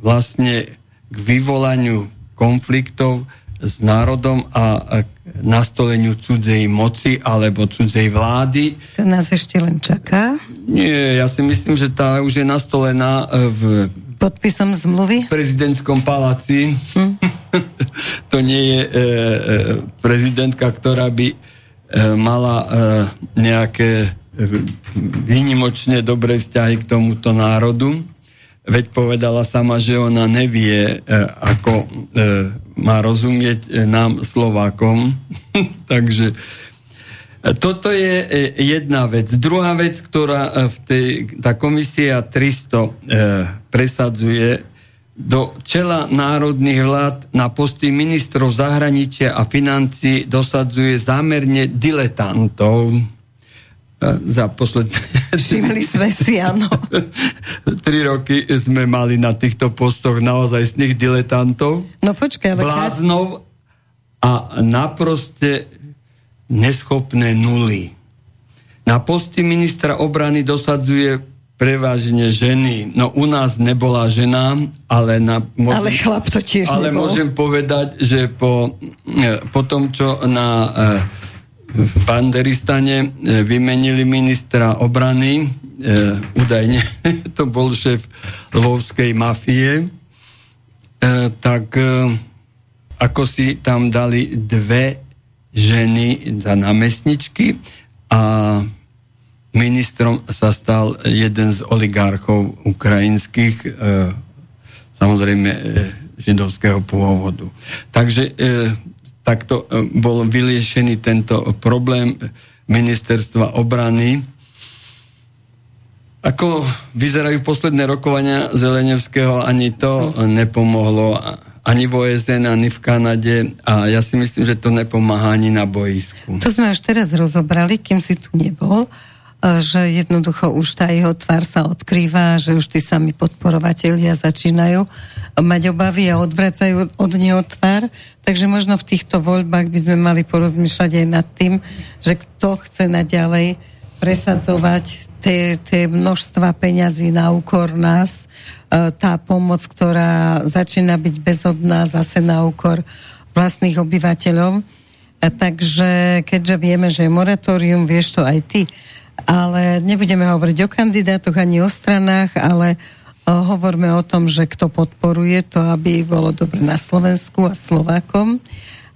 vlastne k vyvolaniu konfliktov s národom a k nastoleniu cudzej moci alebo cudzej vlády. To nás ešte len čaká? Nie, ja si myslím, že tá už je nastolená e, v podpisom zmluvy? V prezidentskom paláci. Hm? to nie je e, e, prezidentka, ktorá by mala e, nejaké e, výnimočne dobré vzťahy k tomuto národu. Veď povedala sama, že ona nevie, e, ako e, má rozumieť e, nám Slovákom. Takže toto je jedna vec. Druhá vec, ktorá v tej, tá komisia 300 presadzuje, do čela národných vlád na posty ministrov zahraničia a financí dosadzuje zámerne diletantov za posledné... Všimli sme si, áno. Tri roky sme mali na týchto postoch naozaj z nich diletantov. No počkaj, ale... Bláznov a naproste neschopné nuly. Na posty ministra obrany dosadzuje prevažne ženy. No u nás nebola žena, ale na... Môžem, ale chlap to tiež Ale nebol. môžem povedať, že po, e, po tom, čo na v Banderistane e, vymenili ministra obrany, e, údajne to bol šéf lvovskej mafie, e, tak e, ako si tam dali dve ženy za námestničky a ministrom sa stal jeden z oligarchov ukrajinských, e, samozrejme e, židovského pôvodu. Takže e, takto bol vyliešený tento problém ministerstva obrany. Ako vyzerajú posledné rokovania Zelenevského, ani to nepomohlo ani v OSN, ani v Kanade a ja si myslím, že to nepomáha ani na boisku. To sme už teraz rozobrali, kým si tu nebol že jednoducho už tá jeho tvár sa odkrýva, že už tí sami podporovatelia začínajú mať obavy a odvracajú od neho tvár. Takže možno v týchto voľbách by sme mali porozmýšľať aj nad tým, že kto chce naďalej presadzovať tie, tie množstva peňazí na úkor nás, e, tá pomoc, ktorá začína byť bezodná zase na úkor vlastných obyvateľov. A takže keďže vieme, že je moratórium, vieš to aj ty, ale nebudeme hovoriť o kandidátoch ani o stranách, ale hovoríme o tom, že kto podporuje to, aby bolo dobre na Slovensku a Slovákom.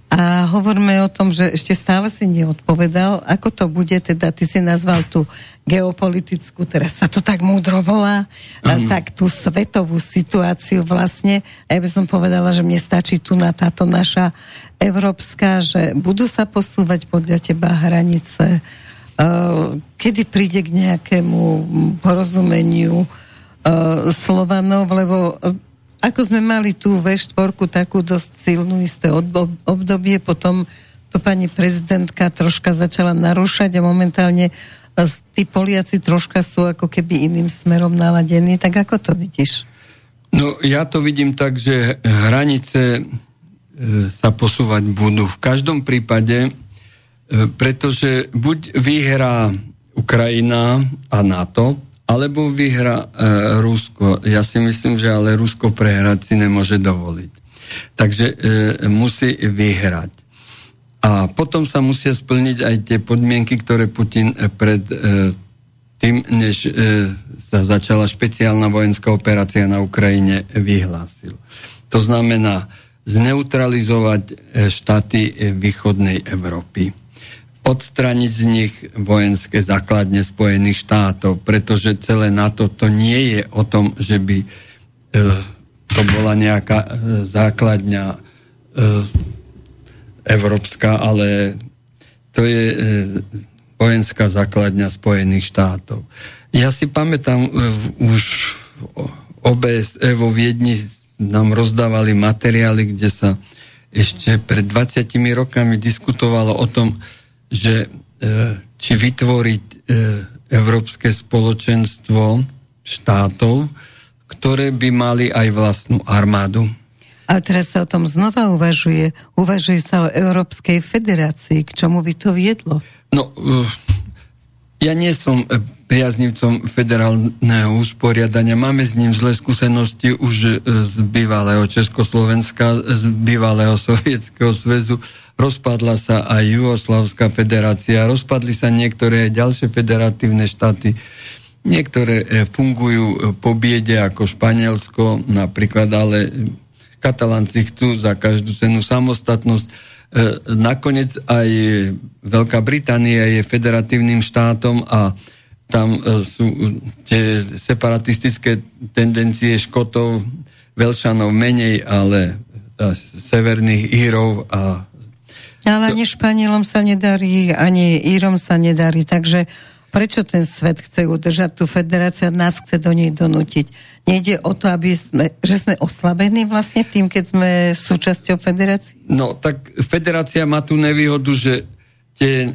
A hovoríme o tom, že ešte stále si neodpovedal, ako to bude, teda ty si nazval tú geopolitickú, teraz sa to tak múdro volá, mm. tak tú svetovú situáciu vlastne. A ja by som povedala, že mne stačí tu na táto naša európska, že budú sa posúvať podľa teba hranice, Eh, kedy príde k nejakému porozumeniu uh, Slovanov, lebo uh, ako sme mali tú V4 takú dosť silnú isté obdobie, potom to pani prezidentka troška začala narúšať a momentálne tí Poliaci troška sú ako keby iným smerom naladení. Tak ako to vidíš? No ja to vidím tak, že hranice sa posúvať budú. V každom prípade pretože buď vyhrá Ukrajina a NATO, alebo vyhrá e, Rusko. Ja si myslím, že ale Rusko prehrať si nemôže dovoliť. Takže e, musí vyhrať. A potom sa musia splniť aj tie podmienky, ktoré Putin e, pred e, tým, než e, sa začala špeciálna vojenská operácia na Ukrajine, vyhlásil. To znamená zneutralizovať e, štáty e, východnej Európy odstraniť z nich vojenské základne Spojených štátov, pretože celé NATO to nie je o tom, že by e, to bola nejaká e, základňa e, európska, ale to je e, vojenská základňa Spojených štátov. Ja si pamätám, e, už OBSE vo Viedni nám rozdávali materiály, kde sa ešte pred 20 rokami diskutovalo o tom, že e, či vytvoriť e, Európske spoločenstvo štátov, ktoré by mali aj vlastnú armádu. A teraz sa o tom znova uvažuje. Uvažuje sa o Európskej federácii. K čomu by to viedlo? No, uh, ja nie som priaznivcom federálneho usporiadania. Máme s ním zlé skúsenosti už z bývalého Československa, z bývalého Sovietskeho zväzu. Rozpadla sa aj Jugoslavská federácia, rozpadli sa niektoré ďalšie federatívne štáty. Niektoré fungujú po biede ako Španielsko napríklad, ale Katalánci chcú za každú cenu samostatnosť. E, nakoniec aj Veľká Británia je federatívnym štátom a tam e, sú tie separatistické tendencie Škotov, Velšanov menej, ale e, severných Írov a ale ani Španielom sa nedarí, ani Írom sa nedarí, takže Prečo ten svet chce udržať tú federáciu a nás chce do nej donútiť? Nejde o to, aby sme, že sme oslabení vlastne tým, keď sme súčasťou federácie? No, tak federácia má tú nevýhodu, že tie e,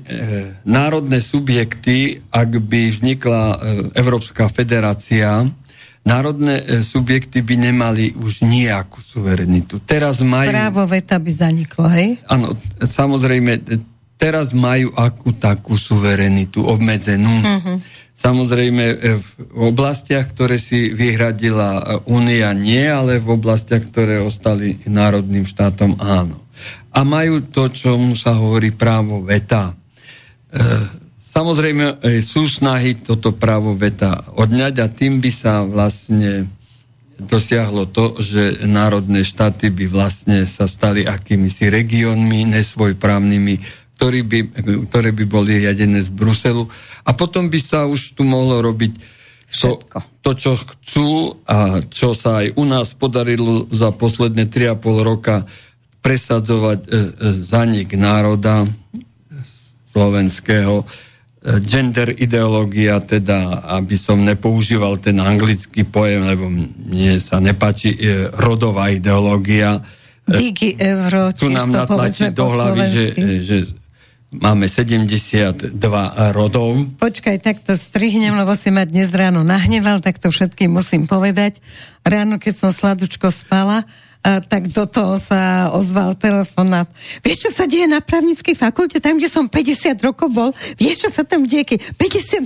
národné subjekty, ak by vznikla e, Európska federácia, národné e, subjekty by nemali už nejakú suverenitu. Teraz majú... Právo veta by zaniklo, hej? Áno, samozrejme, teraz majú akú takú suverenitu obmedzenú. Uh-huh. Samozrejme e, v oblastiach, ktoré si vyhradila e, Únia nie, ale v oblastiach, ktoré ostali národným štátom áno. A majú to, čo mu sa hovorí právo veta. E, samozrejme sú snahy toto právo veta odňať a tým by sa vlastne dosiahlo to, že národné štáty by vlastne sa stali akýmisi regiónmi nesvojprávnymi ktorý by, ktoré by boli riadené z Bruselu. A potom by sa už tu mohlo robiť to, to, čo chcú a čo sa aj u nás podarilo za posledné 3,5 roka presadzovať e, e, zanik národa slovenského, e, gender ideológia, teda, aby som nepoužíval ten anglický pojem, lebo mne sa nepáči e, rodová ideológia. Díky euro, tu nám natlačí do hlavy, že, že Máme 72 rodov. Počkaj, tak to strihnem, lebo si ma dnes ráno nahneval, tak to všetkým musím povedať. Ráno, keď som sladučko spala, tak do toho sa ozval telefonát. Vieš, čo sa deje na právnickej fakulte, tam, kde som 50 rokov bol? Vieš, čo sa tam deje? 50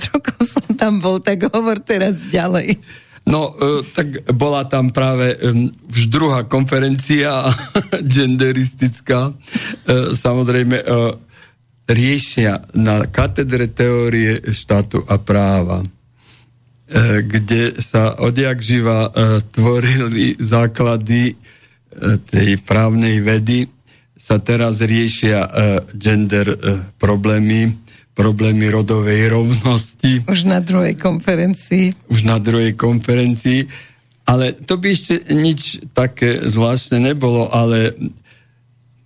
rokov som tam bol, tak hovor teraz ďalej. No, e, tak bola tam práve už druhá konferencia genderistická. E, samozrejme, e, riešia na katedre teórie štátu a práva, kde sa odjak živa tvorili základy tej právnej vedy, sa teraz riešia gender problémy, problémy rodovej rovnosti. Už na druhej konferencii. Už na druhej konferencii. Ale to by ešte nič také zvláštne nebolo, ale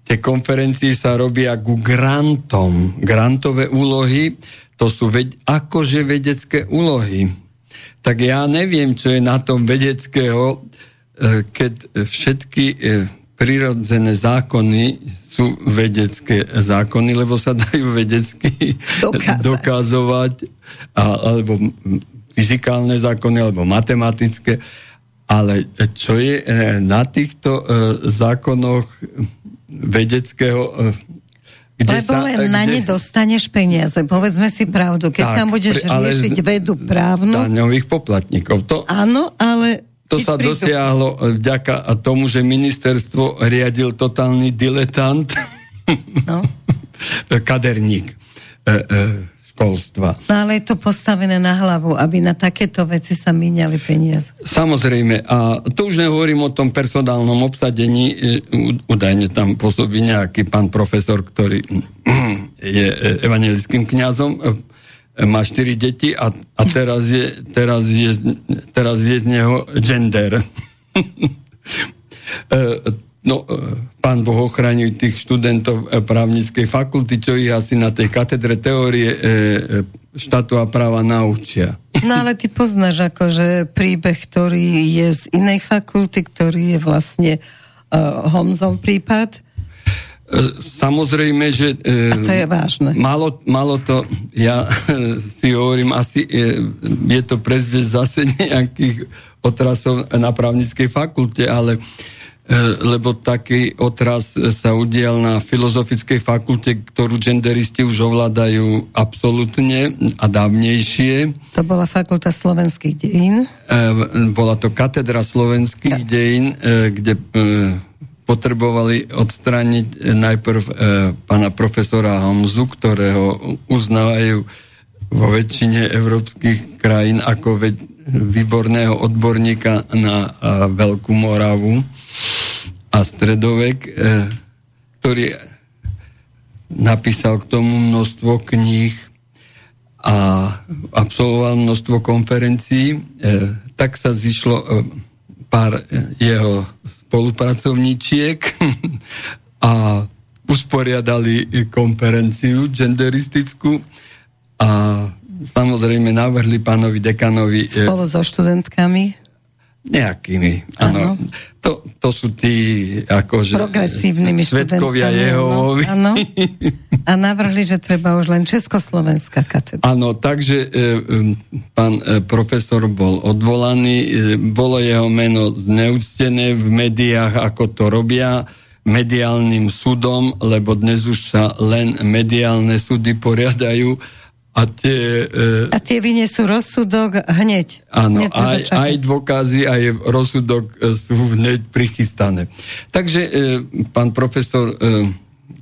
tie konferencie sa robia ku grantom. Grantové úlohy, to sú ved- akože vedecké úlohy. Tak ja neviem, čo je na tom vedeckého, e, keď všetky e, prirodzené zákony sú vedecké zákony, lebo sa dajú vedecky Dokázať. dokazovať, alebo fyzikálne zákony, alebo matematické. Ale čo je e, na týchto zákonoch vedeckého e, kde Lebo sa, len kde... na ne dostaneš peniaze. Povedzme si pravdu. Keď tak, tam budeš ale riešiť vedu právnu... Daňových poplatníkov. To, áno, ale... To sa prídu... dosiahlo vďaka tomu, že ministerstvo riadil totálny diletant. No. Kaderník. E, e, školstva. No ale je to postavené na hlavu, aby na takéto veci sa míňali peniaze. Samozrejme. A to už nehovorím o tom personálnom obsadení. E, údajne tam pôsobí nejaký pán profesor, ktorý je evangelickým kňazom, e, má štyri deti a, a teraz, je, teraz, je, teraz je z neho gender. E, No, e, pán Boh ochraňuj tých študentov e, právnickej fakulty, čo ich asi na tej katedre teórie štátu a práva naučia. No ale ty poznáš akože príbeh, ktorý je z inej fakulty, ktorý je vlastne uh, Homzov prípad. Samozrejme, že... A to je vážne. Malo, malo to, ja si hovorím, asi je, je to prezviesť zase nejakých otrasov na právnickej fakulte, ale lebo taký otraz sa udial na Filozofickej fakulte, ktorú genderisti už ovládajú absolútne a dávnejšie. To bola fakulta slovenských dejín? Bola to katedra slovenských ja. dejín, kde potrebovali odstrániť najprv pána profesora Hamzu, ktorého uznávajú vo väčšine európskych krajín ako výborného odborníka na Veľkú Moravu a stredovek, e, ktorý napísal k tomu množstvo kníh a absolvoval množstvo konferencií, e, tak sa zišlo e, pár jeho spolupracovníčiek a usporiadali konferenciu genderistickú a samozrejme navrhli pánovi dekanovi... Spolu so študentkami? Nejakými, áno. To, to sú tí akože... Progresívnymi Svetkovia Jehovovi. Áno. A navrhli, že treba už len Československá katedra. Áno, takže e, pán e, profesor bol odvolaný, e, bolo jeho meno zneúctené v médiách, ako to robia mediálnym súdom, lebo dnes už sa len mediálne súdy poriadajú a tie, e, a tie vyniesú rozsudok hneď. Áno, aj, aj dôkazy, aj rozsudok e, sú hneď prichystané. Takže e, pán profesor e,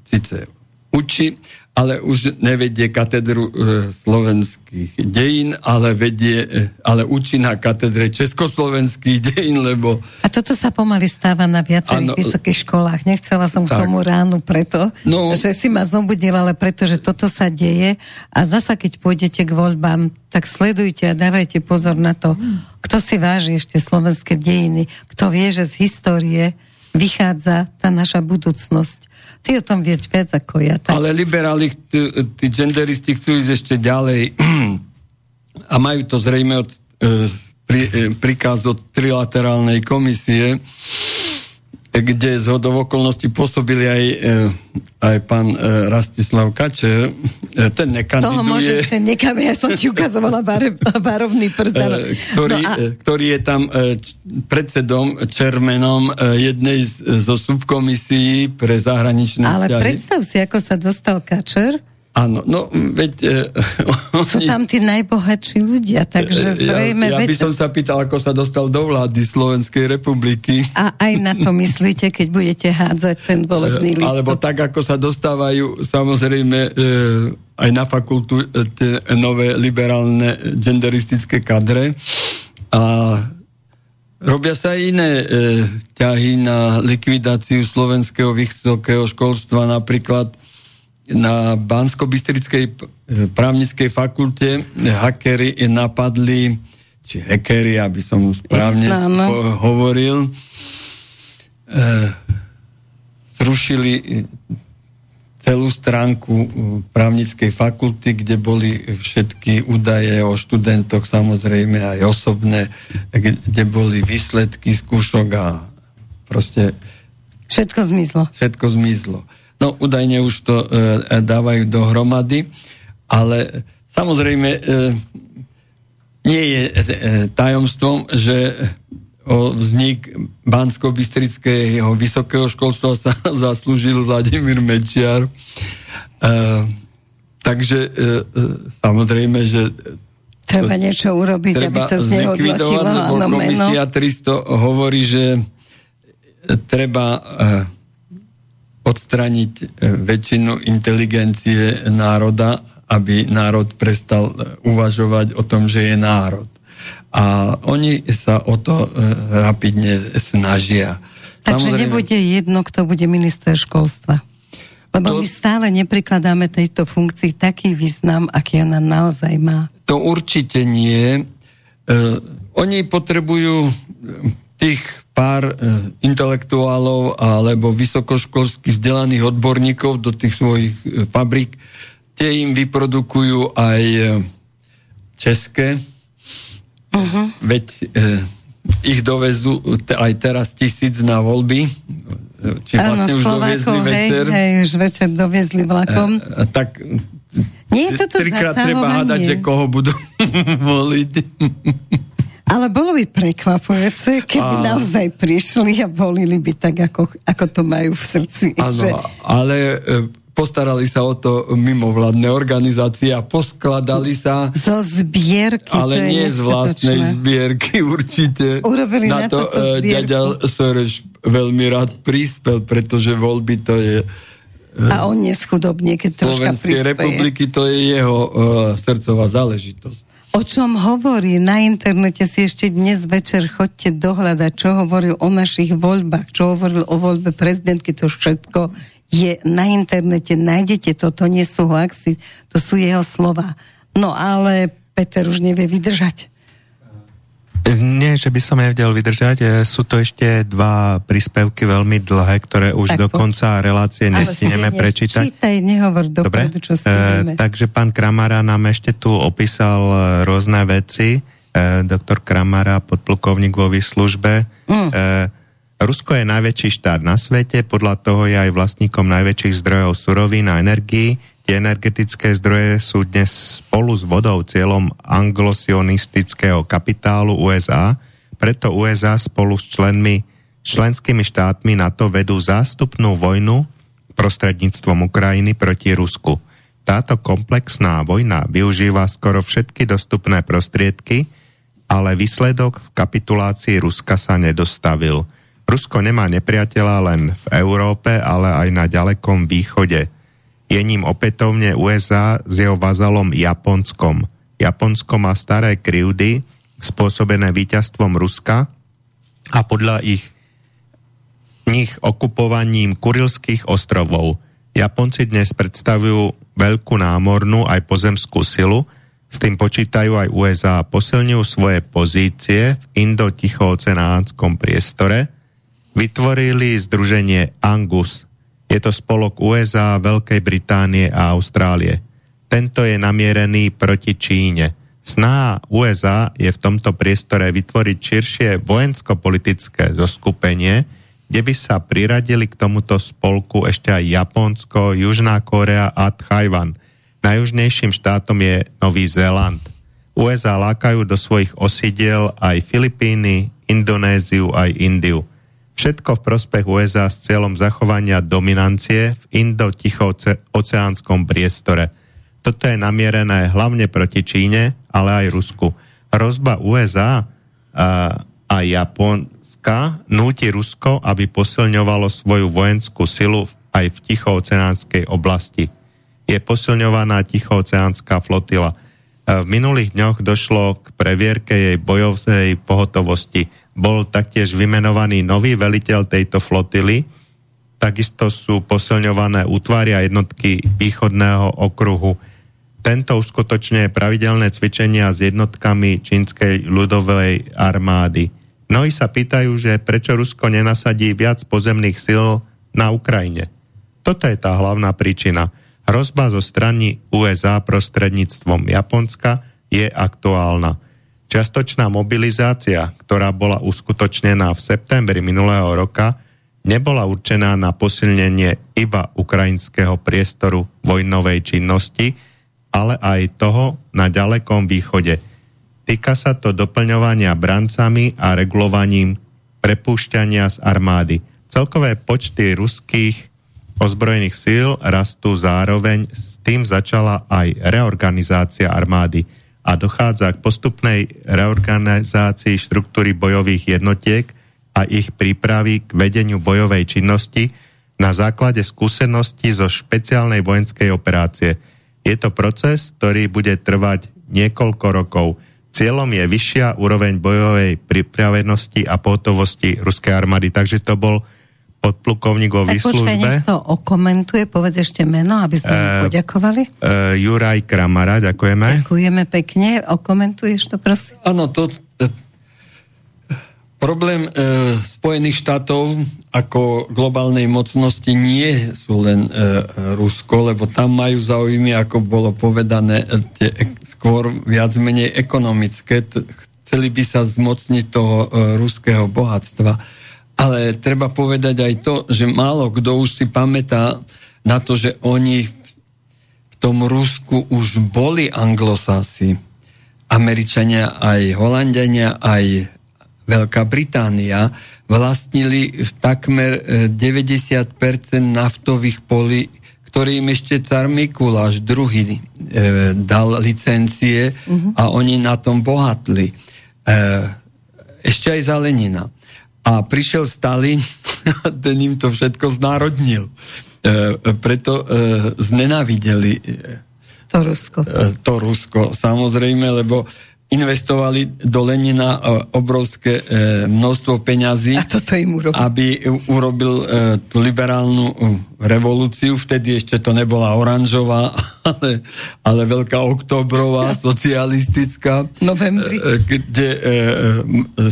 síce učí, ale už nevedie katedru e, slovenských dejín, ale vedie, e, ale učí na katedre československých dejín, lebo... A toto sa pomaly stáva na viacerých ano, vysokých školách. Nechcela som tak. k tomu ránu preto, no, že si ma zobudil, ale preto, že toto sa deje a zasa keď pôjdete k voľbám, tak sledujte a dávajte pozor na to, kto si váži ešte slovenské dejiny, kto vie, že z histórie vychádza tá naša budúcnosť. Ty o tom vieš viac ako ja. Tak... Ale liberáli, tí genderisti chcú ísť ešte ďalej a majú to zrejme od, e, pri, e, príkaz od trilaterálnej komisie, kde z hodov okolností pôsobili aj, e, aj pán e, Rastislav Kačer. E, ten nekandiduje. Toho môžeš, ten nekam, ja som ti ukazovala bar, barovný prst. Ktorý, no a... ktorý je tam predsedom, čermenom jednej zo subkomisií pre zahraničné Ale vzťahy. predstav si, ako sa dostal Kačer Áno, no veď... E, Sú tam tí najbohatší ľudia, takže zrejme... Ja, ja by som sa pýtal, ako sa dostal do vlády Slovenskej republiky. A aj na to myslíte, keď budete hádzať ten volebný list. Alebo tak, ako sa dostávajú samozrejme e, aj na fakultu e, tie nové liberálne genderistické kadre. A robia sa iné e, ťahy na likvidáciu slovenského vysokého školstva, napríklad na Bansko-Bystrickej právnickej fakulte hakery napadli, či hakery, aby som správne no, no. hovoril, e, zrušili celú stránku e, právnickej fakulty, kde boli všetky údaje o študentoch, samozrejme aj osobné, kde boli výsledky skúšok a proste... Všetko zmizlo. Všetko zmizlo. No údajne už to e, dávajú dohromady, ale samozrejme e, nie je e, tajomstvom, že o vznik Bansko-Bystrického vysokého školstva sa zaslúžil Vladimír Mečiar. E, takže e, e, samozrejme, že Treba niečo urobiť, aby sa znehodnotilo. Komisia 300 hovorí, že treba e, odstraniť e, väčšinu inteligencie národa, aby národ prestal e, uvažovať o tom, že je národ. A oni sa o to e, rapidne snažia. Takže Samozrejme, nebude jedno, kto bude minister školstva. Lebo to, my stále neprikladáme tejto funkcii taký význam, aký ona naozaj má. To určite nie. Uh, oni potrebujú tých pár e, intelektuálov alebo vysokoškolských vzdelaných odborníkov do tých svojich e, fabrik. Tie im vyprodukujú aj e, české, uh-huh. veď ich dovezú aj teraz tisíc na voľby. Či vlastne ano, už Slovákov, doviezli hej, večer. Hej, už večer doviezli vlakom. E, e, tak nie je toto trikrát treba hádať, že koho budú voliť. Ale bolo by prekvapujúce, keby a... naozaj prišli a volili by tak, ako, ako to majú v srdci. Áno, že... ale e, postarali sa o to mimovládne organizácie a poskladali sa... Zo zbierky. Ale nie z vlastnej zbierky určite. Urobili na, na to uh, ďaďa Soreš veľmi rád prispel, pretože voľby to je... Uh, a on neschudobne, keď troška prispieje. republiky to je jeho uh, srdcová záležitosť. O čom hovorí na internete si ešte dnes večer chodte dohľadať, čo hovoril o našich voľbách, čo hovoril o voľbe prezidentky, to všetko je na internete, nájdete to, to nie sú hoaxy, to sú jeho slova. No ale Peter už nevie vydržať. Nie, že by som nevedel vydržať. E, sú to ešte dva príspevky veľmi dlhé, ktoré už tak do konca relácie nestineme prečítať. Čítaj, nehovor dopredu, čo e, Takže pán Kramara nám ešte tu opísal e, rôzne veci. E, doktor Kramara, podplukovník vo výslužbe. Mm. E, Rusko je najväčší štát na svete, podľa toho je aj vlastníkom najväčších zdrojov surovín a energií. Energetické zdroje sú dnes spolu s vodou cieľom anglosionistického kapitálu USA, preto USA spolu s členmi, členskými štátmi na to vedú zástupnú vojnu prostredníctvom Ukrajiny proti Rusku. Táto komplexná vojna využíva skoro všetky dostupné prostriedky, ale výsledok v kapitulácii Ruska sa nedostavil – Rusko nemá nepriateľa len v Európe, ale aj na ďalekom východe. Je ním opätovne USA s jeho vazalom Japonskom. Japonsko má staré kryjdy spôsobené víťazstvom Ruska a podľa ich nich okupovaním Kurilských ostrovov. Japonci dnes predstavujú veľkú námornú aj pozemskú silu, s tým počítajú aj USA a posilňujú svoje pozície v indo-tichooceánskom priestore – vytvorili združenie Angus. Je to spolok USA, Veľkej Británie a Austrálie. Tento je namierený proti Číne. Snaha USA je v tomto priestore vytvoriť širšie vojensko-politické zoskupenie, kde by sa priradili k tomuto spolku ešte aj Japonsko, Južná Korea a Tchajvan. Najjužnejším štátom je Nový Zéland. USA lákajú do svojich osidiel aj Filipíny, Indonéziu aj Indiu. Všetko v prospech USA s cieľom zachovania dominancie v indo-ticho-oceánskom priestore. Toto je namierené hlavne proti Číne, ale aj Rusku. Rozba USA a, a Japonska núti Rusko, aby posilňovalo svoju vojenskú silu aj v tichooceánskej oblasti. Je posilňovaná tichooceánska flotila. V minulých dňoch došlo k previerke jej bojovej pohotovosti bol taktiež vymenovaný nový veliteľ tejto flotily. Takisto sú posilňované útvary a jednotky východného okruhu. Tento uskutočňuje pravidelné cvičenia s jednotkami čínskej ľudovej armády. Mnohí sa pýtajú, že prečo Rusko nenasadí viac pozemných síl na Ukrajine. Toto je tá hlavná príčina. Hrozba zo strany USA prostredníctvom Japonska je aktuálna. Čiastočná mobilizácia, ktorá bola uskutočnená v septembri minulého roka, nebola určená na posilnenie iba ukrajinského priestoru vojnovej činnosti, ale aj toho na ďalekom východe. Týka sa to doplňovania brancami a regulovaním prepúšťania z armády. Celkové počty ruských ozbrojených síl rastú zároveň, s tým začala aj reorganizácia armády – a dochádza k postupnej reorganizácii štruktúry bojových jednotiek a ich prípravy k vedeniu bojovej činnosti na základe skúseností zo špeciálnej vojenskej operácie. Je to proces, ktorý bude trvať niekoľko rokov. Cieľom je vyššia úroveň bojovej pripravenosti a pohotovosti ruskej armády. Takže to bol podplukovník vo výslužbe. Tak okomentuje, povedz ešte meno, aby sme mu poďakovali. Uh, Juraj Kramara, ďakujeme. Ďakujeme pekne, okomentuješ to prosím. Áno, to... Uh, problém uh, Spojených štátov ako globálnej mocnosti nie sú len uh, Rusko, lebo tam majú záujmy, ako bolo povedané, tie, skôr viac menej ekonomické. Chceli by sa zmocniť toho uh, ruského bohatstva ale treba povedať aj to, že málo kto už si pamätá na to, že oni v tom Rusku už boli anglosasi. Američania, aj Holandiania, aj Veľká Británia vlastnili takmer 90% naftových polí, ktorým ešte car Mikuláš II e, dal licencie uh-huh. a oni na tom bohatli. E, ešte aj za Lenina. A prišiel Stalin a ten im to všetko znárodnil. E, preto e, znenávideli e, to Rusko. E, to Rusko, samozrejme, lebo investovali do Lenina e, obrovské e, množstvo peňazí, A toto im urobil. aby urobil e, tú liberálnu revolúciu. Vtedy ešte to nebola oranžová, ale, ale veľká oktobrová, socialistická. Novembri. Kde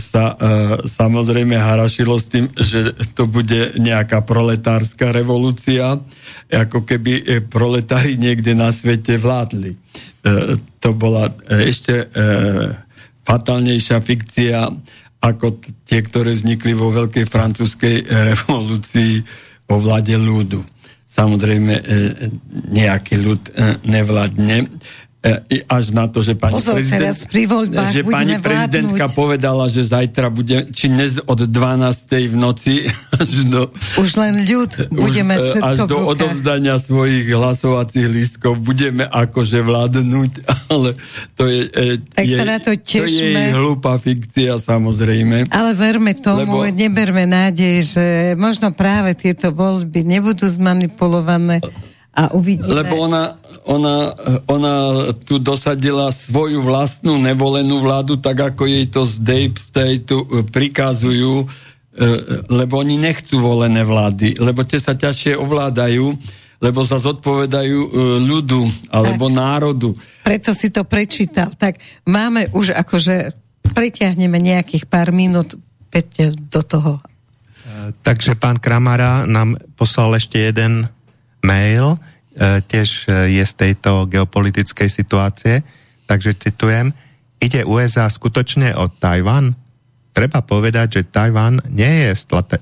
sa samozrejme harašilo s tým, že to bude nejaká proletárska revolúcia, ako keby proletári niekde na svete vládli to bola e, ešte e, fatálnejšia fikcia ako tie, ktoré vznikli vo veľkej francúzskej revolúcii o vláde ľudu. Samozrejme, nejaký ľud nevládne. E, až na to, že pani, Pozor, prezident, voľbách že pani prezidentka vládnuť. povedala, že zajtra bude, či dnes od 12. v noci až do... Už len ľud budeme už, e, Až do odovzdania svojich hlasovacích lístkov budeme akože vládnuť, ale to je... E, tak je, sa na to tešme. To je hlúpa fikcia, samozrejme. Ale verme tomu, lebo... neberme nádej, že možno práve tieto voľby nebudú zmanipulované a uvidíme. Lebo ona, ona, ona tu dosadila svoju vlastnú nevolenú vládu, tak ako jej to z Deep State e, prikazujú, e, lebo oni nechcú volené vlády, lebo tie sa ťažšie ovládajú, lebo sa zodpovedajú e, ľudu alebo tak, národu. Preto si to prečítal. Tak máme už akože, pritiahneme nejakých pár minút Peťte, do toho. Takže pán Kramara nám poslal ešte jeden mail, e, tiež e, je z tejto geopolitickej situácie, takže citujem, ide USA skutočne o Tajvan? Treba povedať, že Tajvan nie je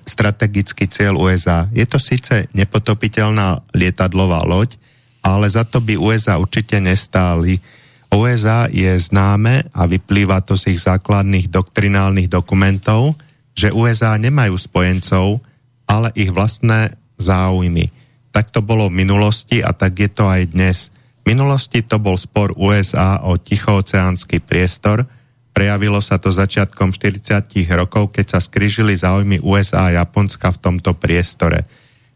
strategický cieľ USA. Je to síce nepotopiteľná lietadlová loď, ale za to by USA určite nestáli. USA je známe a vyplýva to z ich základných doktrinálnych dokumentov, že USA nemajú spojencov, ale ich vlastné záujmy. Tak to bolo v minulosti a tak je to aj dnes. V minulosti to bol spor USA o tichooceánsky priestor. Prejavilo sa to začiatkom 40 rokov, keď sa skrižili záujmy USA a Japonska v tomto priestore.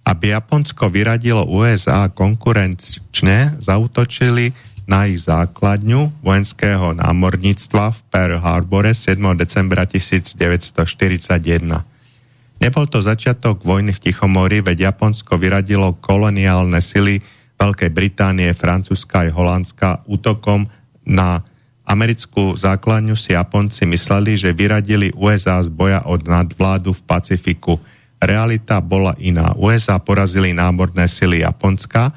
Aby Japonsko vyradilo USA konkurenčne, zautočili na ich základňu vojenského námorníctva v Pearl Harbore 7. decembra 1941. Nebol to začiatok vojny v Tichomori, veď Japonsko vyradilo koloniálne sily Veľkej Británie, Francúzska aj Holandska útokom na americkú základňu si Japonci mysleli, že vyradili USA z boja od nadvládu v Pacifiku. Realita bola iná. USA porazili námorné sily Japonska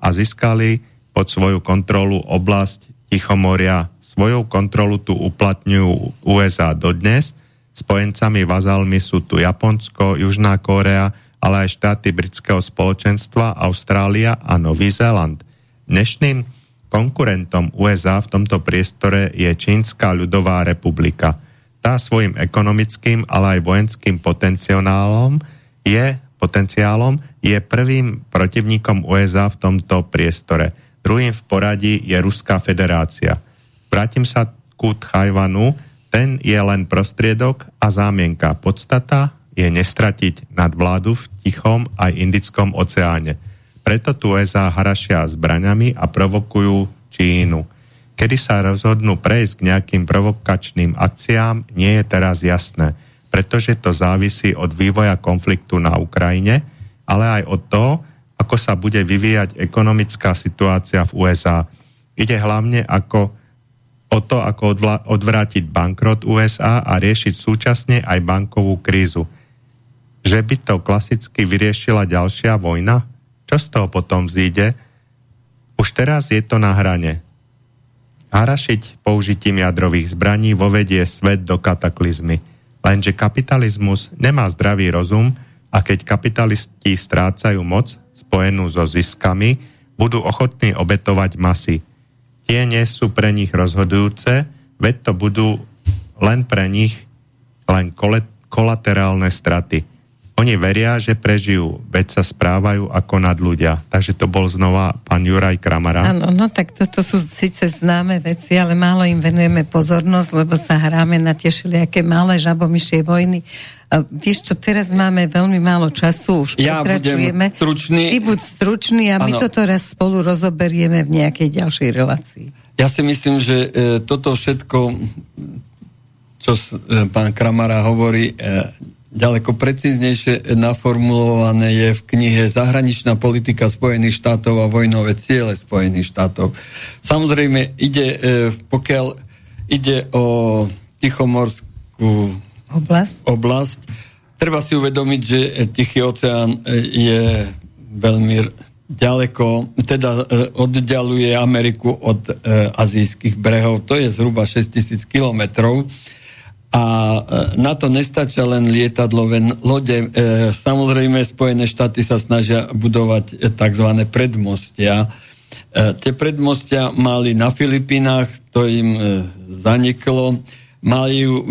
a získali pod svoju kontrolu oblasť Tichomoria. Svojou kontrolu tu uplatňujú USA dodnes – Spojencami vazalmi sú tu Japonsko, Južná Kórea, ale aj štáty britského spoločenstva, Austrália a Nový Zéland. Dnešným konkurentom USA v tomto priestore je Čínska ľudová republika. Tá svojim ekonomickým, ale aj vojenským potenciálom je, potenciálom je prvým protivníkom USA v tomto priestore. Druhým v poradí je Ruská federácia. Vrátim sa ku Tchajvanu, ten je len prostriedok a zámienka. Podstata je nestratiť nadvládu v Tichom aj Indickom oceáne. Preto tu USA harašia zbraňami a provokujú Čínu. Kedy sa rozhodnú prejsť k nejakým provokačným akciám, nie je teraz jasné, pretože to závisí od vývoja konfliktu na Ukrajine, ale aj od toho, ako sa bude vyvíjať ekonomická situácia v USA. Ide hlavne ako o to, ako odvla- odvrátiť bankrot USA a riešiť súčasne aj bankovú krízu. Že by to klasicky vyriešila ďalšia vojna? Čo z toho potom vzíde? Už teraz je to na hrane. Harašiť použitím jadrových zbraní vovedie svet do kataklizmy. Lenže kapitalizmus nemá zdravý rozum a keď kapitalisti strácajú moc spojenú so ziskami, budú ochotní obetovať masy – Tie nie sú pre nich rozhodujúce, veď to budú len pre nich len kolaterálne straty. Oni veria, že prežijú, veď sa správajú ako nad ľudia. Takže to bol znova pán Juraj Kramara. Áno, no tak toto sú síce známe veci, ale málo im venujeme pozornosť, lebo sa hráme na tie všelijaké malé žabomyšie vojny. A vieš čo, teraz máme veľmi málo času, už ja pokračujeme. stručný. Ty buď stručný a my ano. toto raz spolu rozoberieme v nejakej ďalšej relácii. Ja si myslím, že e, toto všetko, čo e, pán Kramara hovorí, e, ďaleko precíznejšie naformulované je v knihe Zahraničná politika Spojených štátov a vojnové ciele Spojených štátov. Samozrejme, ide, e, pokiaľ ide o Tichomorskú oblasť. oblasť, treba si uvedomiť, že Tichý oceán e, je veľmi ďaleko, teda e, oddialuje Ameriku od azijských brehov, to je zhruba 6000 kilometrov a e, na to nestačia len lietadlové lode. E, samozrejme, Spojené štáty sa snažia budovať e, tzv. predmostia. Tie predmostia mali na Filipínach, to im zaniklo. Majú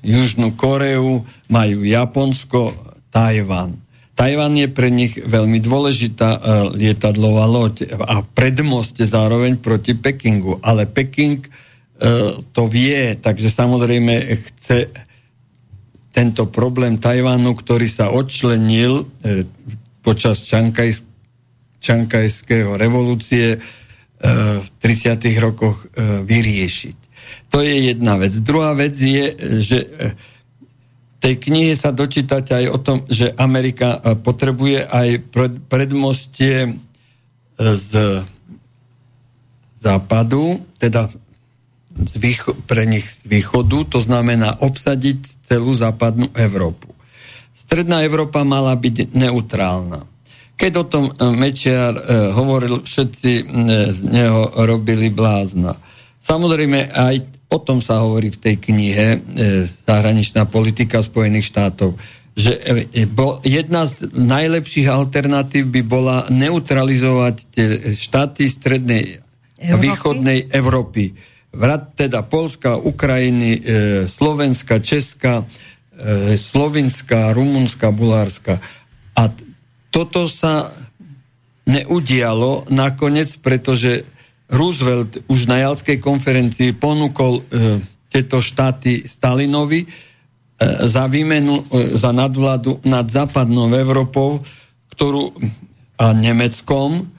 Južnú Koreu, majú Japonsko, Tajvan. Tajvan je pre nich veľmi dôležitá lietadlová loď a predmoste zároveň proti Pekingu. Ale Peking to vie, takže samozrejme chce tento problém Tajvanu, ktorý sa odčlenil e, počas Čankaj, Čankajského revolúcie e, v 30. rokoch vyriešiť. To je jedna vec. Druhá vec je, že v tej knihe sa dočítate aj o tom, že Amerika potrebuje aj pred, predmostie z západu, teda výcho- pre nich z východu, to znamená obsadiť celú západnú Európu. Stredná Európa mala byť neutrálna. Keď o tom e, Mečiar e, hovoril, všetci e, z neho robili blázna. Samozrejme, aj o tom sa hovorí v tej knihe e, Zahraničná politika Spojených štátov, že e, bo, jedna z najlepších alternatív by bola neutralizovať tie štáty strednej a východnej Európy vrat teda Polska, Ukrajiny, e, Slovenska, Česka, e, Slovinska, Rumunska, Bulárska. A toto sa neudialo nakoniec, pretože Roosevelt už na Jalskej konferencii ponúkol e, tieto štáty Stalinovi e, za výmenu, e, za nadvládu nad západnou Európou, ktorú a Nemeckom,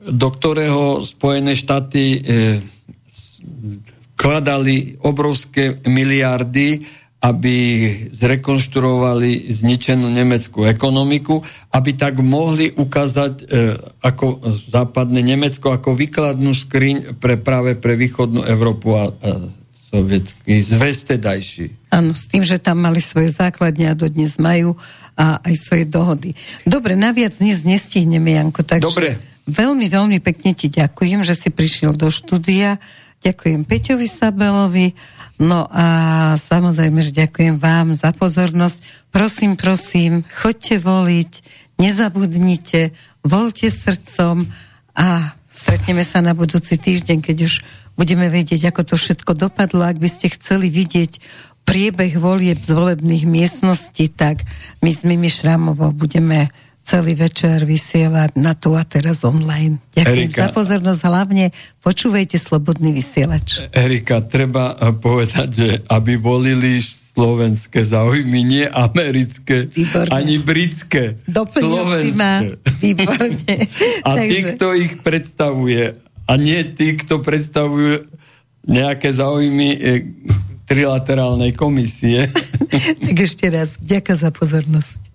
do ktorého Spojené štáty e, kladali obrovské miliardy, aby zrekonštruovali zničenú nemeckú ekonomiku, aby tak mohli ukázať e, ako západné Nemecko ako výkladnú skriň pre práve pre východnú Európu a, a sovietský zväz tedajší. Áno, s tým, že tam mali svoje základne a dodnes majú a aj svoje dohody. Dobre, naviac dnes nestihneme, Janko, takže Dobre. veľmi, veľmi pekne ti ďakujem, že si prišiel do štúdia. Ďakujem Peťovi Sabelovi, no a samozrejme, že ďakujem vám za pozornosť. Prosím, prosím, choďte voliť, nezabudnite, voľte srdcom a stretneme sa na budúci týždeň, keď už budeme vedieť, ako to všetko dopadlo. Ak by ste chceli vidieť priebeh volieb z volebných miestností, tak my s Mimi Šramovou budeme celý večer vysielať na tu a teraz online. Ďakujem Erika, za pozornosť, hlavne počúvajte Slobodný vysielač. Erika, treba eh, povedať, že aby volili slovenské záujmy, nie americké, Výborné. ani britské. Doplnil slovenské. ma. Výborne. a Takže... tí, kto ich predstavuje, a nie tí, kto predstavujú nejaké záujmy eh, trilaterálnej komisie. tak ešte raz, ďakujem za pozornosť.